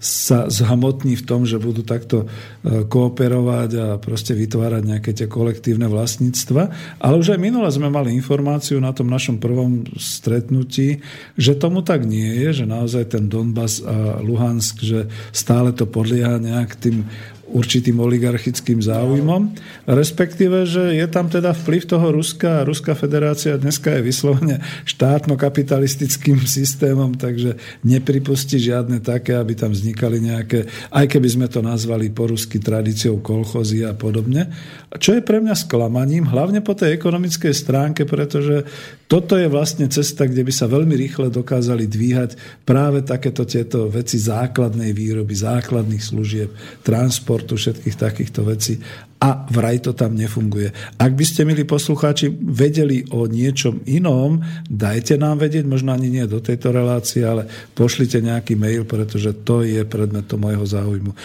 sa zhamotní v tom, že budú takto e, kooperovať a proste vytvárať nejaké tie kolektívne vlastníctva. Ale už aj minule sme mali informáciu na tom našom prvom stretnutí, že tomu tak nie je, že naozaj ten Donbass a Luhansk, že stále to podlieha nejak tým určitým oligarchickým záujmom, respektíve, že je tam teda vplyv toho Ruska a Ruská federácia dneska je vyslovene štátno-kapitalistickým [LAUGHS] systémom, takže nepripustí žiadne také, aby tam vznikali nejaké, aj keby sme to nazvali po rusky tradíciou kolchozy a podobne. Čo je pre mňa sklamaním, hlavne po tej ekonomickej stránke, pretože toto je vlastne cesta, kde by sa veľmi rýchle dokázali dvíhať práve takéto tieto veci základnej výroby, základných služieb, transportu, všetkých takýchto vecí. A vraj to tam nefunguje. Ak by ste, milí poslucháči, vedeli o niečom inom, dajte nám vedieť, možno ani nie do tejto relácie, ale pošlite nejaký mail, pretože to je predmetom môjho záujmu. E,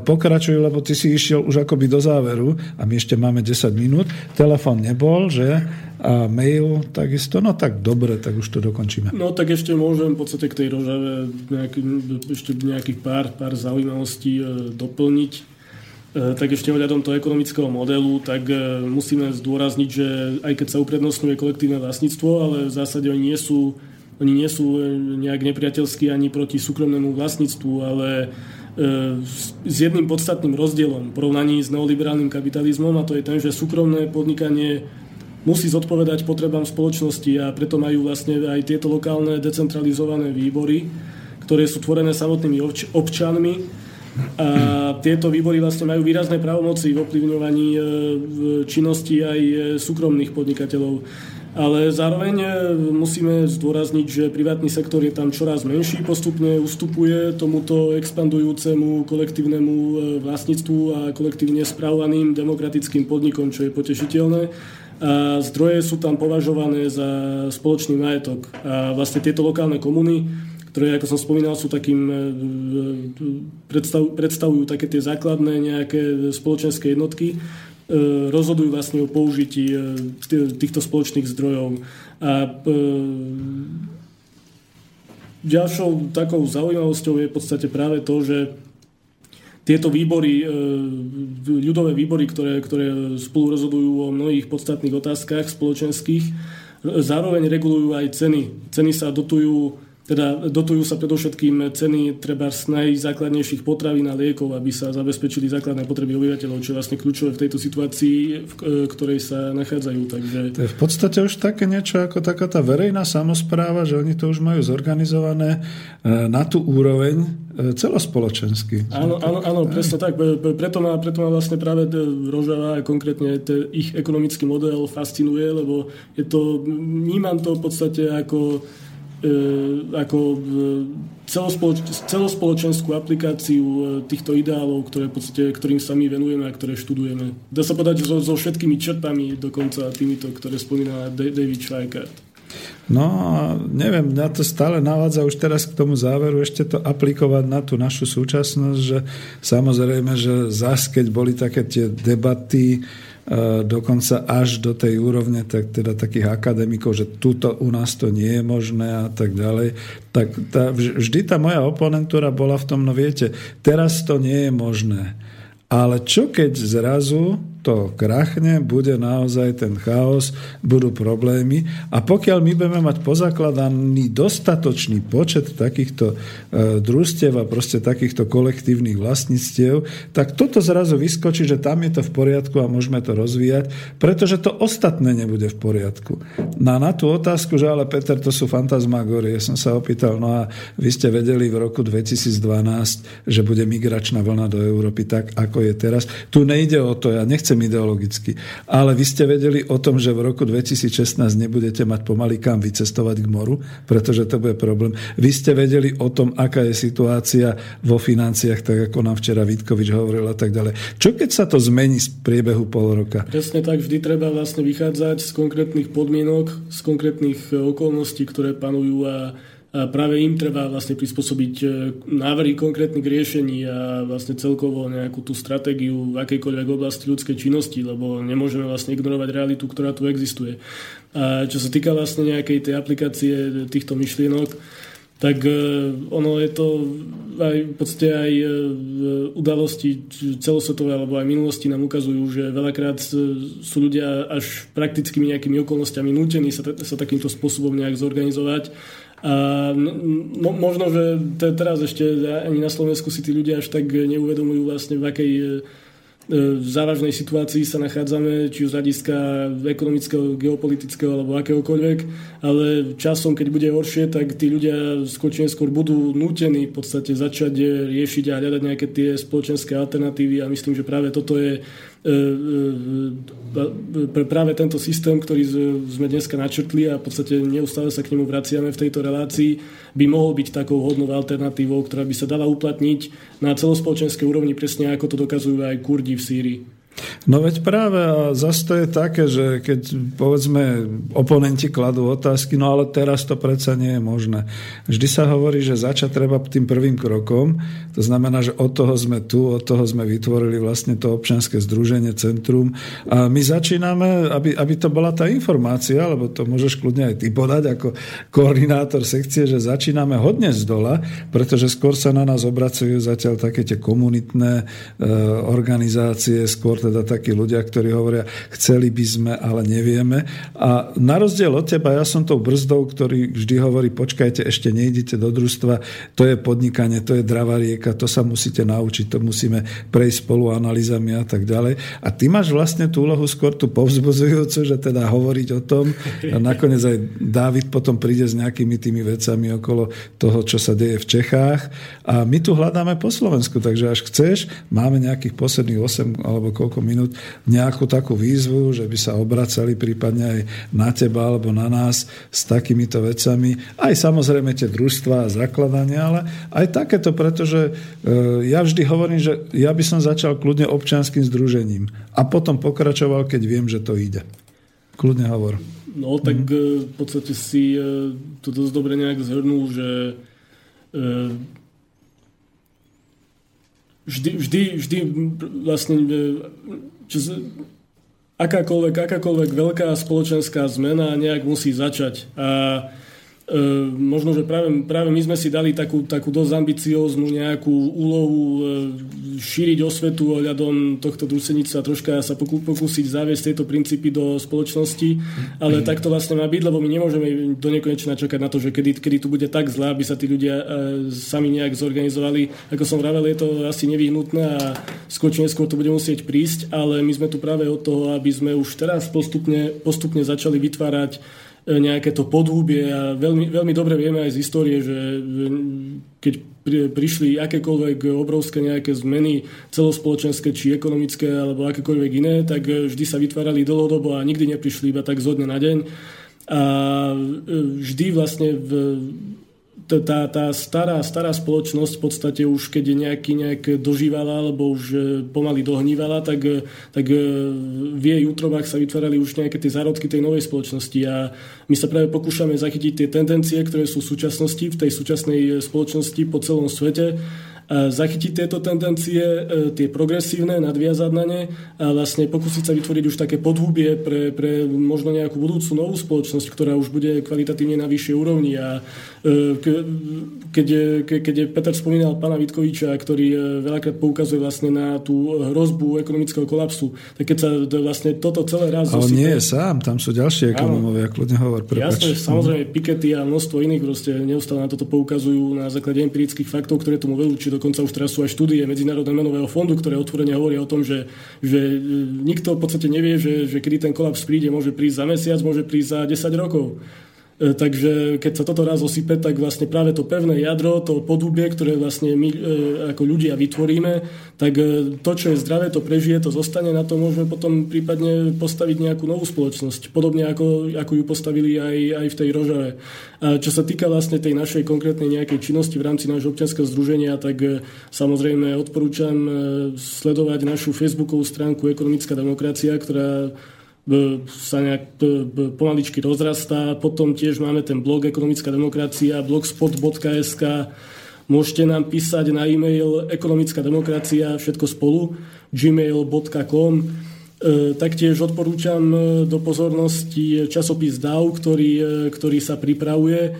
pokračuj, lebo ty si išiel už akoby do záveru a my ešte máme 10 minút. Telefón nebol, že? A mail takisto, no tak dobre, tak už to dokončíme.
No tak ešte môžem v podstate k tej rožave nejaký, ešte nejakých pár, pár zaujímavostí e, doplniť. E, tak ešte ohľadom toho ekonomického modelu, tak e, musíme zdôrazniť, že aj keď sa uprednostňuje kolektívne vlastníctvo, ale v zásade oni nie sú, oni nie sú nejak nepriateľskí ani proti súkromnému vlastníctvu, ale s jedným podstatným rozdielom v porovnaní s neoliberálnym kapitalizmom a to je ten, že súkromné podnikanie musí zodpovedať potrebám spoločnosti a preto majú vlastne aj tieto lokálne decentralizované výbory, ktoré sú tvorené samotnými občanmi a tieto výbory vlastne majú výrazné právomoci v ovplyvňovaní e, činnosti aj e, súkromných podnikateľov. Ale zároveň e, musíme zdôrazniť, že privátny sektor je tam čoraz menší, postupne ustupuje tomuto expandujúcemu kolektívnemu vlastníctvu a kolektívne správovaným demokratickým podnikom, čo je potešiteľné a zdroje sú tam považované za spoločný majetok. A vlastne tieto lokálne komuny, ktoré, ako som spomínal, sú takým, e, predstav, predstavujú také tie základné nejaké spoločenské jednotky, e, rozhodujú vlastne o použití e, týchto spoločných zdrojov. A ďalšou takou zaujímavosťou je v podstate práve to, že tieto výbory, e, ľudové výbory, ktoré, ktoré spolu rozhodujú o mnohých podstatných otázkach spoločenských, zároveň regulujú aj ceny. Ceny sa dotujú teda dotujú sa predovšetkým ceny treba z najzákladnejších potravín a liekov, aby sa zabezpečili základné potreby obyvateľov, čo je vlastne kľúčové v tejto situácii, v ktorej sa nachádzajú. Takže...
To je v podstate už také niečo ako taká tá verejná samozpráva, že oni to už majú zorganizované e, na tú úroveň e, celospoločensky.
Áno, áno, áno presne tak. Preto ma, preto ma vlastne práve Rožava a konkrétne ich ekonomický model fascinuje, lebo je to, vnímam to v podstate ako E, ako e, celospoloč, celospoločenskú aplikáciu e, týchto ideálov, ktoré v podstate, ktorým sa my venujeme a ktoré študujeme. Dá sa povedať so, so všetkými črtami dokonca týmito, ktoré spomína David Schweikart.
No a neviem, mňa to stále navádza už teraz k tomu záveru ešte to aplikovať na tú našu súčasnosť, že samozrejme, že zás, keď boli také tie debaty, E, dokonca až do tej úrovne tak, teda takých akademikov, že tuto u nás to nie je možné a tak ďalej, tak tá, vždy tá moja oponentúra bola v tom, no viete, teraz to nie je možné. Ale čo keď zrazu to krachne, bude naozaj ten chaos, budú problémy. A pokiaľ my budeme mať pozakladaný dostatočný počet takýchto e, družstiev a proste takýchto kolektívnych vlastníctiev, tak toto zrazu vyskočí, že tam je to v poriadku a môžeme to rozvíjať, pretože to ostatné nebude v poriadku. No a na tú otázku, že ale Peter, to sú fantasmagorie, som sa opýtal, no a vy ste vedeli v roku 2012, že bude migračná vlna do Európy tak, ako je teraz. Tu nejde o to, ja nechcem nechcem ideologicky. Ale vy ste vedeli o tom, že v roku 2016 nebudete mať pomaly kam vycestovať k moru, pretože to bude problém. Vy ste vedeli o tom, aká je situácia vo financiách, tak ako nám včera Vitkovič hovoril a tak ďalej. Čo keď sa to zmení z priebehu pol roka?
Presne tak, vždy treba vlastne vychádzať z konkrétnych podmienok, z konkrétnych okolností, ktoré panujú a a práve im treba vlastne prispôsobiť e, návrhy konkrétnych riešení a vlastne celkovo nejakú tú stratégiu v akejkoľvek oblasti ľudskej činnosti, lebo nemôžeme vlastne ignorovať realitu, ktorá tu existuje. A čo sa týka vlastne nejakej tej aplikácie týchto myšlienok, tak ono je to aj v podstate aj udalosti celosvetové alebo aj minulosti nám ukazujú, že veľakrát sú ľudia až praktickými nejakými okolnostiami nútení sa, sa takýmto spôsobom nejak zorganizovať a mo, možno, že teraz ešte ani na Slovensku si tí ľudia až tak neuvedomujú vlastne v akej e, v závažnej situácii sa nachádzame, či už z hľadiska ekonomického, geopolitického alebo akéhokoľvek, ale časom, keď bude horšie, tak tí ľudia skôr či budú nútení v podstate začať riešiť a hľadať nejaké tie spoločenské alternatívy a myslím, že práve toto je E, e, práve tento systém, ktorý sme dneska načrtli a v podstate neustále sa k nemu vraciame v tejto relácii, by mohol byť takou hodnou alternatívou, ktorá by sa dala uplatniť na celospoločenskej úrovni presne ako to dokazujú aj Kurdi v Sýrii.
No veď práve a zase to je také, že keď povedzme oponenti kladú otázky, no ale teraz to predsa nie je možné. Vždy sa hovorí, že začať treba tým prvým krokom, to znamená, že od toho sme tu, od toho sme vytvorili vlastne to občianske združenie, centrum a my začíname, aby, aby to bola tá informácia, lebo to môžeš kľudne aj ty podať ako koordinátor sekcie, že začíname hodne z dola, pretože skôr sa na nás obracujú zatiaľ také tie komunitné e, organizácie, skôr teda takí ľudia, ktorí hovoria, chceli by sme, ale nevieme. A na rozdiel od teba, ja som tou brzdou, ktorý vždy hovorí, počkajte, ešte nejdete do družstva, to je podnikanie, to je dravá rieka, to sa musíte naučiť, to musíme prejsť spolu analýzami a tak ďalej. A ty máš vlastne tú úlohu skôr tú povzbuzujúcu, že teda hovoriť o tom. A nakoniec aj Dávid potom príde s nejakými tými vecami okolo toho, čo sa deje v Čechách. A my tu hľadáme po Slovensku, takže až chceš, máme nejakých posledných 8 alebo koľko niekoľko minút nejakú takú výzvu, že by sa obracali prípadne aj na teba alebo na nás s takýmito vecami. Aj samozrejme tie družstva a zakladania, ale aj takéto, pretože e, ja vždy hovorím, že ja by som začal kľudne občianským združením a potom pokračoval, keď viem, že to ide. Kľudne hovor.
No tak mm. v podstate si e, to dosť dobre nejak zhrnul, že vždy, vždy, vždy vlastne e, čo, akákoľvek, akákoľvek veľká spoločenská zmena nejak musí začať. A možno, že práve, práve my sme si dali takú, takú dosť ambicióznu nejakú úlohu e, šíriť osvetu ohľadom tohto družstevníctva, troška sa pokú, pokúsiť zaviesť tieto princípy do spoločnosti, ale tak to vlastne má byť, lebo my nemôžeme do nekonečna čakať na to, že kedy, kedy tu bude tak zlé, aby sa tí ľudia e, sami nejak zorganizovali. Ako som vravel, je to asi nevyhnutné a skôr či neskôr to bude musieť prísť, ale my sme tu práve od toho, aby sme už teraz postupne, postupne začali vytvárať E, nejaké to podhubie a veľmi, veľmi dobre vieme aj z histórie, že keď prišli akékoľvek obrovské nejaké zmeny celospoločenské či ekonomické alebo akékoľvek iné, tak e, vždy sa vytvárali dlhodobo a nikdy neprišli iba tak zo dňa na deň. A e, vždy vlastne v, tá, tá stará, stará spoločnosť v podstate už keď je nejaký nejak dožívala alebo už e, pomaly dohnívala, tak, e, tak e, v jej útrobách sa vytvárali už nejaké tie zárodky tej novej spoločnosti a my sa práve pokúšame zachytiť tie tendencie, ktoré sú v súčasnosti, v tej súčasnej spoločnosti po celom svete zachytiť tieto tendencie, e, tie progresívne, nadviazať na ne a vlastne pokúsiť sa vytvoriť už také podhubie pre, pre možno nejakú budúcu novú spoločnosť, ktorá už bude kvalitatívne na vyššej úrovni. A e, keď, keď Peter spomínal pána Vitkoviča, ktorý e, veľakrát poukazuje vlastne na tú hrozbu ekonomického kolapsu, tak keď sa vlastne toto celé raz...
Ale nie je sám, tam sú ďalšie ekonomovia, kľudne hovor,
prepač. Jasne, samozrejme, Piketty a množstvo iných proste neustále na toto poukazujú na základe empirických faktov, ktoré tomu vedú, či dokonca už teraz sú aj štúdie Medzinárodného menového fondu, ktoré otvorene hovoria o tom, že, že e, nikto v podstate nevie, že, že kedy ten kolaps príde, môže prísť za mesiac, môže prísť za 10 rokov. E, takže keď sa toto raz osype, tak vlastne práve to pevné jadro, to podúbie, ktoré vlastne my e, ako ľudia vytvoríme, tak e, to, čo je zdravé, to prežije, to zostane, na to môžeme potom prípadne postaviť nejakú novú spoločnosť. Podobne ako, ako ju postavili aj, aj v tej Rožave. A čo sa týka vlastne tej našej konkrétnej nejakej činnosti v rámci nášho občianského združenia, tak samozrejme odporúčam sledovať našu facebookovú stránku Ekonomická demokracia, ktorá sa nejak pomaličky rozrastá. Potom tiež máme ten blog Ekonomická demokracia, blogspot.sk. Môžete nám písať na e-mail ekonomická demokracia, všetko spolu, gmail.com. E, taktiež odporúčam e, do pozornosti časopis DAO, ktorý, e, ktorý sa pripravuje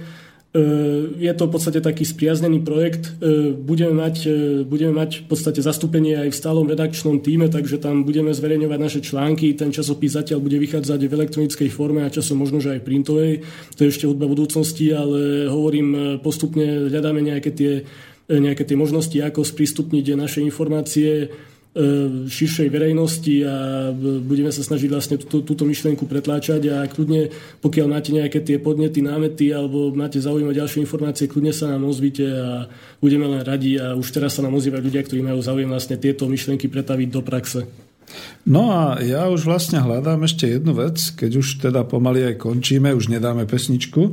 je to v podstate taký spriaznený projekt. Budeme mať, budeme mať v podstate zastúpenie aj v stálom redakčnom týme, takže tam budeme zverejňovať naše články. Ten časopis zatiaľ bude vychádzať v elektronickej forme a časom možno, že aj printovej. To je ešte hudba budúcnosti, ale hovorím, postupne hľadáme nejaké tie, nejaké tie možnosti, ako sprístupniť naše informácie E, širšej verejnosti a budeme sa snažiť vlastne túto, túto myšlienku pretláčať a kľudne, pokiaľ máte nejaké tie podnety, námety alebo máte zaujímať ďalšie informácie, kľudne sa nám ozvite a budeme len radi a už teraz sa nám ozývajú ľudia, ktorí majú záujem vlastne tieto myšlienky pretaviť do praxe.
No a ja už vlastne hľadám ešte jednu vec, keď už teda pomaly aj končíme, už nedáme pesničku, e,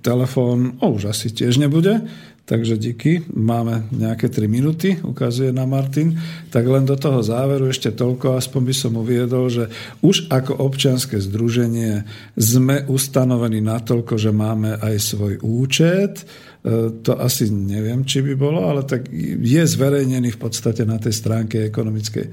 telefón, o, už asi tiež nebude, Takže díky, máme nejaké 3 minúty, ukazuje na Martin. Tak len do toho záveru ešte toľko, aspoň by som uviedol, že už ako občianske združenie sme ustanovení natoľko, že máme aj svoj účet, to asi neviem, či by bolo, ale tak je zverejnený v podstate na tej stránke ekonomickej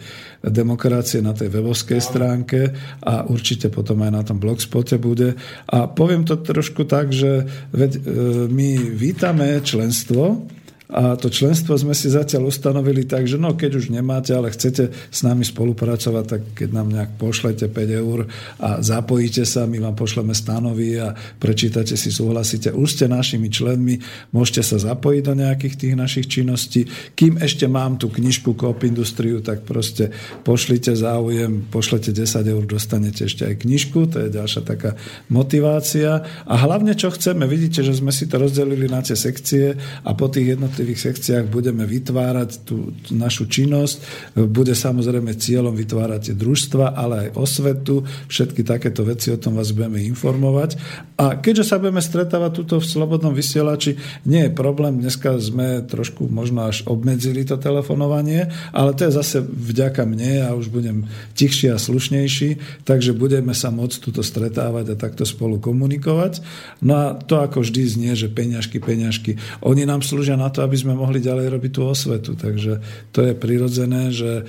demokracie, na tej webovskej stránke a určite potom aj na tom blogspote bude. A poviem to trošku tak, že veď, e, my vítame členstvo, a to členstvo sme si zatiaľ ustanovili tak, že no, keď už nemáte, ale chcete s nami spolupracovať, tak keď nám nejak pošlete 5 eur a zapojíte sa, my vám pošleme stanovy a prečítate si, súhlasíte. Už ste našimi členmi, môžete sa zapojiť do nejakých tých našich činností. Kým ešte mám tú knižku Coop Industriu, tak proste pošlite záujem, pošlete 10 eur, dostanete ešte aj knižku, to je ďalšia taká motivácia. A hlavne, čo chceme, vidíte, že sme si to rozdelili na tie sekcie a po tých jednotlivých jednotlivých sekciách budeme vytvárať tú, tú našu činnosť. Bude samozrejme cieľom vytvárať tie družstva, ale aj osvetu. Všetky takéto veci o tom vás budeme informovať. A keďže sa budeme stretávať tuto v Slobodnom vysielači, nie je problém. Dneska sme trošku možno až obmedzili to telefonovanie, ale to je zase vďaka mne a už budem tichší a slušnejší, takže budeme sa môcť tuto stretávať a takto spolu komunikovať. No a to ako vždy znie, že peňažky, peňažky. Oni nám slúžia na to, aby sme mohli ďalej robiť tú osvetu. Takže to je prirodzené, že e,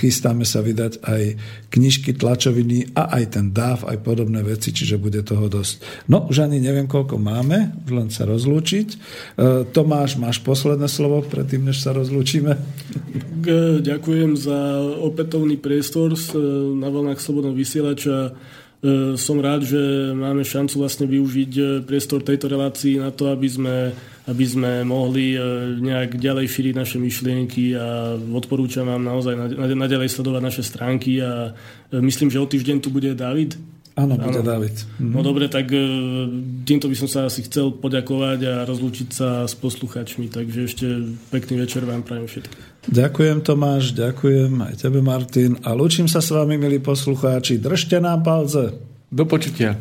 chystáme sa vydať aj knižky, tlačoviny a aj ten dáv, aj podobné veci, čiže bude toho dosť. No, už ani neviem, koľko máme, už len sa rozlúčiť. E, Tomáš, máš posledné slovo predtým, než sa rozlúčime?
Ďakujem za opätovný priestor na vlnách Slobodného vysielača som rád, že máme šancu vlastne využiť priestor tejto relácii na to, aby sme aby sme mohli e, nejak ďalej šíriť naše myšlienky a odporúčam vám naozaj naďalej sledovať naše stránky a e, myslím, že o týždeň tu bude David.
Áno, bude Áno. David.
Mhm. No dobre, tak e, týmto by som sa asi chcel poďakovať a rozlúčiť sa s posluchačmi, takže ešte pekný večer vám prajem všetkým.
Ďakujem Tomáš, ďakujem aj tebe Martin a lúčim sa s vami, milí poslucháči. Držte nám palce.
Do počutia.